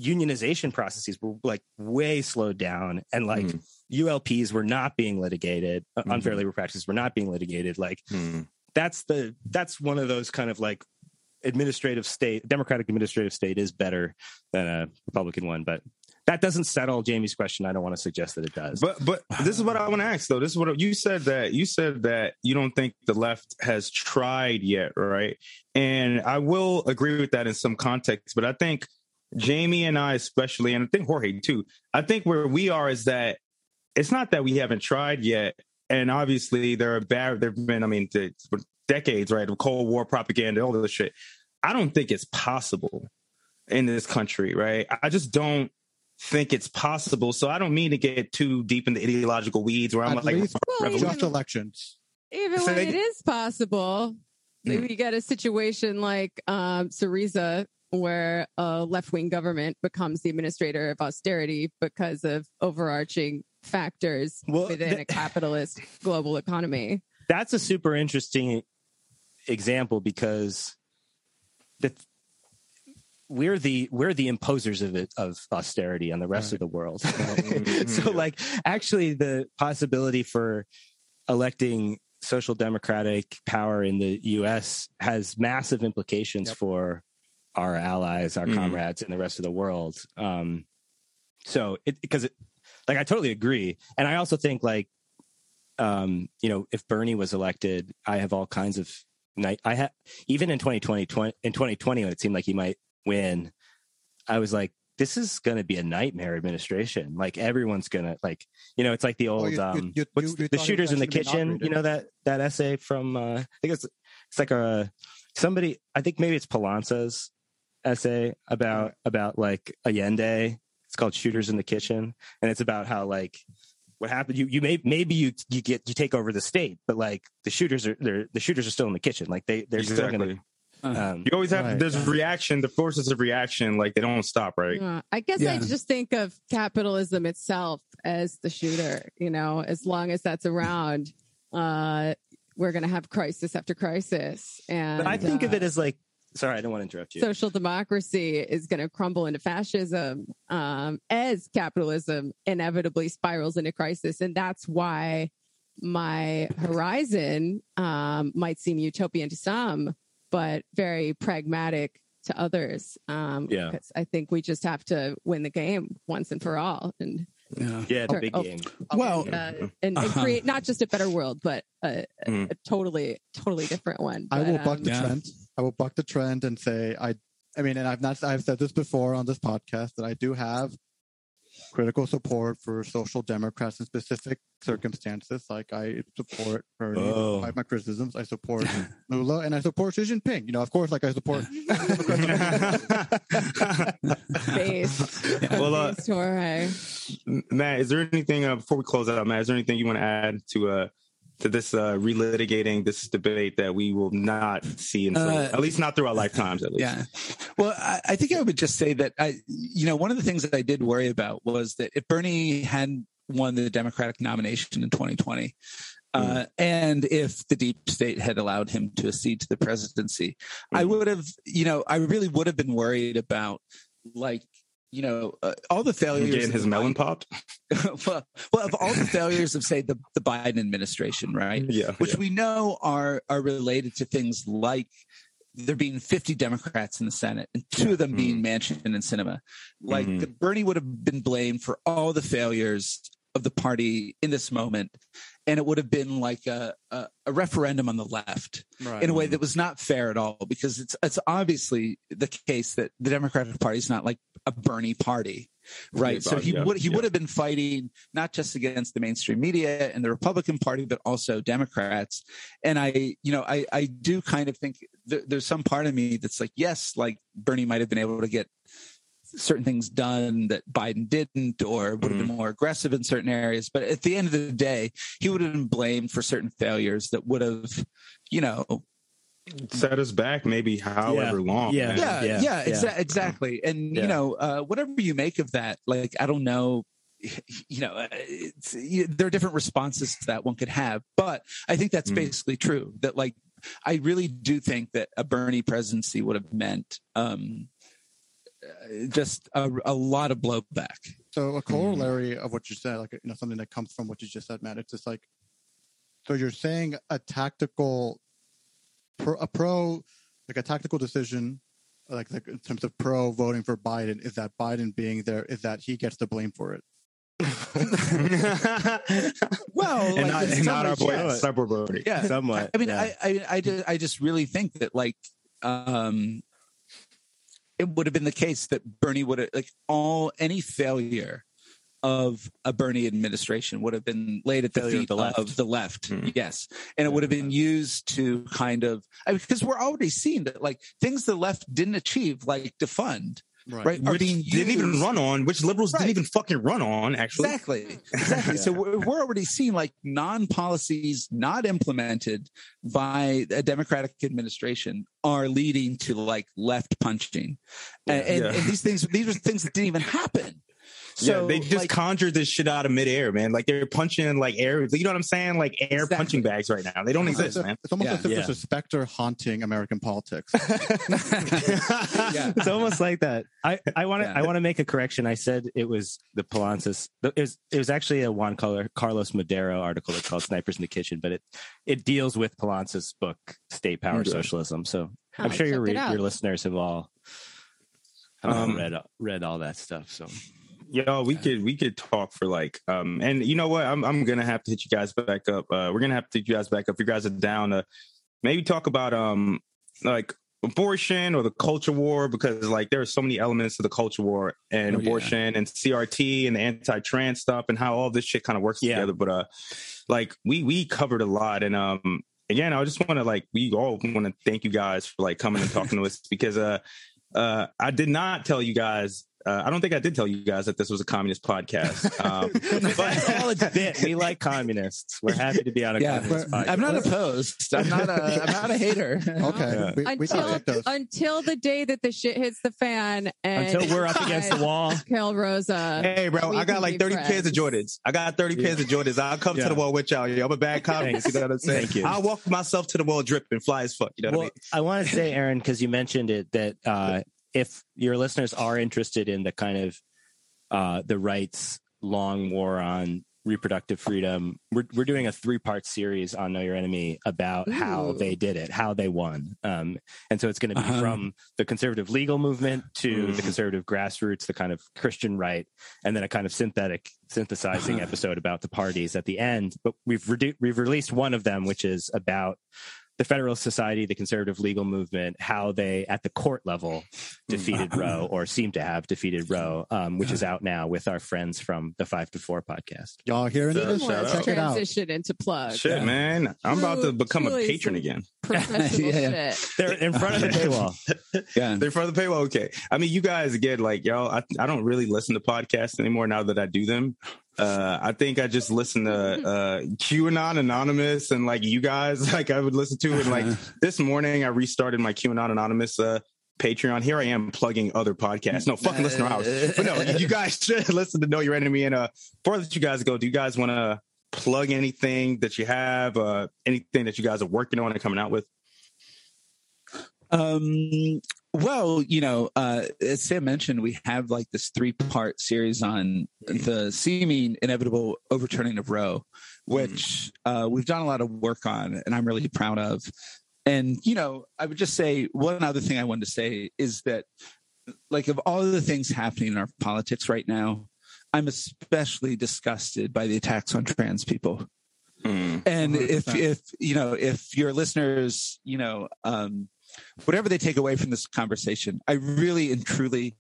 unionization processes were like way slowed down, and like Mhm. ULPs were not being litigated, uh, unfair Mhm. labor practices were not being litigated. Like Hmm. that's the that's one of those kind of like administrative state democratic administrative state is better than a republican one but that doesn't settle jamie's question i don't want to suggest that it does But but this is what I want to ask though. This is what you said that you said that you don't think the left has tried yet, right? And I will agree with that in some context, but I think Jamie and I especially, and I think Jorge too. I think where we are is that it's not that we haven't tried yet, and obviously there are bad. There've been, I mean, decades, right? Of Cold War propaganda, all this shit. I don't think it's possible in this country, right? I just don't think it's possible. So I don't mean to get too deep in the ideological weeds where I'm At like, least Well, revolution- just elections. even So when they- it is possible, Mm. we get a situation like um, Syriza, where a left wing government becomes the administrator of austerity because of overarching factors Well, within th- a capitalist global economy. that's a super interesting example because the we're the we're the imposers of it of austerity on the rest of the world so like actually the possibility for electing social democratic power in the US has massive implications Yep. for our allies, our Mhm. comrades in the rest of the world. Um, so it because it like I totally agree. And I also think like um, you know, if Bernie was elected, I have all kinds of night I had even in 2020, 20, in 2020 when it seemed like he might win, I was like this is going to be a nightmare administration. Like everyone's going to like, you know, it's like the old, you- you- um, you- you- the, the shooters in the kitchen. You know know, that, that essay from, uh, I think it's, it's like a, somebody, I think maybe it's Poulantzas's essay about, about like Allende. It's called shooters in the kitchen. And it's about how like, what happened? You, you may, maybe you, you get, you take over the state, but like the shooters are, they're, the shooters are still in the kitchen. Like they, they're still exactly. going to, um, You always have Right. there's reaction, the forces of reaction, like they don't stop, right? Uh, I guess I just think of capitalism itself as the shooter. You know, as long as that's around, uh, we're going to have crisis after crisis. And but I think of uh, it as like, sorry, I don't want to interrupt you. social democracy is going to crumble into fascism um, as capitalism inevitably spirals into crisis. And that's why my horizon um, might seem utopian to some, but very pragmatic to others. Um, Yeah. because I think we just have to win the game once and for all and, Yeah. yeah, the Oh, big oh. game. Well, uh, and, and create not just a better world, but a, a- Mhm. a totally, totally different one. I will buck um, the Yeah. trend. I will buck the trend and say I. I mean, and I've not. I've said this before on this podcast that I do have critical support for social democrats in specific circumstances. Like I support Bernie, Oh. despite my criticisms. I support Lula, and I support Xi Jinping. You know, of course, like I support. based. Well, uh, based Matt, is there anything uh, before we close out, Matt? Is there anything you want to add to uh to this uh relitigating this debate that we will not see until Uh, at least not through our lifetimes, at least? Yeah. Well, I, I think I would just say that I, you know, one of the things that I did worry about was that if Bernie had won the Democratic nomination in 2020, uh, and if the deep state had allowed him to accede to the presidency, I Mhm. would have, you know, I really would have been worried about, like, you know, uh, all the failures. Getting of his melon popped. well, well, of all the failures of, say, the the Biden administration, right? Yeah. which we know are are related to things like there being 50 Democrats in the Senate and two of them being Manchin and Sinema. Like Mhm. Bernie would have been blamed for all the failures of the party in this moment, and it would have been like a a, a referendum on the left Right. in a way that was not fair at all because it's it's obviously the case that the Democratic Party is not like a Bernie party. right? So he Yeah, would he yeah. would have been fighting not just against the mainstream media and the Republican Party, but also Democrats. And I, you know, I I do kind of think th- there's some part of me that's like, yes, like Bernie might have been able to get certain things done that Biden didn't, or would have been more aggressive in certain areas. But at the end of the day, he would have been blamed for certain failures that would have, you know, Set us back maybe however long. Yeah. man. yeah, Yeah, yeah, yeah. exa- exactly. And Yeah. you know, uh, whatever you make of that, like I don't know, you know, uh, it's, you, there are different responses to that one could have, but I think that's Mm. basically true. That like, I really do think that a Bernie presidency would have meant um, just a, a lot of blowback. So a corollary of what you said, like you know, something that comes from what you just said, Matt. It's just like, so you're saying a tactical, pro, a pro, like a tactical decision, like, like in terms of pro voting for Biden, is that Biden being there, is that he gets the blame for it. Well, and like, not, in and not our ways, boy, yes. Cyber yeah, Somewhat. I mean, yeah. I, I, I just, I just really think that like, um, it would have been the case that Bernie would have like all any failure of a Bernie administration would have been laid at the Failure of feet the left. of the left. Mhm. Yes, and it would have been used to kind of I mean, because we're already seeing that like things the left didn't achieve, like defund, right, are Which being used. didn't even run on, which liberals Right. didn't even fucking run on, actually. Exactly. Exactly. So we're, we're already seeing like non policies not implemented by a Democratic administration are leading to like left punching. And, and, Yeah. and these things, these are things that didn't even happen. So yeah, they just like, conjured this shit out of midair, man. Like they're punching like air. You know what I'm saying? Like air Exactly. punching bags right now. They don't It's, exist, as if- man. it's almost Yeah. as if Yeah. there's a specter haunting American politics. yeah. it's almost like that. I I want to I want to make a correction. I said it was the Poulantzas. It was it was actually a Juan Carlos Monedero article that's called "Snipers in the Kitchen," but it it deals with Poulantzas' book "State Power Okay. Socialism." So Oh, I'm sure your check it re- out. your listeners have all have all Um, read read all that stuff. So Yo, we could we could talk for like um and you know what? I'm I'm gonna have to hit you guys back up. Uh we're gonna have to hit you guys back up. If you guys are down to maybe talk about um like abortion or the culture war because like there are so many elements to the culture war and Oh, yeah. abortion and CRT and the anti-trans stuff and how all this shit kind of works Yeah. together. But uh like we we covered a lot and um again I just want to like we all want to thank you guys for like coming and talking to us because uh uh I did not tell you guys uh, I don't think I did tell you guys that this was a communist podcast. Um, that's all it's been. We like communists. We're happy to be on a Yeah. communist podcast. I'm not opposed. I'm not a, I'm not a hater. Okay, Yeah. we, we until take those. until the day that the shit hits the fan and Until we're up against the wall. kill Rosa. hey, bro, I got like be 30 pairs of. Jordans. I got 30 pairs of Jordans. I'll come Yeah. to the wall with y'all. I'm a bad communist. You know what I'm saying? Thank you. I'll walk myself to the wall dripping, fly as fuck. You know what I mean? I want to say, Aaron, because you mentioned it, that uh, if your listeners are interested in the kind of uh, the right's long war on reproductive freedom, we're we're doing a three part series on Know Your Enemy about how they did it, how they won, um, and so it's going to be Uh-huh. from the conservative legal movement to the Mm. conservative grassroots, the kind of Christian right, and then a kind of synthetic synthesizing Uh-huh. episode about the parties at the end. But we've redu- we've released one of them, which is about the Federalist Society, the conservative legal movement, how they at the court level defeated Roe or seem to have defeated Roe, um, which is out now with our friends from the Five to Four podcast. Y'all hearing Shout this? out, shout Check it out. transition into plug. Shit, Yeah. man. I'm about to True- become a patron again. Professional Yeah, yeah. shit. They're in front of the paywall. Yeah. They're in front of the paywall. Okay. I mean, you guys again, like y'all. I, I don't really listen to podcasts anymore now that I do them. Uh, I think I just listen to uh, QAnon Anonymous and like you guys, like I would listen to. And like this morning, I restarted my QAnon Anonymous uh, Patreon. Here I am plugging other podcasts. No, fucking listen to ours. But no, you guys should listen to Know Your Enemy. And uh, before let you guys go, do you guys want to plug anything that you have? Uh, anything that you guys are working on and coming out with? Um, well, you know, uh, as Sam mentioned, we have like this three part series on the seeming inevitable overturning of Roe, which uh, we've done a lot of work on, and I'm really proud of. And, you know, I would just say one other thing I wanted to say is that, like, of all the things happening in our politics right now, I'm especially disgusted by the attacks on trans people Mm. and if 100%. if you know if your listeners you know um whatever they take away from this conversation i really and truly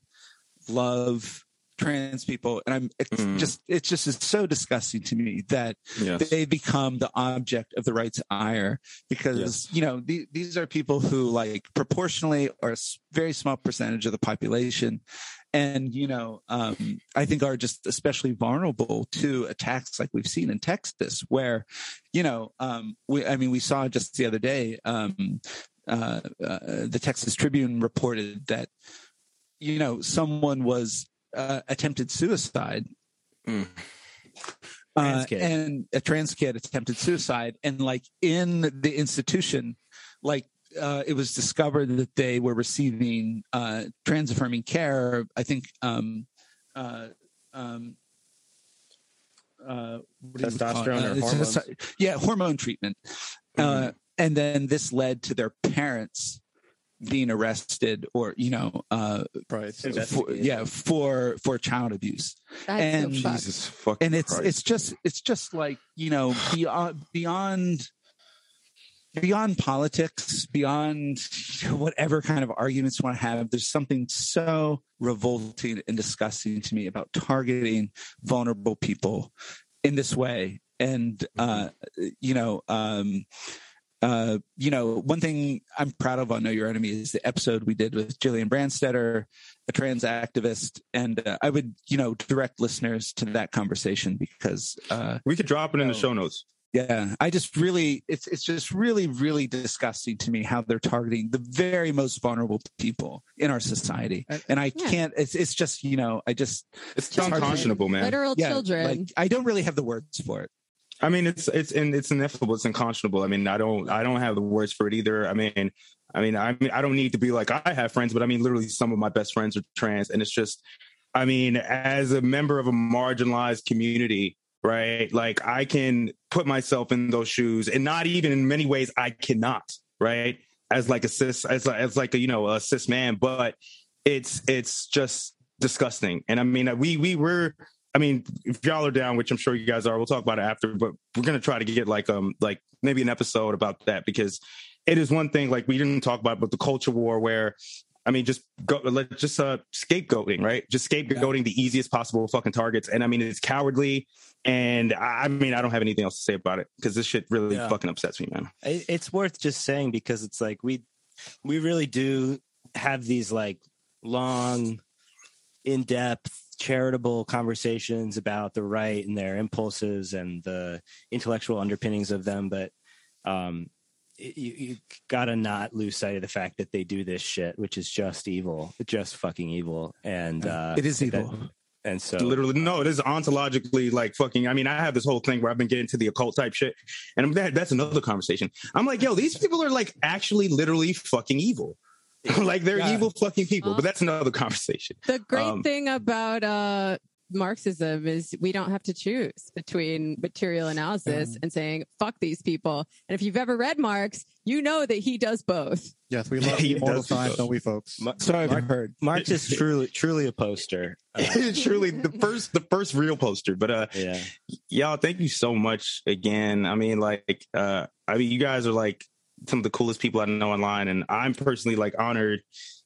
love trans people, and I'm it's Mm. just it's just is so disgusting to me that Yes. they become the object of the right to ire because you know the, these are people who like proportionally are a very small percentage of the population and you know um, i think are just especially vulnerable to attacks like we've seen in texas where you know um, we i mean we saw just the other day um, uh, uh, the texas tribune reported that you know someone was uh, attempted suicide Mm. Uh, and a trans kid attempted suicide and like in the institution like uh, it was discovered that they were receiving uh, trans affirming care i think um, uh, um, uh, what do you call it? Testosterone or hormones? yeah hormone treatment uh, and then this led to their parents being arrested or you know uh, Right. for, yeah for for child abuse That's And so. Jesus fucking and it's Christ. it's just it's just like you know beyond beyond beyond politics beyond whatever kind of arguments you want to have there's something so revolting and disgusting to me about targeting vulnerable people in this way and uh you know um uh, you know, one thing I'm proud of on Know Your Enemy is the episode we did with Gillian Branstetter, a trans activist, and uh, I would, you know, direct listeners to that conversation because, uh, we could drop it in the show notes. yeah, I just really, it's it's just really, really disgusting to me how they're targeting the very most vulnerable people in our society, And- and I Yeah. can't. It's it's just you know, I just It's hard to- unconscionable, man. Literal yeah, children. like I don't really have the words for it. I mean, it's it's and it's ineffable. It's unconscionable. I mean, I don't I don't have the words for it either. I mean, I mean, I mean, I don't need to be like I have friends, but I mean, literally, some of my best friends are trans, and it's just, I mean, as a member of a marginalized community, right? Like, I can put myself in those shoes, and not even in many ways, I cannot, right? As like a cis, as as like a you know a cis man, but it's it's just disgusting. And I mean, we we were I mean, if y'all are down, which I'm sure you guys are, we'll talk about it after. But we're gonna try to get like um like maybe an episode about that because it is one thing like we didn't talk about, but the culture war where I mean, just go let just uh scapegoating, right? Just scapegoating the easiest possible fucking targets, and I mean it's cowardly. And I I mean, I don't have anything else to say about it because this shit really Yeah. fucking upsets me, man. it's worth just saying because it's like we we really do have these like long in-depth charitable conversations about the right and their impulses and the intellectual underpinnings of them but um you, you gotta not lose sight of the fact that they do this shit which is just evil just fucking evil. And uh it is that- evil. and so literally no it is ontologically like fucking i mean i have this whole thing where i've been getting to the occult type shit and I'm- that, that's another conversation. I'm like yo these people are like actually literally fucking evil like they're Yeah. evil fucking people but that's another conversation The great Um, thing about uh, Marxism is we don't have to choose between material analysis and saying "fuck these people." And if you've ever read Marx, you know that he does both. Yes, we love He immortal does do science, both. don't we, folks? Ma- So I've Mark- heard. marx is truly truly a poster Uh, truly the first the first real poster but uh yeah y'all thank you so much again i mean like uh i mean you guys are like some of the coolest people i know online and i'm personally like honored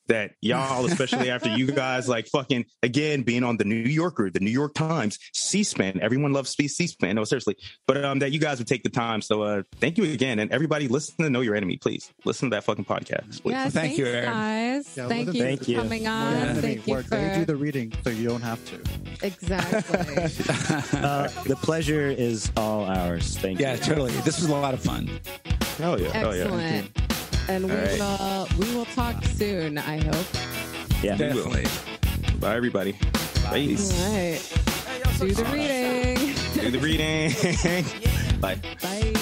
that y'all especially after you guys like fucking again being on the new yorker the new york times c-span everyone loves c-span no seriously but um that you guys would take the time so uh thank you again and everybody listen to know your enemy please listen to that fucking podcast please. Yes, Thank you, Aaron. guys. Yeah, thank you Thank for you. coming on. enemy, Thank you where they do the reading, so you don't have to. exactly. uh, the pleasure is all ours thank Yeah, you Yeah, totally. This was a lot of fun. hell yeah hell yeah Excellent. And we All right. will uh, we will talk soon. I hope. yeah We will. Definitely. bye everybody All Peace. right. Do the reading. do the reading bye Bye.